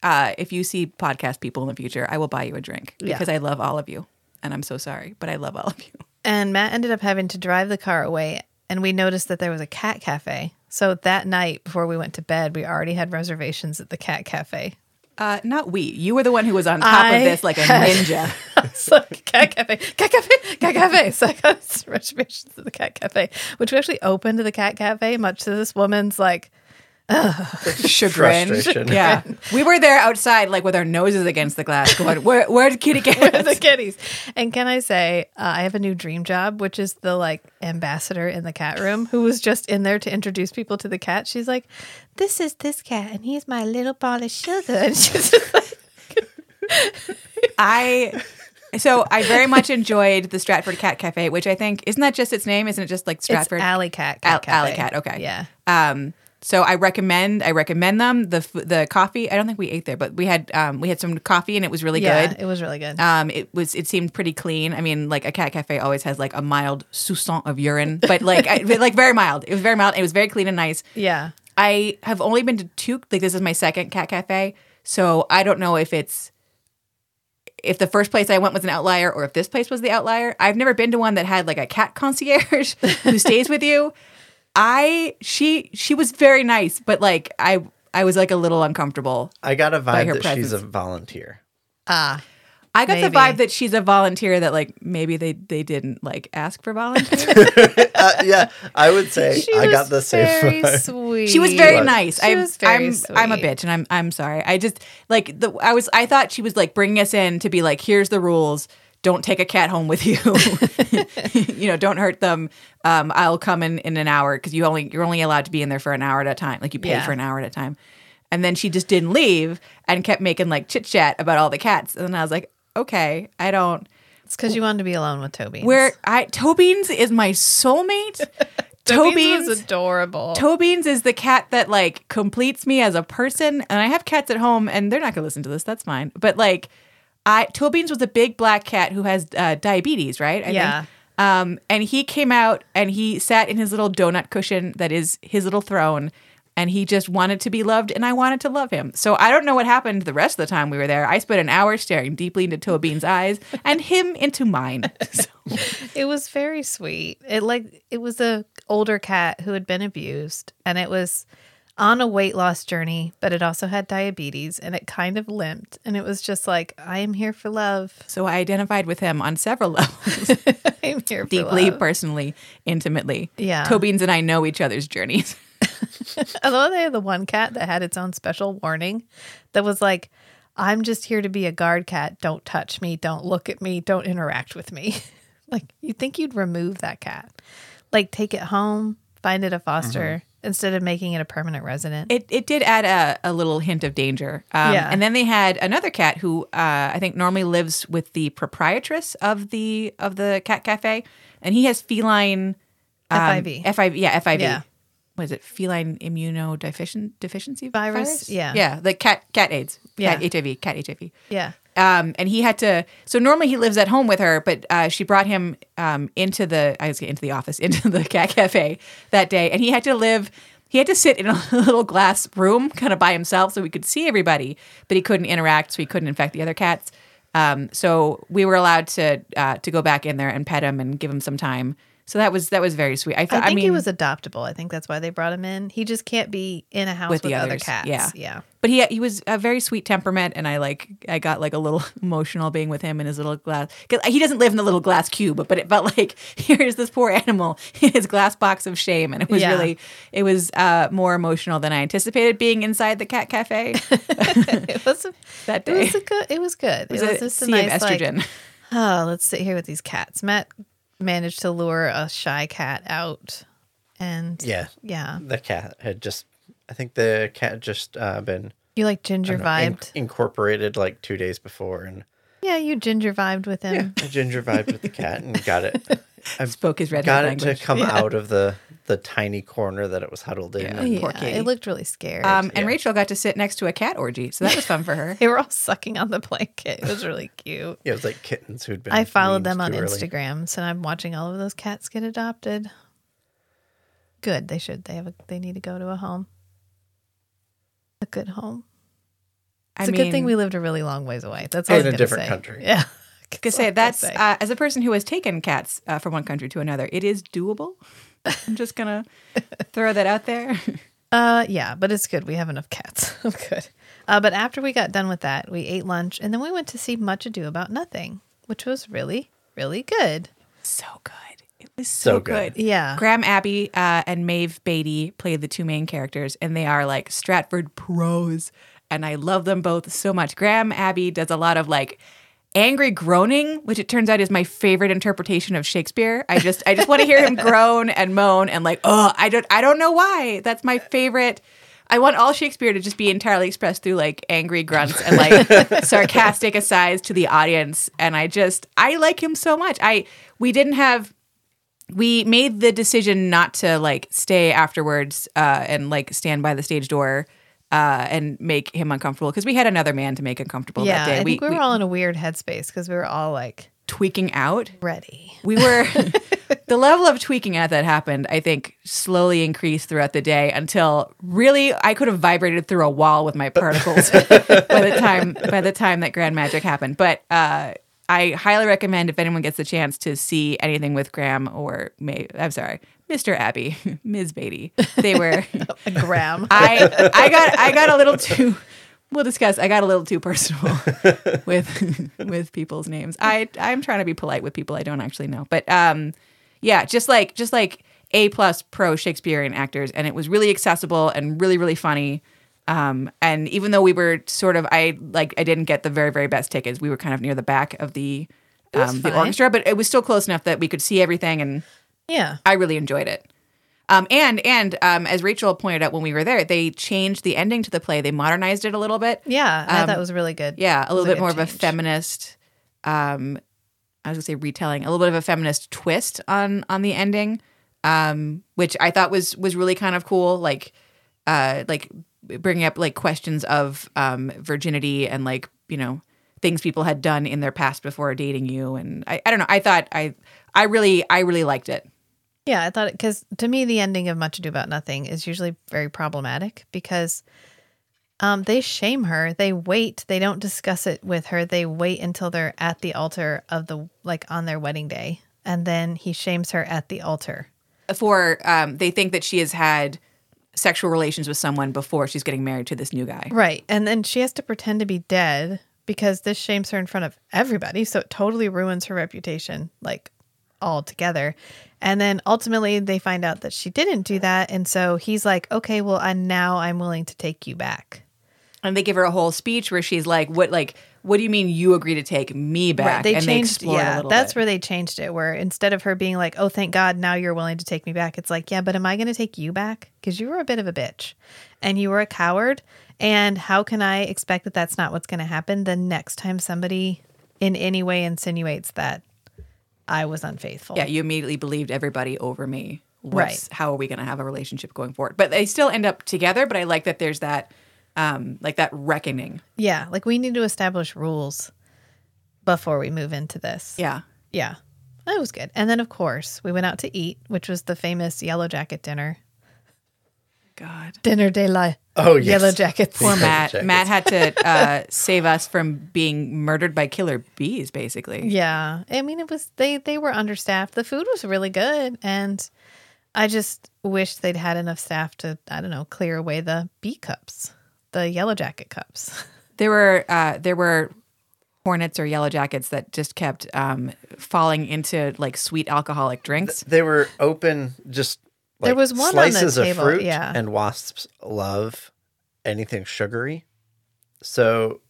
Uh, if you see podcast people in the future, I will buy you a drink Yeah. because I love all of you, and I'm so sorry, but I love all of you. And Matt ended up having to drive the car away, and we noticed that there was a cat cafe. So that night before we went to bed, we already had reservations at the cat cafe. Uh, not we. You were the one who was on top I of this like a had- ninja. *laughs* It's like cat cafe, cat cafe, cat cafe. So I got reservations at the cat cafe, which we actually opened to the cat cafe, much to this woman's like, *laughs* Chagrin. Frustration. Yeah, *laughs* we were there outside, like with our noses against the glass, going, *laughs* "Where, where did Kitty get the kitties. And can I say, uh, I have a new dream job, which is the like ambassador in the cat room who was just in there to introduce people to the cat. She's like, This is this cat, and he's my little ball of sugar. And she's like, I so I very much enjoyed the Stratford Cat Cafe, which I think isn't that just its name? Isn't it just like It's Stratford? Alley Cat. Al- cat cafe. Alley Cat. Okay. Yeah. Um. So I recommend I recommend them the the coffee. I don't think we ate there, but we had um we had some coffee and it was really Yeah, good. it was really good. Um, it was it seemed pretty clean. I mean, like a cat cafe always has like a mild soupçon of urine, but like I, like very mild. It was very mild. It was very clean and nice. yeah. I have only been to two. Like this is my second cat cafe, so I don't know if it's if the first place I went was an outlier or if this place was the outlier. I've never been to one that had like a cat concierge *laughs* who stays with you. I she she was very nice, but like I I was like a little uncomfortable. I got a vibe her that she's a volunteer. Ah. I got the vibe that she's a volunteer that like maybe they they didn't like ask for volunteers. *laughs* Uh, yeah, I would say She I was got the same vibe. *laughs* sweet. She was very was. nice. She I'm, was very I'm, I'm a bitch, and I'm, I'm sorry. I just like the. I was. I thought she was like bringing us in to be like, here's the rules. Don't take a cat home with you. *laughs* you know, don't hurt them. Um, I'll come in in an hour because you only you're only allowed to be in there for an hour at a time. Like you pay Yeah. for an hour at a time. And then she just didn't leave and kept making like chit chat about all the cats. And then I was like, okay, I don't. It's because you wanted to be alone with Toby. Where I Tobeans is my soulmate. *laughs* Tobeans was adorable. Tobeans is the cat that like completes me as a person. And I have cats at home, and they're not gonna listen to this. That's fine. But like, I was a big black cat who has uh, diabetes, right? I Yeah. Think. Um, and he came out and he sat in his little donut cushion that is his little throne. And he just wanted to be loved, and I wanted to love him. So I don't know what happened the rest of the time we were there. I spent an hour staring deeply into Tobean's eyes *laughs* and him into mine. *laughs* So, It was very sweet. It like it was a older cat who had been abused and it was on a weight loss journey, but it also had diabetes and it kind of limped and it was just like I am here for love. *laughs* so I identified with him on several *laughs* levels. I'm here for deeply, love. personally, intimately. Yeah. Tobeans and I know each other's journeys. *laughs* Although they had the one cat that had its own special warning that was like, I'm just here to be a guard cat. Don't touch me. Don't look at me. Don't interact with me. like, you think you'd remove that cat. Like, take it home, find it a foster mm-hmm. Instead of making it a permanent resident. It it did add a, a little hint of danger. Um, Yeah. And then they had another cat who uh, I think normally lives with the proprietress of the of the cat cafe, and he has feline um, FIV. FIV. Yeah, FIV. Yeah. What is it? Feline immunodeficiency deficiency Virus? Yeah. Yeah. The cat cat AIDS. Cat Yeah. HIV. Cat HIV. yeah. Um, and he had to. So normally he lives at home with her, but uh, she brought him um, into the I was into the office *laughs* into the cat cafe that day, and he had to live. He had to sit in a *laughs* little glass room, kind of by himself, so we could see everybody, but he couldn't interact, so he couldn't infect the other cats. Um, so we were allowed to uh, to go back in there and pet him and give him some time. So that was that was very sweet. I, th- I think mean, he was adoptable. I think that's why they brought him in. He just can't be in a house With with, the other cats. yeah. Yeah. But he he was a very sweet temperament, and I like I got like a little *laughs* emotional being with him in his little glass. Cause he doesn't live in the little glass cube, but it felt *laughs* like here's this poor animal *laughs* in his glass box of shame, and it was Yeah. really it was uh, more emotional than I anticipated being inside the cat cafe It was a, that it was day. a good it was good. It was, it was a just a nice of like. Oh, let's sit here with these cats. Matt managed to lure a shy cat out, and Yeah. yeah, The cat had just, I think the cat had just uh, been you like ginger don't in- vibed. incorporated like two days before. And yeah, you ginger vibed with him. I ginger vibed with the cat and got it. *laughs* I Spoke his red got it language. to come out of the, the tiny corner that it was huddled in. Yeah. and- Yeah, Poor kitty. it looked really scared. Um, and Yeah. Rachel got to sit next to a cat orgy, so that was fun for her. *laughs* they were all sucking on the blanket. It was really cute. Yeah, it was like kittens who'd been. I followed them on early. Instagram, so I'm watching all of those cats get adopted. Good, they should. They have a. They need to go to a home. A good home. It's a mean, good thing we lived a really long ways away. That's all I In was a gonna different say. country. Yeah. Could say that's uh, as a person who has taken cats uh, from one country to another, it is doable. I'm just gonna *laughs* throw that out there. Uh, yeah, but it's good. We have enough cats. *laughs* I'm good. Uh, but after we got done with that, we ate lunch and then we went to see Much Ado About Nothing, which was really, really good. so good. It was so, So good. good. Yeah. Graham Abbey uh, and Maeve Beatty played the two main characters, and they are like Stratford pros, and I love them both so much. Graham Abbey does a lot of like angry groaning, which it turns out is my favorite interpretation of Shakespeare. I just I just want to hear him *laughs* groan and moan and like, oh, I don't I don't know why. That's my favorite. I want all Shakespeare to just be entirely expressed through like angry grunts and like *laughs* sarcastic asides to the audience. And I just I like him so much. I we didn't have we made the decision not to like stay afterwards uh, and like stand by the stage door uh, and make him uncomfortable because we had another man to make uncomfortable yeah. that day. I think we, were all in a weird headspace because we were all like tweaking out. ready. We were *laughs* *laughs* the level of tweaking out that happened. I think slowly increased throughout the day until really I could have vibrated through a wall with my particles *laughs* by the time by the time that Grand Magic happened. But uh, I highly recommend if anyone gets the chance to see anything with Graham or May. I'm sorry, Mr. Abbey, Ms. Beatty. *laughs* They were. Graham. *laughs* I I got I got a little too. We'll discuss. I got a little too personal *laughs* with with people's names. I I'm trying to be polite with people I don't actually know, but um, yeah, just like just like a plus pro Shakespearean actors, and it was really accessible and really really funny. Um, and even though we were sort of, I like I didn't get the very very best tickets. We were kind of near the back of the um, the orchestra, but it was still close enough that we could see everything, and yeah. I really enjoyed it. Um, and and um, as Rachel pointed out when we were there, they changed the ending to the play. They modernized it a little bit. Yeah, I thought it was really good. Um, Yeah, a little bit good more of a feminist. Um, I was gonna say retelling, a little bit of a feminist twist on on the ending, um, which I thought was was really kind of cool. Like, uh, like bringing up like questions of um, virginity and like you know things people had done in their past before dating you, and I, I don't know. I thought I I really I really liked it. Yeah, I thought because to me the ending of Much Ado About Nothing is usually very problematic because um, they shame her. They wait. They don't discuss it with her. They wait until they're at the altar of the like on their wedding day, and then he shames her at the altar. For um, they think that she has had sexual relations with someone before she's getting married to this new guy. Right, and then she has to pretend to be dead because this shames her in front of everybody. So it totally ruins her reputation, like altogether. And then ultimately they find out that she didn't do that, and so he's like, "Okay, well, and now I'm willing to take you back." And they give her a whole speech where she's like, "What like what do you mean you agree to take me back?" They and changed, they yeah. That's bit. where they changed it. Where instead of her being like, "Oh, thank God, now you're willing to take me back," it's like, "Yeah, but am I going to take you back? Because you were a bit of a bitch, and you were a coward. And how can I expect that that's not what's going to happen the next time somebody in any way insinuates that I was unfaithful?" yeah, you immediately believed everybody over me. What's, Right. How are we going to have a relationship going forward? But they still end up together. But I like that there's that, um, like that reckoning. yeah. Like we need to establish rules before we move into this. Yeah. Yeah. That was good. And then, of course, we went out to eat, which was the famous Yellow Jacket dinner. God. Dinner de la Oh, yes. Yellow Jackets. Poor Yellow Matt. jackets. Matt had to uh, save us from being murdered by killer bees, basically. Yeah. I mean, it was, they, they were understaffed. The food was really good. And I just wish they'd had enough staff to, I don't know, clear away the bee cups, the Yellow Jacket cups. *laughs* There were uh, there were hornets or yellow jackets that just kept um, falling into like sweet alcoholic drinks. They were open, just like There was one on the slices table, of fruit, yeah. and wasps love anything sugary. So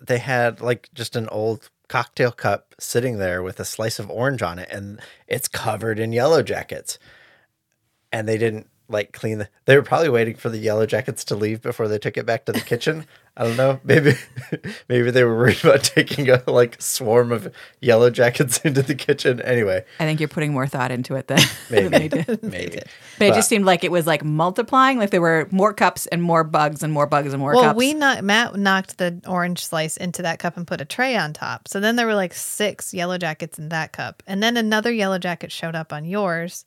they had like just an old cocktail cup sitting there with a slice of orange on it, and it's covered in yellow jackets. And they didn't like clean the. They were probably waiting for the yellow jackets to leave before they took it back to the kitchen. I don't know. Maybe, *laughs* maybe they were worried about taking a like swarm of yellow jackets *laughs* into the kitchen. Anyway, I think you're putting more thought into it than *laughs* maybe, they did. maybe. But it just seemed like it was like multiplying. Like there were more cups and more bugs and more bugs and more Well, cups. we knocked, Matt knocked the orange slice into that cup and put a tray on top. So then there were like six Yellow Jackets in that cup. And then another Yellow Jacket showed up on yours.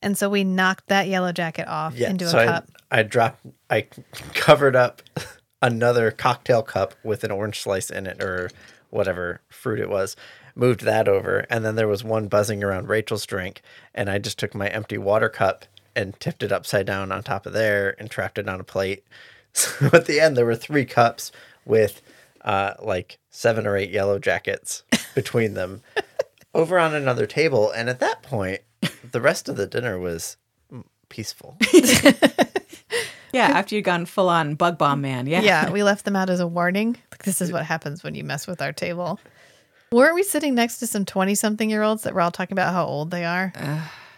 And so we knocked that Yellow Jacket off Yeah, into so a I, cup. I dropped, I covered up another cocktail cup with an orange slice in it or whatever fruit it was. Moved that over, and then there was one buzzing around Rachel's drink, and I just took my empty water cup and tipped it upside down on top of there and trapped it on a plate. *laughs* So at the end, there were three cups with uh, like seven or eight yellow jackets between them *laughs* over on another table. And at that point, the rest of the dinner was peaceful. *laughs* yeah, after you'd gone full on bug bomb man. Yeah. Yeah, *laughs* we left them out as a warning. Like, this is what happens when you mess with our table. Weren't we sitting next to some 20 something year olds that were all talking about how old they are?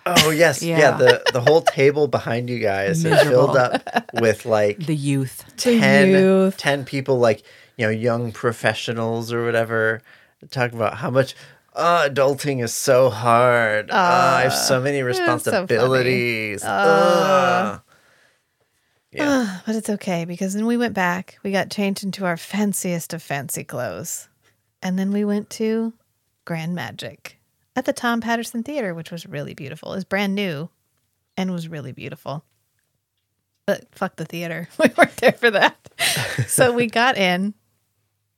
Oh yes, yeah. Yeah. the the whole table behind you guys is filled up with like The youth. 10, youth. 10 people, like you know, young professionals or whatever, talking about how much uh, adulting is so hard. Uh, I have so many so funny. Yeah, but it's okay because then we went back. We got changed into our fanciest of fancy clothes. And then we went to Grand Magic at the Tom Patterson Theater, which was really beautiful. It was brand new and was really beautiful. But fuck the theater. *laughs* We weren't there for that. *laughs* so we got in.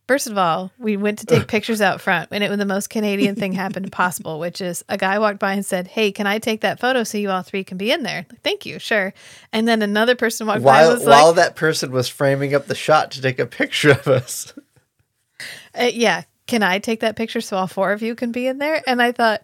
First of all, we went to take pictures out front, and it was the most Canadian thing happened *laughs* possible, which is a guy walked by and said, Hey, can I take that photo so you all three can be in there? Like, Thank you, sure. And then another person walked by and while while like, that person was framing up the shot to take a picture of us. uh, Yeah, can I take that picture so all four of you can be in there? And I thought,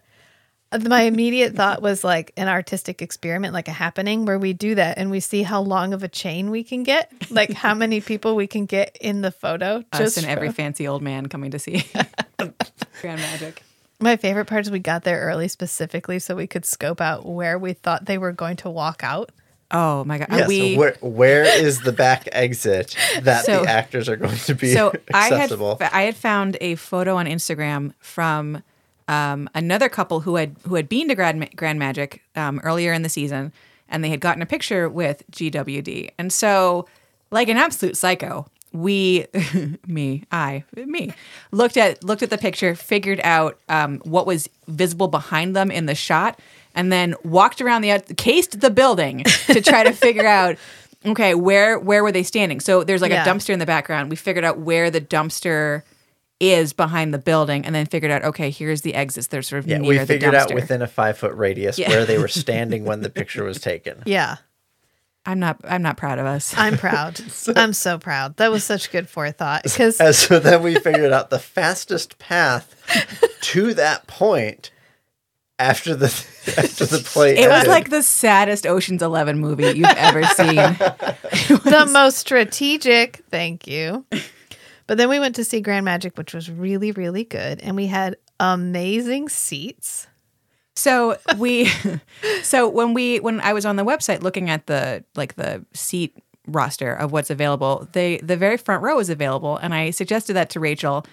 Uh, my immediate thought was like an artistic experiment, like a happening where we do that and we see how long of a chain we can get, like how *laughs* many people we can get in the photo. Us and for- every fancy old man coming to see *laughs* Grand Magic. My favorite part is we got there early specifically so we could scope out where we thought they were going to walk out. Oh my god. Yeah, we so where where is the back *laughs* exit that So- the actors are going to be so I had? I had found a photo on Instagram from um, another couple who had who had been to Grand, Grand Magic um, earlier in the season, and they had gotten a picture with GWD. And so, like an absolute psycho, we, *laughs* me, I, me, looked at looked at the picture, figured out um, what was visible behind them in the shot, and then walked around the cased the building to try to figure out. *laughs* Okay, where where were they standing? So there's like Yeah. a dumpster in the background. We figured out where the dumpster is behind the building, and then figured out okay, here's the exits. They're sort of yeah, near we the figured dumpster. out within a five foot radius Yeah. where they were *laughs* standing when the picture was taken. Yeah. I'm not I'm not proud of us. I'm proud. *laughs* I'm so proud. That was such good forethought because And so then we figured out the fastest path to *laughs* that point after the after the play. It was like the saddest Ocean's Eleven movie you've ever seen. the most strategic. Thank you. But then we went to see Grand Magic, which was really, really good. And we had amazing seats. So we, *laughs* so when we when I was on the website looking at the like the seat roster of what's available, they the very front row is available, and I suggested that to Rachel,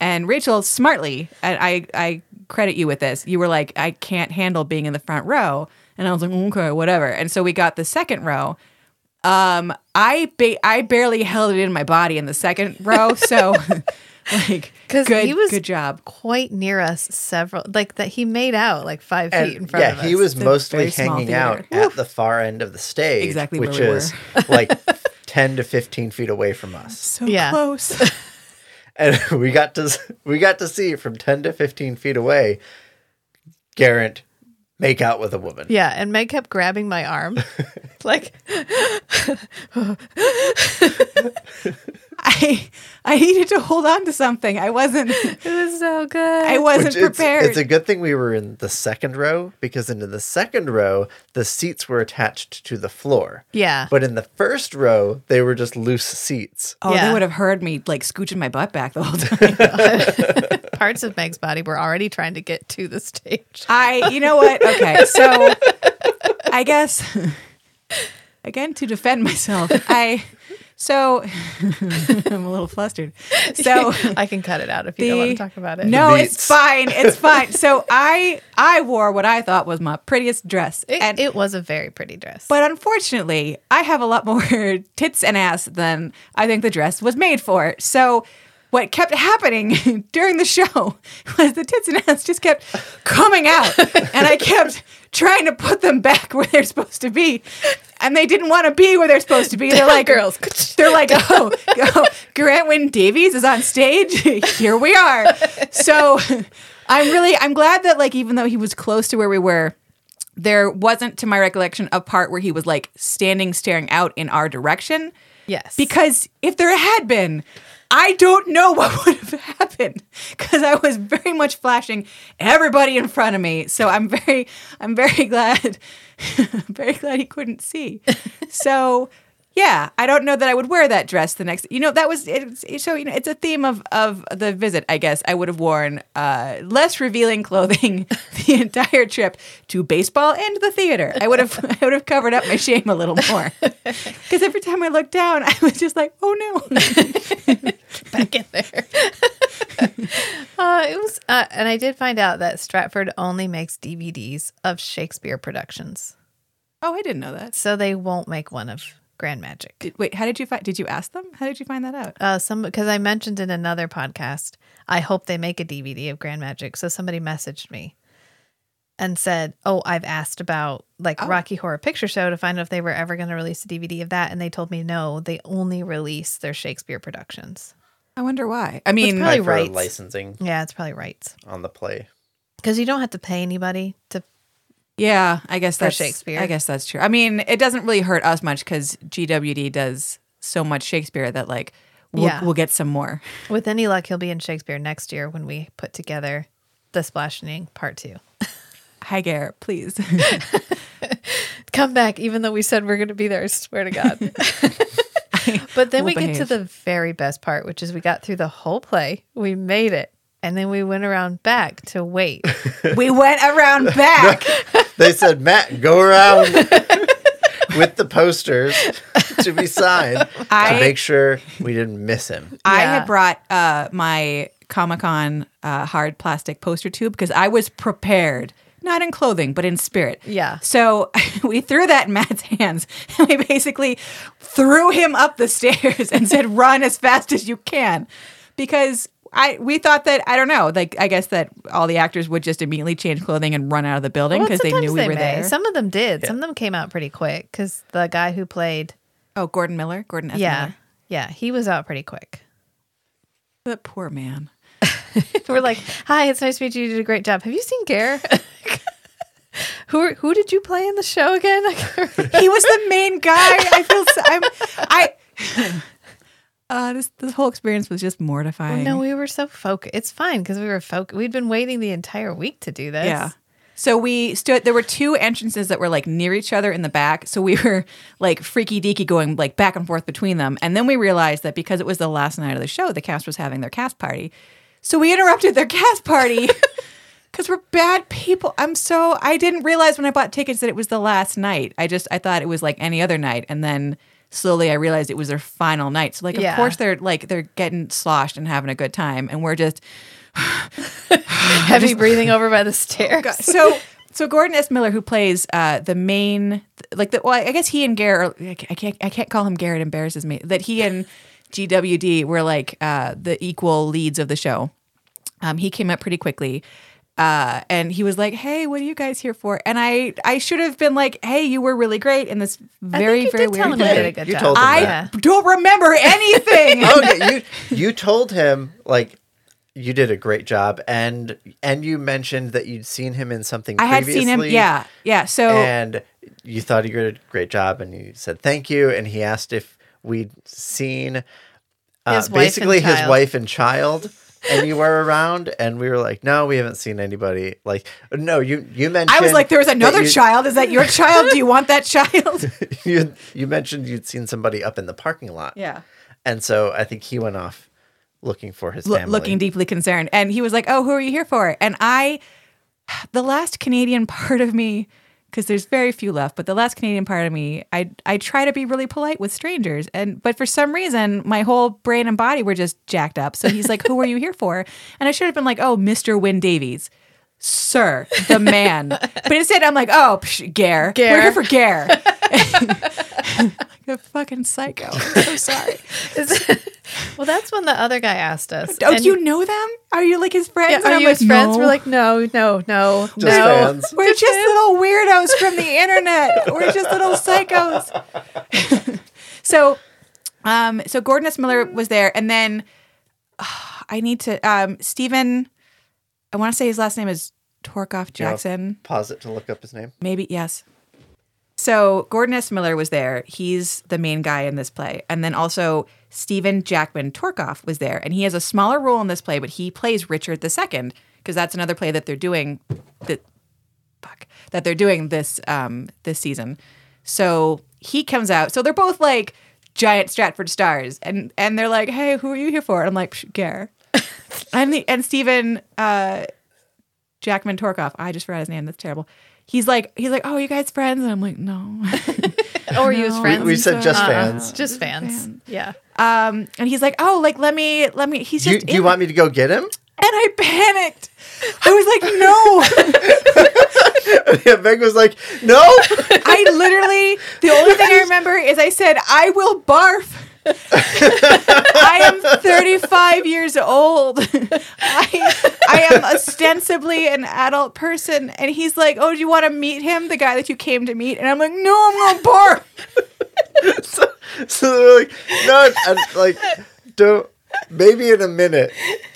and Rachel smartly, and I I credit you with this. You were like, I can't handle being in the front row, and I was like, mm, okay, whatever. And so we got the second row. Um, I ba- I barely held it in my body in the second row, *laughs* so like, 'Cause good, he was- good job. Quite near us, several like that. He made out like five And, feet in front yeah, of us. he was It's mostly hanging out theater. at the far end of the stage, Exactly where which we were. is like *laughs* ten to fifteen feet away from us. *laughs* So Yeah. close. and we got to we got to see from 10 to 15 feet away Geraint make out with a woman. Yeah, and Meg kept grabbing my arm, *laughs* like *laughs* *laughs* I I needed to hold on to something. I wasn't *laughs* it was so good. I wasn't Which it's, prepared. it's a good thing we were in the second row because into the second row the seats were attached to the floor. yeah, But in the first row they were just loose seats. oh, Yeah. they would have heard me like scooching my butt back the whole *laughs* time. *laughs* parts of Meg's body were already trying to get to the stage. I you know what? Okay. So I guess again to defend myself, I so *laughs* I'm a little flustered. So *laughs* I can cut it out if you don't want to talk about it. No, it's fine. It's *laughs* fine. So I I wore what I thought was my prettiest dress. it, and it was a very pretty dress. But unfortunately, I have a lot more tits and ass than I think the dress was made for. So what kept happening *laughs* during the show *laughs* was the tits and ass just kept coming out. and I kept *laughs* trying to put them back where they're supposed to be. And they didn't want to be where they're supposed to be. They're like Girls. They're like, oh, oh, Geraint Wyn Davies is on stage. Here we are. So I'm really I'm glad that like even though he was close to where we were, there wasn't, to my recollection, a part where he was like standing staring out in our direction. yes, Because if there had been, I don't know *laughs* what would have happened because I was very much flashing everybody in front of me. So I'm very, I'm very *laughs* glad, *laughs* very glad he couldn't see. So yeah, I don't know that I would wear that dress the next. You know, that was so you know it's a theme of of the visit. I guess I would have worn uh, less revealing *laughs* clothing the entire trip to baseball and the theater. I would have I would have covered up my shame a little more *laughs* because every time I looked down, I was just like, oh no. *laughs* back in there. uh, it was, uh, and I did find out that Stratford only makes DVDs of Shakespeare productions, oh, I didn't know that. so they won't make one of Grand Magic. Did, wait, how did you find? Did you ask them? How did you find that out? Uh, some because I mentioned in another podcast, I hope they make a DVD of Grand Magic. So somebody messaged me and said, "Oh, I've asked about like Oh. Rocky Horror Picture Show to find out if they were ever going to release a DVD of that, and they told me no, they only release their Shakespeare productions. I wonder why. I mean, probably Like for rights. licensing Yeah, it's probably rights on the play. because you don't have to pay anybody to. Yeah, I guess that's Shakespeare. I guess that's true. I mean, it doesn't really hurt us much because GWD does so much Shakespeare that like we'll, Yeah. we'll get some more. With any luck, he'll be in Shakespeare next year when we put together the Splashing Part Two. *laughs* Hi, Geraint, please. *laughs* come back, even though we said we're going to be there. I swear to God. *laughs* but then We'll we get to the very best part, which is we got through the whole play. We made it. And then we went around back to wait. *laughs* We went around back. *laughs* They said, Matt, go around *laughs* with the posters to be signed I- to make sure we didn't miss him. I Yeah. had brought uh, my Comic Con uh, hard plastic poster tube because I was prepared, not in clothing, but in spirit. Yeah. So we threw that in Matt's hands and we basically threw him up the stairs and said, run as fast as you can. Because I we thought that, I don't know, like I guess that all the actors would just immediately change clothing and run out of the building Well, because they knew we they were may. there. Some of them did. Some of them came out pretty quick because the guy who played, oh, Gordon Miller? Gordon S. yeah, Miller. yeah, he was out pretty quick. That poor man. *laughs* We're like, "Hi, it's nice to meet you. You did a great job. Have you seen Ger? *laughs* who who did you play in the show again? *laughs* he was the main guy. I feel so, I'm I uh this this whole experience was just mortifying. no, we were so focused. It's fine because we were focused. We'd been waiting the entire week to do this. Yeah. So we stood there were two entrances that were like near each other in the back. So we *laughs* were like freaky deaky going like back and forth between them. And then we realized that because it was the last night of the show, the cast was having their cast party. So we interrupted their cast party. *laughs* Cause we're bad people. I'm so I didn't realize when I bought tickets that it was the last night. I just I thought it was like any other night, and then slowly I realized it was their final night. So like of course they're like they're getting sloshed and having a good time, and we're just *laughs* *sighs* Heavy breathing over by the *laughs* stairs. so so Gordon S. Miller, who plays uh, the main, like the well, I guess he and Geraint, I can't I can't call him Geraint, embarrasses me. That he and *laughs* GWD were like uh, the equal leads of the show. Um, he came up pretty quickly. Uh, and he was like, "Hey, what are you guys here for?" And I, I should have been like, "Hey, you were really great in this very, very did tell weird him you way." did a good You job. told him I that. don't remember *laughs* anything. *laughs* okay, you you told him like you did a great job, and and you mentioned that you'd seen him in something. I had seen him. Yeah, yeah. So and you thought he did a great job, and you said thank you, and he asked if we'd seen uh, His basically his wife and child. Were around, and we were like, "No, we haven't seen anybody." Like, no, you you mentioned. I was like, "There was another you- child. Is that your *laughs* child? Do you want that child?" *laughs* you you mentioned you'd seen somebody up in the parking lot. yeah. And so I think he went off looking for his family. looking deeply concerned. And he was like, "Oh, who are you here for?" And I, the last Canadian *laughs* part of me, because there's very few left, but the last Canadian part of me, I I try to be really polite with strangers, and but for some reason, my whole brain and body were just jacked up. So he's like, "Who are you here for?" And I should have been like, "Oh, Mister Wyn Davies." Sir, the man. *laughs* but instead, I'm like, oh, psh, Ger. We're here for Ger. *laughs* *laughs* like a fucking psycho. I'm so sorry. well, that's when the other guy asked us. Oh, and- you know them? Are you like his friends? Yeah, And are I'm you his friends? "No." We're like, no, no, no, Just no. fans. we're just little weirdos from the internet. We're just little psychos. so, um, so Gordon S. Miller was there, and then *sighs* I need to um, Stephen. I want to say his last name is Torkoff Jackson. Pause it to look up his name. Maybe yes. So Gordon S. Miller was there. He's the main guy in this play, and then also Stephen Jackman Torkoff was there, and he has a smaller role in this play, but he plays Richard II because that's another play that they're doing. That fuck that they're doing this um this season. So he comes out. So they're both like giant Stratford stars, and and they're like, "Hey, who are you here for?" And I'm like, "Psh, "Ger." *laughs* and the, and Stephen uh, Jackman Torkoff. I just forgot his name. That's terrible. He's like, he's like, oh, you guys friends? And I'm like, no. Oh, are you his friends? We said just Uh-uh. fans. Just fans. Yeah. um, and he's like, oh, like let me, let me. He's Do you, just. do you want me to go get him? And I panicked. I was like, no. *laughs* yeah, Meg was like, "No." I literally, the only thing I *laughs* remember is I said, I will barf. I am 35 years old. I, I am ostensibly an adult person. And he's like, Oh, do you want to meet him? The guy that you came to meet? And I'm like, No, I'm going to *laughs* so, so they're like, "No," and like, don't. Maybe in a minute.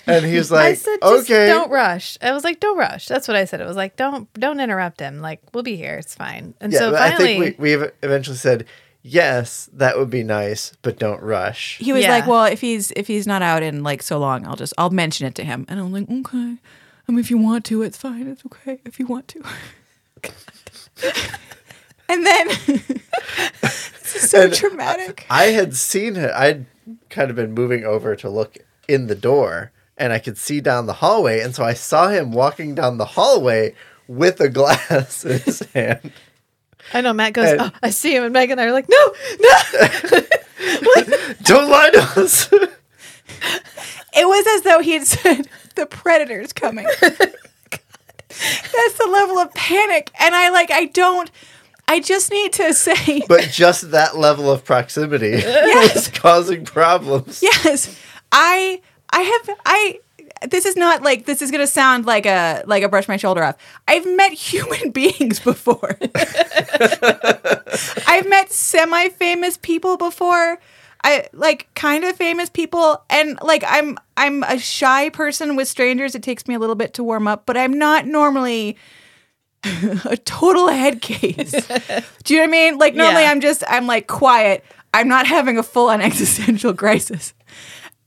And he's like, I said, just "Okay." don't rush. I was like, don't rush. That's what I said. It was like, don't don't interrupt him. Like, we'll be here. It's fine. And yeah, so finally, I think we, we eventually said, "Yes, that would be nice, but don't rush." He was Yeah. like, Well, if he's if he's not out in like so long, I'll just I'll mention it to him. And I'm like, Okay. I mean if you want to, it's fine. It's okay if you want to. *laughs* and then *laughs* this is so And traumatic. I had seen it. I'd kind of been moving over to look in the door and I could see down the hallway. And so I saw him walking down the hallway with a *laughs* glass in his hand. I know Matt goes, And- oh, I see him, and Meg and I are like, no, no. *laughs* Don't lie to us. It was as though he had said, "The predator's coming." *laughs* That's the level of panic, and I like. I don't. I just need to say, *laughs* but just that level of proximity was causing problems. yes, I. I have. I. This is not like this is gonna sound like a like a brush my shoulder off. I've met *laughs* human beings before. *laughs* I've met semi famous people before. I like kind of famous people and like I'm I'm a shy person with strangers. It takes me a little bit to warm up, but I'm not normally *laughs* a total head case. Do you know what I mean? Like normally Yeah. I'm just I'm like quiet. I'm not having a full on existential crisis.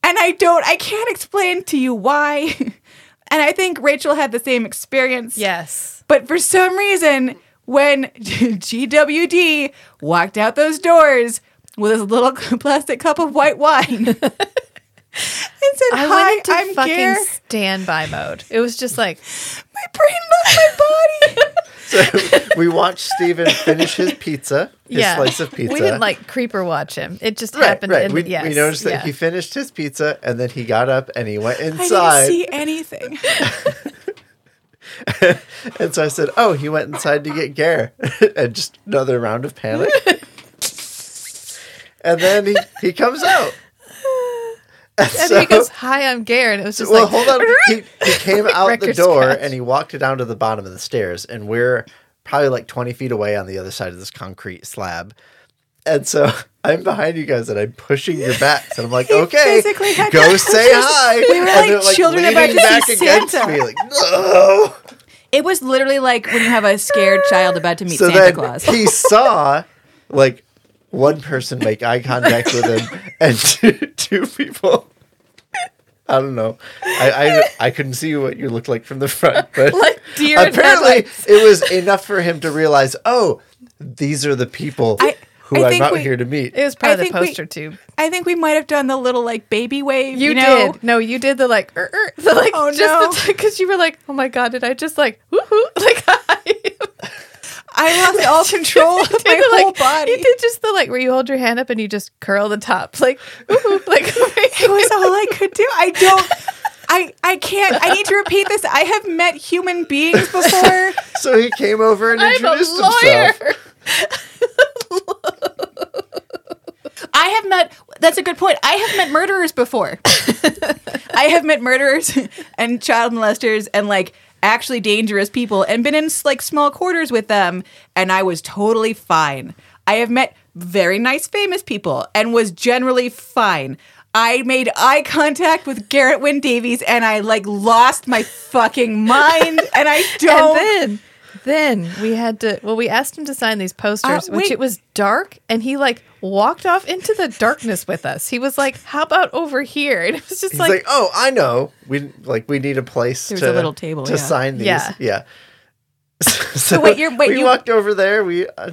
And I don't I can't explain to you why. *laughs* and I think Rachel had the same experience. yes. But for some reason, when *laughs* GWD walked out those doors with his little *laughs* plastic cup of white wine and said, I Hi, went into I'm fucking Ger. standby mode. It was just like, My brain left my body. So we watched Steven finish his pizza, his yeah. slice of pizza. We didn't like creeper watch him. It just Right, happened. right. in- We, yes, we noticed that yeah. he finished his pizza and then he got up and he went I didn't inside. see anything. *laughs* And so I said, "Oh, he went inside to get Ger," *laughs* and just another round of panic. *laughs* and then he, he comes out. And, And *laughs* so- he goes, "Hi, I'm Ger," and it was just well, like, hold on. He, *laughs* he came out the door and he walked down to the bottom of the stairs, and we're probably like twenty feet away on the other side of this concrete slab. And so *laughs* I'm behind you guys, and I'm pushing your backs, and I'm like, "Okay, go say hi." We were And like children about to back see against Santa. me, like, "No." It was literally like when you have a scared child about to meet so Santa Claus. he saw like one person make eye contact with him *laughs* and two, two people I don't know. I, I I couldn't see what you looked like from the front, *laughs* but Like deer apparently headlights. it was enough for him to realize, oh, these are the people I- who I I'm think out we- here to meet. It was I probably the think we- poster tube. I think we might have done the little like baby wave. You, You, know? did. No, you did the like, er, er, the like, Oh, just because you were like, oh my god, did I just like, woohoo, *laughs* like, I I lost *laughs* all control of my the, whole like, body. You did just the like where you hold your hand up and you just curl the top, like, woohoo, *laughs* like. *laughs* It was all I could do. I don't. I I can't. I need to repeat this. I have met human beings before. so he came over and I'm a introduced lawyer. himself. I have met. That's a good point. I have met murderers before. I have met murderers and child molesters and like actually dangerous people and been in like small quarters with them, and I was totally fine. I have met very nice famous people and was generally fine. I made eye contact with Geraint Wyn Davies and I like lost my fucking mind and I *laughs* don't And then, then we had to. Well, we asked him to sign these posters, Uh, which it was dark, and he like walked off into the darkness with us. He was like, "How about over here?" *laughs* And it was just He's like, like, "Oh, I know. We like we need a place There's to a little table, to yeah. sign these." Yeah. Yeah. *laughs* So, wait, you're- wait, we you- walked over there. We uh,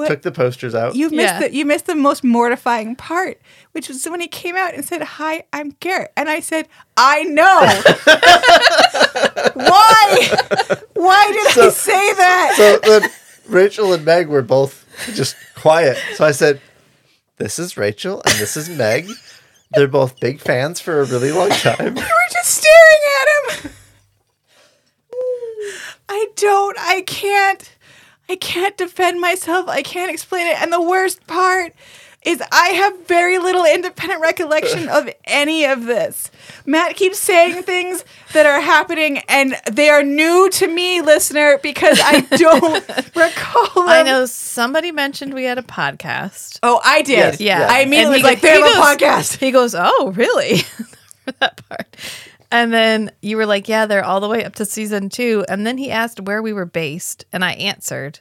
What? took the posters out. You missed Yeah. the you missed the most mortifying part, which was when he came out and said, "Hi, I'm Geraint," and I said, "I know." *laughs* Why? Why did I say that? so then Rachel and Meg were both just quiet. So I said, "This is Rachel and this is Meg. They're both big fans for a really long time." *laughs* we were just staring at him. I don't. I can't. I can't defend myself. I can't explain it. And the worst part is I have very little independent recollection of *laughs* any of this. Matt keeps saying things that are happening and they are new to me, listener, because I don't *laughs* recall them. I know somebody mentioned we had a podcast. Oh, I did. Yes, Yeah, I immediately was like, he they have a podcast. He goes, "Oh, really?" For *laughs* that part. And then you were like, "Yeah, they're all the way up to season two. And then he asked where we were based, and I answered.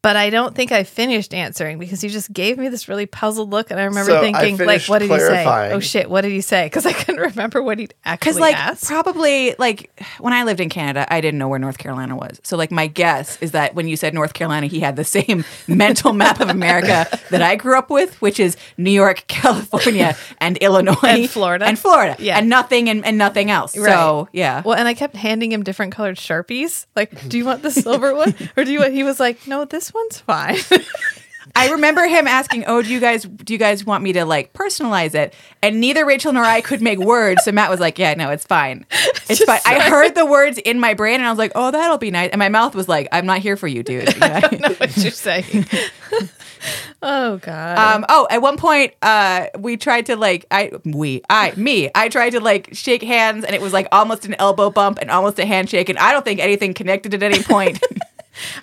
But I don't think I finished answering because he just gave me this really puzzled look, and I remember So I thinking, like, what did he say? Oh shit, what did he say? Because I couldn't *laughs* remember what he'd actually Because like asked. probably like when I lived in Canada, I didn't know where North Carolina was. So like my guess is that when you said North Carolina, he had the same *laughs* mental map of America *laughs* that I grew up with, which is New York, California, and Illinois, And Florida. and Florida, Yeah. and nothing and, and nothing else. Right. So yeah, Well, and I kept handing him different colored sharpies. Like, do you want the silver one, or do you want? He was like, no, this one's fine. *laughs* I remember him asking, "Oh, do you guys do you guys want me to like personalize it?" And neither Rachel nor I could make words, so Matt was like, "Yeah, no, it's fine, *laughs* it's fine." I heard the words in my brain, and I was like, "Oh, that'll be nice," and my mouth was like, "I'm not here for you, dude." You *laughs* know? I don't know what you're saying. oh God. Um, oh, at one point, uh, we tried to like, I, we, I, me, I tried to like shake hands, and it was like almost an elbow bump and almost a handshake, and I don't think anything connected at any point.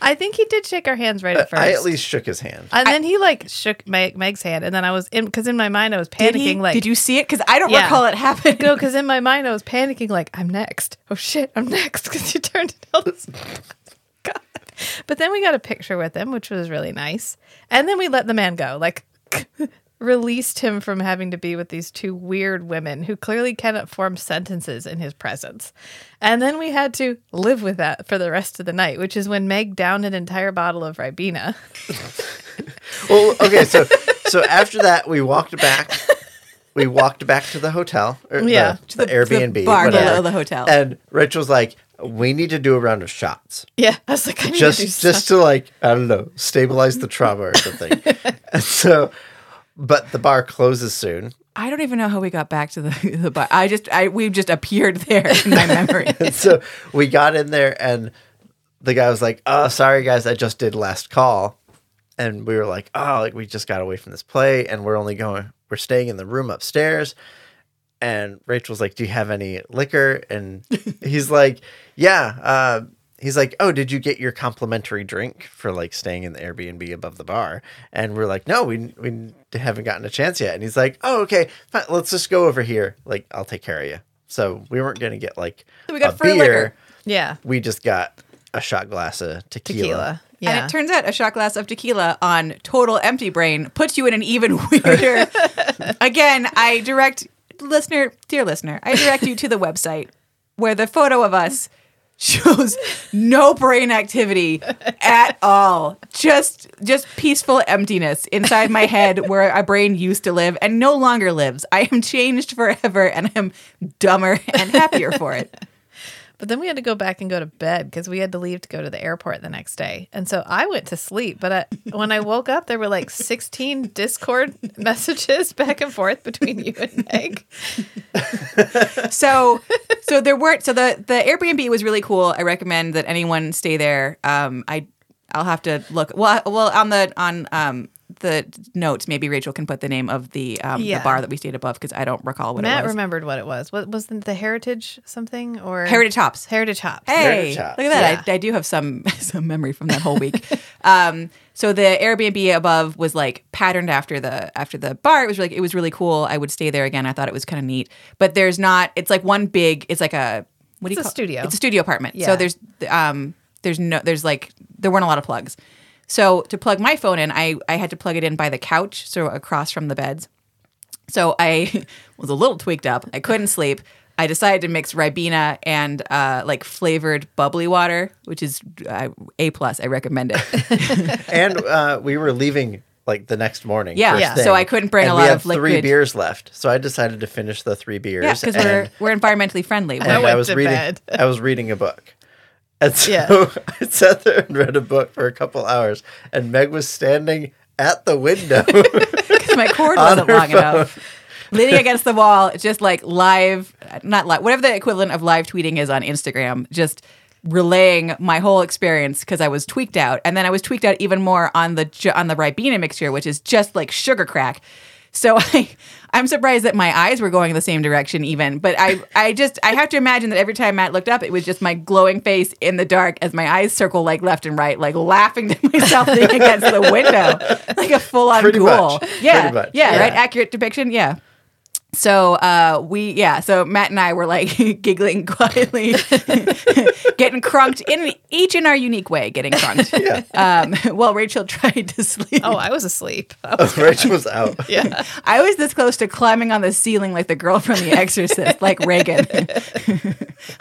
I think he did shake our hands right at first. I at least shook his hand. and then he like shook Meg, Meg's hand, and then I was in because in my mind I was Did he? panicking. Like, Did you see it? Because I don't Yeah. recall it happening. No, *laughs* because in my mind I was panicking. Like, I'm next. Oh shit, I'm next. *laughs* Because you turned it tell us. *laughs* God. But then we got a picture with him, which was really nice. And then we let the man go. Like, released him from having to be with these two weird women who clearly cannot form sentences in his presence. And then we had to live with that for the rest of the night, which is when Meg downed an entire bottle of Ribena. *laughs* Well, okay, so so after that, we walked back. We walked back to the hotel, or Yeah. the, To the, the- Airbnb, the bar whatever. below the hotel. And Rachel's like, "We need to do a round of shots, Yeah, I was like, I need just to do just to like, I don't know, stabilize the trauma or something." *laughs* and so, but the bar closes soon, I don't even know how we got back to the *laughs* the bar. I just, I we just appeared there in my memory. *laughs* so we got in there, and the guy was like, "Oh, sorry guys, I just did last call," and we were like, "Oh, like we just got away from this play, and we're only going, we're staying in the room upstairs." And Rachel's like, "Do you have any liquor?" And *laughs* he's like, "Yeah." Uh, he's like, "Oh, did you get your complimentary drink for like staying in the Airbnb above the bar?" And we're like, "No, we we haven't gotten a chance yet." And he's like, "Oh, okay, fine, let's just go over here. Like, I'll take care of you." So we weren't gonna get like We got a free beer. liquor. Yeah, We just got a shot glass of tequila. tequila. Yeah. And it turns out a shot glass of tequila on total empty brain puts you in an even *laughs* weirder. *laughs* Again, I direct listener, dear listener, I direct you to the website where the photo of us shows no brain activity at all. Just just peaceful emptiness inside my head *laughs* where a brain used to live and no longer lives. I am changed forever and I'm dumber and happier for it. *laughs* But then we had to go back and go to bed because we had to leave to go to the airport the next day. And so I went to sleep. But I, when I woke up, there were like 16 Discord *laughs* messages back and forth between you and Meg. so so there weren't so the the Airbnb was really cool. I recommend that anyone stay there. Um I I'll have to look well well on the on um the notes maybe Rachel can put the name of the um Yeah. the bar that we stayed above because I don't recall what Matt it was. Matt remembered what it was. What was the, the Heritage something or Heritage Hops. Heritage Hops? Hey, Heritage Hops, look at that! I, I do have some *laughs* some memory from that whole week. *laughs* um, so the Airbnb above was like patterned after the after the bar. It was like it was really cool. I would stay there again. I thought it was kind of neat. But there's not. It's like one big. It's like a what do It's you a call studio. It's a studio apartment. Yeah. So there's um there's no there's like there weren't a lot of plugs. So to plug my phone in, I I had to plug it in by the couch, so across from the beds. So I *laughs* was a little tweaked up. I couldn't sleep. I decided to mix Ribena and uh, like flavored bubbly water, which is uh, a plus. I recommend it. *laughs* and uh, we were leaving like the next morning. Yeah. first Yeah. thing, So I couldn't bring and a we lot had of Three beers left, so I decided to finish the three beers. yeah, because we're we're environmentally friendly. and I I, went was to reading. bed. I was reading a book. And so Yeah. *laughs* I sat there and read a book for a couple hours, and Meg was standing at the window. *laughs* because my cord *laughs* wasn't long enough. Leaning against the wall, just like live, not live, whatever the equivalent of live tweeting is on Instagram, just relaying my whole experience because I was tweaked out, and then I was tweaked out even more on the on the Ribena mixture, which is just like sugar crack. So *laughs* I, I'm surprised that my eyes were going the same direction even. But I, I just, I have to imagine that every time Matt looked up, it was just my glowing face in the dark as my eyes circle like left and right, like laughing to *laughs* myself against the window, like a full on ghoul. much. Yeah, Pretty much. yeah, Yeah. right. Accurate depiction. Yeah. So uh, we yeah, so Matt and I were like *laughs* giggling quietly, *laughs* getting crunked in each in our unique way, getting crunked. *laughs* Yeah. Um, while Rachel tried to sleep. Oh, I was asleep. I was, Rachel was out. yeah. I was this close to climbing on the ceiling like the girl from The Exorcist, like Regan.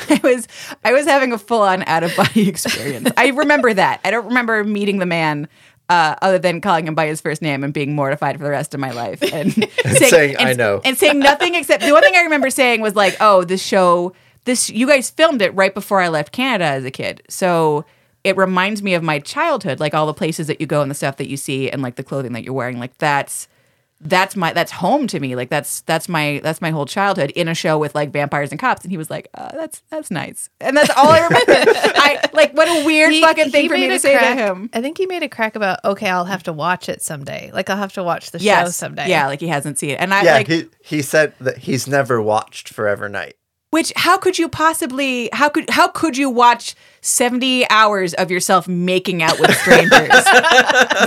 I was I was having a full on out of body experience. I remember that. I don't remember meeting the man. Uh, other than calling him by his first name and being mortified for the rest of my life, and, *laughs* saying, and- "I know." and saying nothing except the one thing I remember saying was like, "Oh, this show, this you guys filmed it right before I left Canada as a kid, so it reminds me of my childhood, like all the places that you go and the stuff that you see and like the clothing that you're wearing. Like that's that's my that's home to me. Like that's that's my that's my whole childhood in a show with like vampires and cops." And he was like, uh, "That's that's nice," and that's all I remember. *laughs* I like what a weird He- fucking thing for me to say crack- to him. I think he made a crack about okay, I'll have to watch it someday. Like I'll have to watch the show someday. yeah, like he hasn't seen it, and I Yeah, like he he said that he's never watched Forever Knight. Which how could you possibly how could how could you watch 70 hours of yourself making out with strangers? *laughs*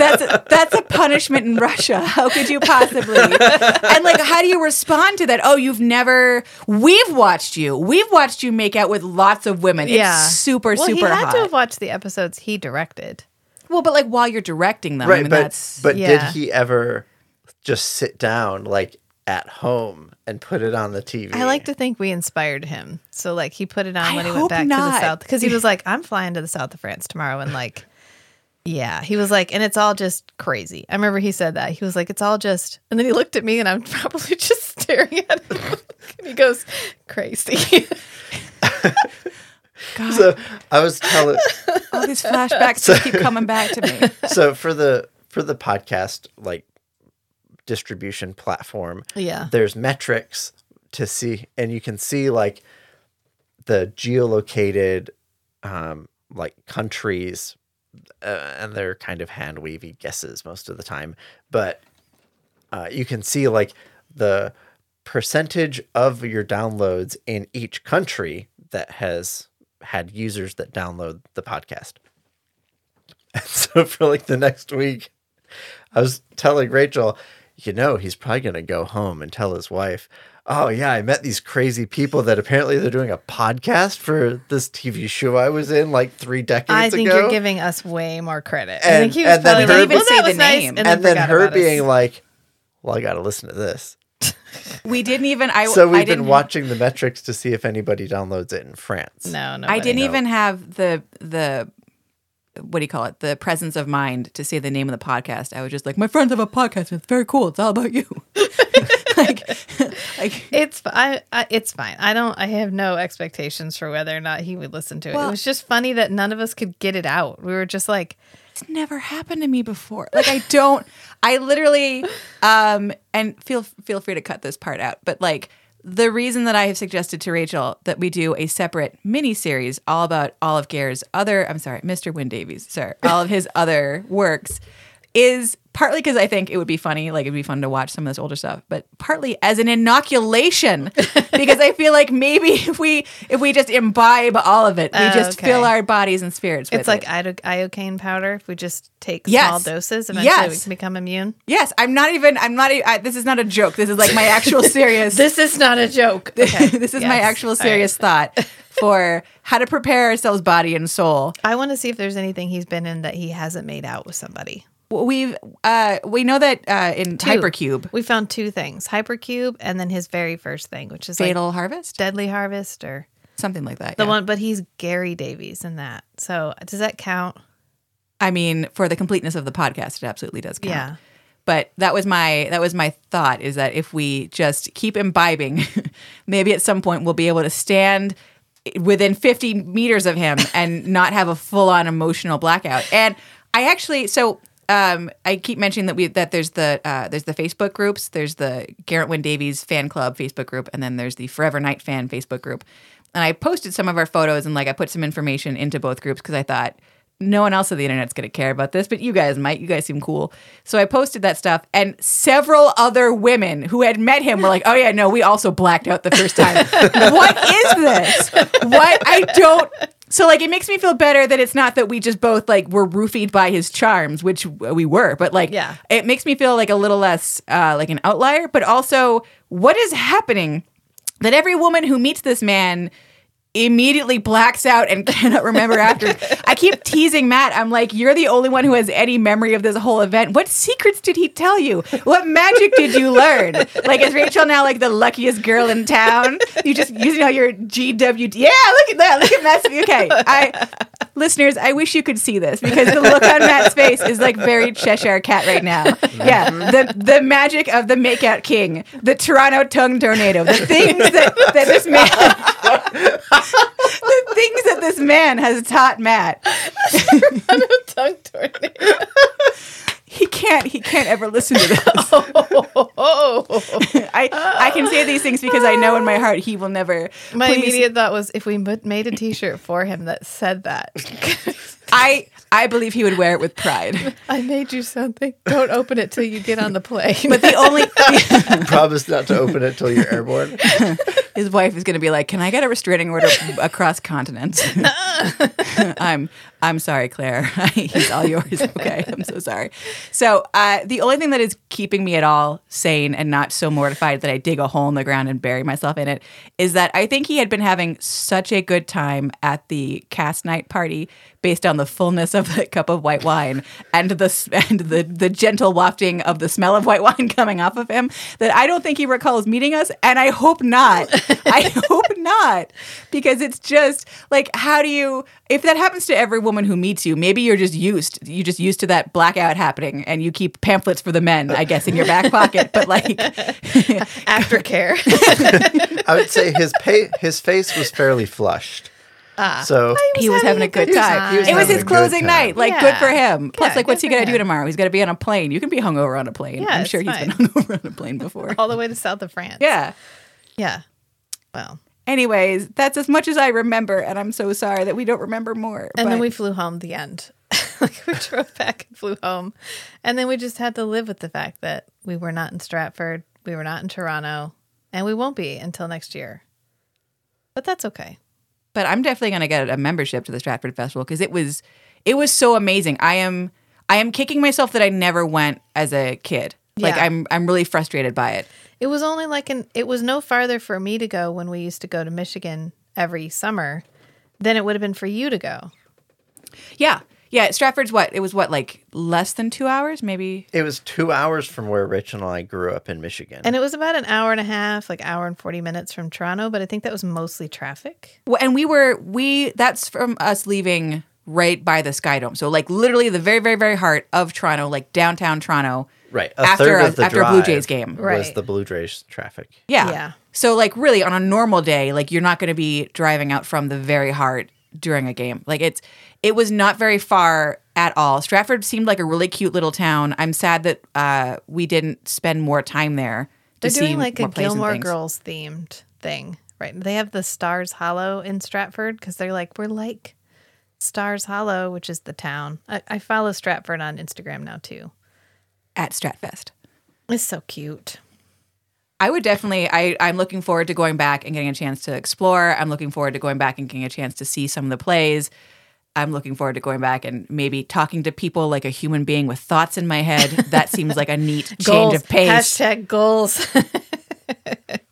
that's a, that's a punishment in Russia. How could you possibly? And like how do you respond to that? Oh, you've never we've watched you. We've watched you make out with lots of women. yeah, It's super well, super He had hot. to have watched the episodes he directed. well, but like while you're directing them, I Right, mean but that's but yeah. did he ever just sit down like at home and put it on the TV? I like to think we inspired him. So like he put it on I when he went back to the south because he was *laughs* like, I'm flying to the south of France tomorrow and like yeah, he was like, and it's all just crazy. I remember he said that. He was like, it's all just, and then he looked at me and I'm *laughs* probably just staring at him. and he goes, crazy. *laughs* God, So I was telling all these flashbacks just keep coming back to me. so for the for the podcast like distribution platform, yeah. there's metrics to see and you can see like the geolocated um like countries uh, and they're kind of hand wavy guesses most of the time but uh, you can see like the percentage of your downloads in each country that has had users that download the podcast and *laughs* so for like the next week I was telling Rachel, you know, he's probably going to go home and tell his wife, oh, yeah, I met these crazy people that apparently they're doing a podcast for this TV show I was in like three decades ago. I think ago. you're giving us way more credit. I And- think he was and then probably her- like, well, even that say was the nice. name. And, and then forgot her about us. being like, well, I got to listen to this. *laughs* We didn't even I *laughs* So we've been watching the metrics to see if anybody downloads it in France. no, no, I didn't know. even have the the what do you call it? The presence of mind to say the name of the podcast. I was just like, my friends have a podcast. And it's very cool. It's all about you. *laughs* like, *laughs* like It's I, I it's fine. I don't. I have no expectations for whether or not he would listen to it. Well- it was just funny that none of us could get it out. We were just like, it's never happened to me before. Like I don't. I literally um and feel feel free to cut this part out. But like the reason that I have suggested to Rachel that we do a separate mini series all about all of Ger's other I'm sorry, Mr. Wyn Davies, sir, all of his other works is partly because I think it would be funny, like it'd be fun to watch some of this older stuff, but partly as an inoculation *laughs* because I feel like maybe if we if we just imbibe all of it, we Oh, just okay. fill our bodies and spirits. with it's like it. iocane powder. If we just take Yes. small doses, eventually we Yes. can become immune. Yes, I'm not even. I'm not. I, this is not a joke. This is like my actual *laughs* serious. This is not a joke. *laughs* Okay. this is my actual All right. serious thought for how to prepare ourselves, body and soul. I want to see if there's anything he's been in that he hasn't made out with somebody. We've uh, we know that uh, in Two. Hypercube, We found two things: Hypercube, and then his very first thing, which is like Fatal Harvest, Deadly Harvest, or something like that. the yeah. one. But he's Gary Davies in that. So does that count? I mean, for the completeness of the podcast, it absolutely does count. Yeah. But that was my that was my thought is that if we just keep imbibing, *laughs* maybe at some point we'll be able to stand within 50 meters of him and not have a full on emotional blackout. And I actually so um, I keep mentioning that we that there's the uh, there's the Facebook groups, there's the Geraint Wyn Davies fan club Facebook group, and then there's the Forever Knight fan Facebook group. And I posted some of our photos and like I put some information into both groups because I thought no one else on the internet's going to care about this, but you guys might. You guys seem cool. So I posted that stuff, and several other women who had met him were like, "Oh yeah, no, we also blacked out the first time. *laughs* what is this? What I don't." So like it makes me feel better that it's not that we just both like were roofied by his charms, which we were, but like Yeah. it makes me feel like a little less uh, like an outlier. But also, what is happening that every woman who meets this man immediately blacks out and *laughs* cannot remember after. I keep teasing Matt. I'm like, you're the only one who has any memory of this whole event. What secrets did he tell you? What magic did you learn? Like, is Rachel now like the luckiest girl in town? You just using all your GWD. Yeah, look at that. Look at Matt's. Okay, I listeners, I wish you could see this because the look on Matt's face is like very Cheshire cat right now. Yeah, the the magic of the makeout king, the Toronto tongue tornado, the things that, that this man the things that this man has taught Matt. Tongue *laughs* tornado. He can't he can't ever listen to this. *laughs* Oh, *laughs* I I can say these things because I know in my heart he will never my please- immediate thought was if we made a T-shirt for him that said that. I I believe he would wear it with pride. I made you something. Don't open it till you get on the plane. But the only Promise not to open it till you're airborne. His wife is going to be like, "Can I get a restraining order *laughs* across continents?" *laughs* *laughs* I'm I'm sorry, Claire. He's all yours. Okay, I'm so sorry. So uh, the only thing that is keeping me at all sane and not so mortified that I dig a hole in the ground and bury myself in it is that I think he had been having such a good time at the cast night party based on the fullness of the cup of white wine and the and the the gentle wafting of the smell of white wine coming off of him that I don't think he recalls meeting us and I hope not. *laughs* I hope not because it's just like how do you if that happens to every woman who meets you maybe you're just used you just used to that blackout happening and you keep pamphlets for the men I guess in your back pocket but like *laughs* aftercare. I would say his pa- his face was fairly flushed. Ah. so he was having a good time. He was it was his closing night. Like Yeah. good for him. Plus, Yeah, like, what's he gonna do tomorrow? He's gonna be on a plane. You can be hungover on a plane. Yeah, I'm it's sure he's fine. been hungover on a plane before. All the way to south of France. yeah. Yeah. Well, Anyways, that's as much as I remember, and I'm so sorry that we don't remember more. and then we flew home the end. *laughs* like we drove back and flew home. And then we just had to live with the fact that we were not in Stratford, we were not in Toronto, and we won't be until next year. But that's okay. but I'm definitely gonna get a membership to the Stratford Festival because it was it was so amazing. I am I am kicking myself that I never went as a kid. Like Yeah. I'm I'm really frustrated by it. It was only like an it was no farther for me to go when we used to go to Michigan every summer than it would have been for you to go. Yeah. Yeah, Stratford's what? It was what, like less than two hours, maybe? it was two hours from where Rich and I grew up in Michigan. And it was about an hour and a half, like hour and 40 minutes from Toronto, but I think that was mostly traffic. Well, and we were we that's from us leaving right by the Sky Dome. So like literally the very very very heart of Toronto, like downtown Toronto. Right. A after third a- of the after a Blue Jays game. Right. was the Blue Jays traffic. Yeah. Yeah. So like really on a normal day, like you're not going to be driving out from the very heart during a game. Like it's it was not very far at all. Stratford seemed like a really cute little town. I'm sad that uh, we didn't spend more time there. They're see doing like a more plays Gilmore. Girls themed thing, right? They have the Stars Hollow in Stratford because they're like, we're like Stars Hollow, which is the town. I, I follow Stratford on Instagram now too. At Stratfest. It's so cute. I would definitely. I I'm looking forward to going back and getting a chance to explore. I'm looking forward to going back and getting a chance to see some of the plays. I'm looking forward to going back and maybe talking to people like a human being with thoughts in my head. That seems like a neat *laughs* change Goals. of pace. Hashtag goals. *laughs*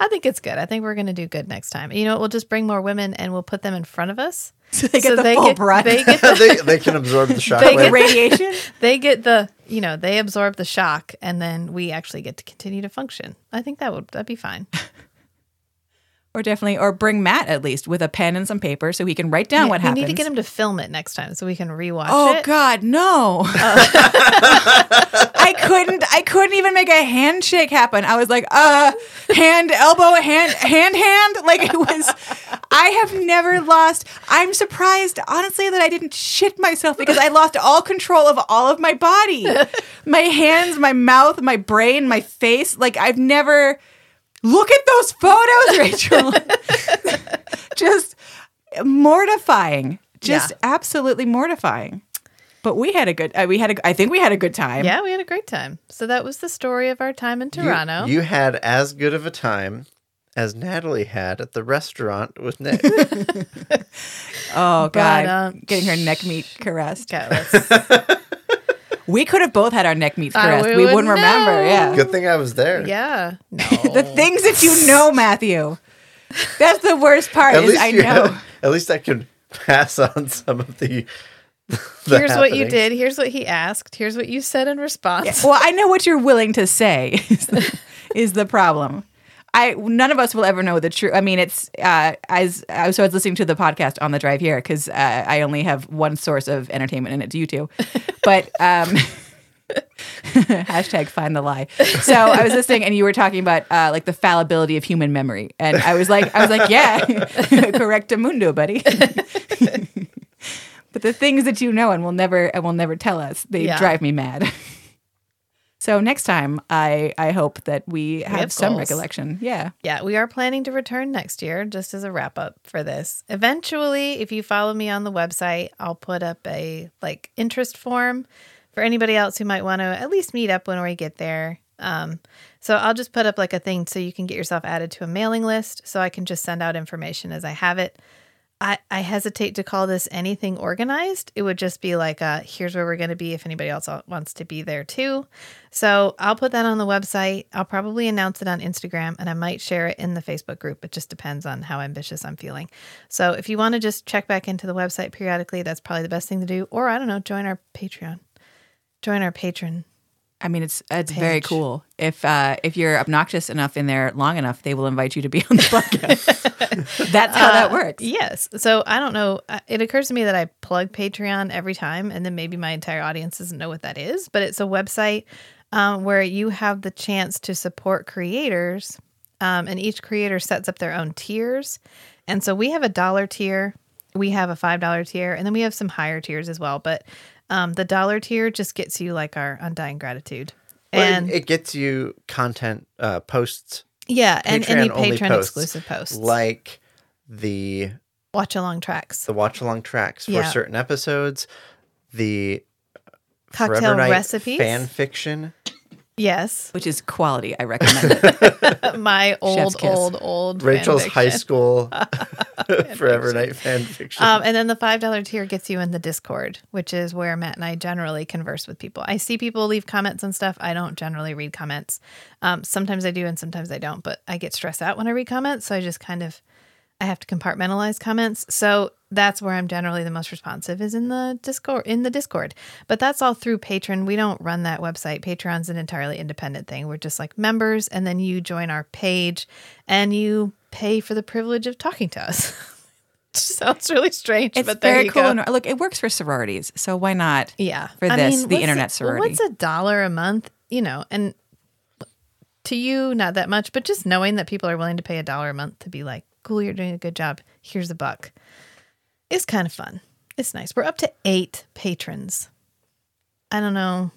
I think it's good. I think we're going to do good next time. You know, we'll just bring more women and we'll put them in front of us. So *laughs* they get the full get, brunt. *laughs* They get the, they, they can absorb the *laughs* shock. They get- radiation. they get the you know they absorb the shock and then we actually get to continue to function. I think that would that'd be fine. Or definitely, or bring Matt at least with a pen and some paper so he can write down Yeah, what we happens. need to get him to film it next time so we can rewatch Oh it. God, no! *laughs* I couldn't. I couldn't even make a handshake happen. I was like, uh, hand, elbow, hand, hand, hand. Like it was. I have never lost. I'm surprised, honestly, that I didn't shit myself because I lost all control of all of my body, *laughs* my hands, my mouth, my brain, my face. Like I've never. Look at those photos, *laughs* Rachel. *laughs* Just mortifying. Just Yeah. absolutely mortifying. But we had a good. Uh, we had a. I think we had a good time. Yeah, we had a great time. So that was the story of our time in Toronto. You, had as good of a time as Natalie had at the restaurant with Nick. *laughs* Oh But, God, um, getting her neck meat caressed. Okay, let's- We could have both had our neck meats I caressed. would we wouldn't remember. Yeah. Good thing I was there. yeah. *laughs* No. The things that you know, Matthew. That's the worst part. At Is least I you know. at least I can pass on some of the. the Here's what you happenings. did. Here's what he asked. Here's what you said in response. Well, I know what you're willing to say *laughs* is the, is the problem. I none of us will ever know the truth. I mean, it's uh, as I was, so I was listening to the podcast on the drive here because uh, I only have one source of entertainment, and it's you two. *laughs* But um, *laughs* hashtag find the lie. So I was listening, and you were talking about uh, like the fallibility of human memory, and I was like, I was like, yeah, *laughs* correcto mundo, buddy. but the things that you know and will never and will never tell us, they Yeah. drive me mad. So next time, I I hope that we have, have some recollection. Yeah, Yeah, we are planning to return next year just as a wrap up for this. Eventually, if you follow me on the website, I'll put up a like interest form for anybody else who might want to at least meet up when we get there. Um, so I'll just put up like a thing so you can get yourself added to a mailing list so I can just send out information as I have it. I, I hesitate to call this anything organized. It would just be like, here's where we're going to be if anybody else wants to be there too. So I'll put that on the website. I'll probably announce it on Instagram and I might share it in the Facebook group. It just depends on how ambitious I'm feeling. So if you want to just check back into the website periodically, that's probably the best thing to do. Or I don't know, join our Patreon. Join our patron. I mean it's it's very cool. If uh, if you're obnoxious enough in there long enough, they will invite you to be on the podcast. *laughs* That's how that Uh, works. Yes. So I don't know. Uh, It occurs to me that I plug Patreon every time, and then maybe my entire audience doesn't know what that is. But it's a website um, where you have the chance to support creators, um, and each creator sets up their own tiers. And so we have a dollar tier, we have a five dollar tier, and then we have some higher tiers as well. But um, the dollar tier just gets you like our undying gratitude. Well, And it, gets you content uh, posts yeah, and any patron posts, exclusive posts, like the watch along tracks, the watch along tracks for Yeah. certain episodes, the cocktail recipes. fan fiction. Yes, Which is quality. I recommend it. *laughs* my old, kiss. old, old fan Rachel's high school *laughs* *laughs* Forever Knight fan fiction. Um, and then the five dollar tier gets you in the Discord, which is where Matt and I generally converse with people. I see people leave comments and stuff. I don't generally read comments. Um, sometimes I do, and sometimes I don't. But I get stressed out when I read comments, so I just kind of I have to compartmentalize comments. So that's where I'm generally the most responsive is in the Discord in the Discord. But that's all through Patreon. We don't run that website. Patreon's an entirely independent thing. We're just like members and then you join our page and you pay for the privilege of talking to us. *laughs* Sounds really strange, It's but there very you cool. go. And look, it works for sororities, so why not? Yeah. For this, the internet well, sorority. what's a dollar a month? You know, and to you, not that much, but just knowing that people are willing to pay a dollar a month to be like, cool, you're doing a good job. Here's a buck. It's kind of fun. It's nice. We're up to eight patrons. I don't know.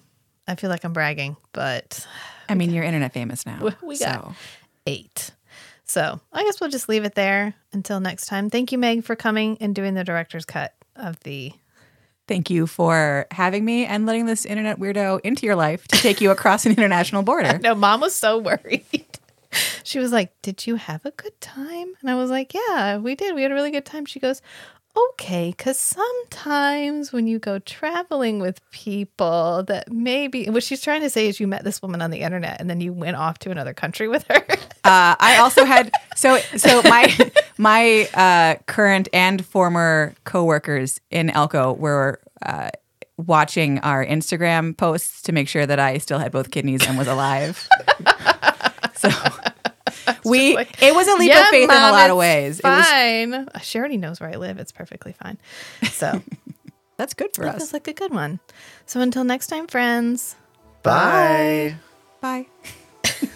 I feel like I'm bragging, but I mean, you're internet famous now. We- we got- so. eight. So I guess we'll just leave it there until next time. Thank you, Meg, for coming and doing the director's cut of the Thank you for having me and letting this internet weirdo into your life to take you across an international border. *laughs* No, mom was so worried. *laughs* She was like, Did you have a good time? And I was like, Yeah, we did. We had a really good time. She goes, Okay, because sometimes when you go traveling with people, that maybe what she's trying to say is you met this woman on the internet and then you went off to another country with her. *laughs* Uh, I also had so so my my uh, current and former coworkers in Elko were uh, watching our Instagram posts to make sure that I still had both kidneys and was alive. *laughs* so we like, it was a leap of faith in a lot of it's ways. It was Fine. Uh, she already knows where I live. It's perfectly fine. So *laughs* that's good for that us. feels like a good one. So until next time, friends. Bye. Bye. *laughs*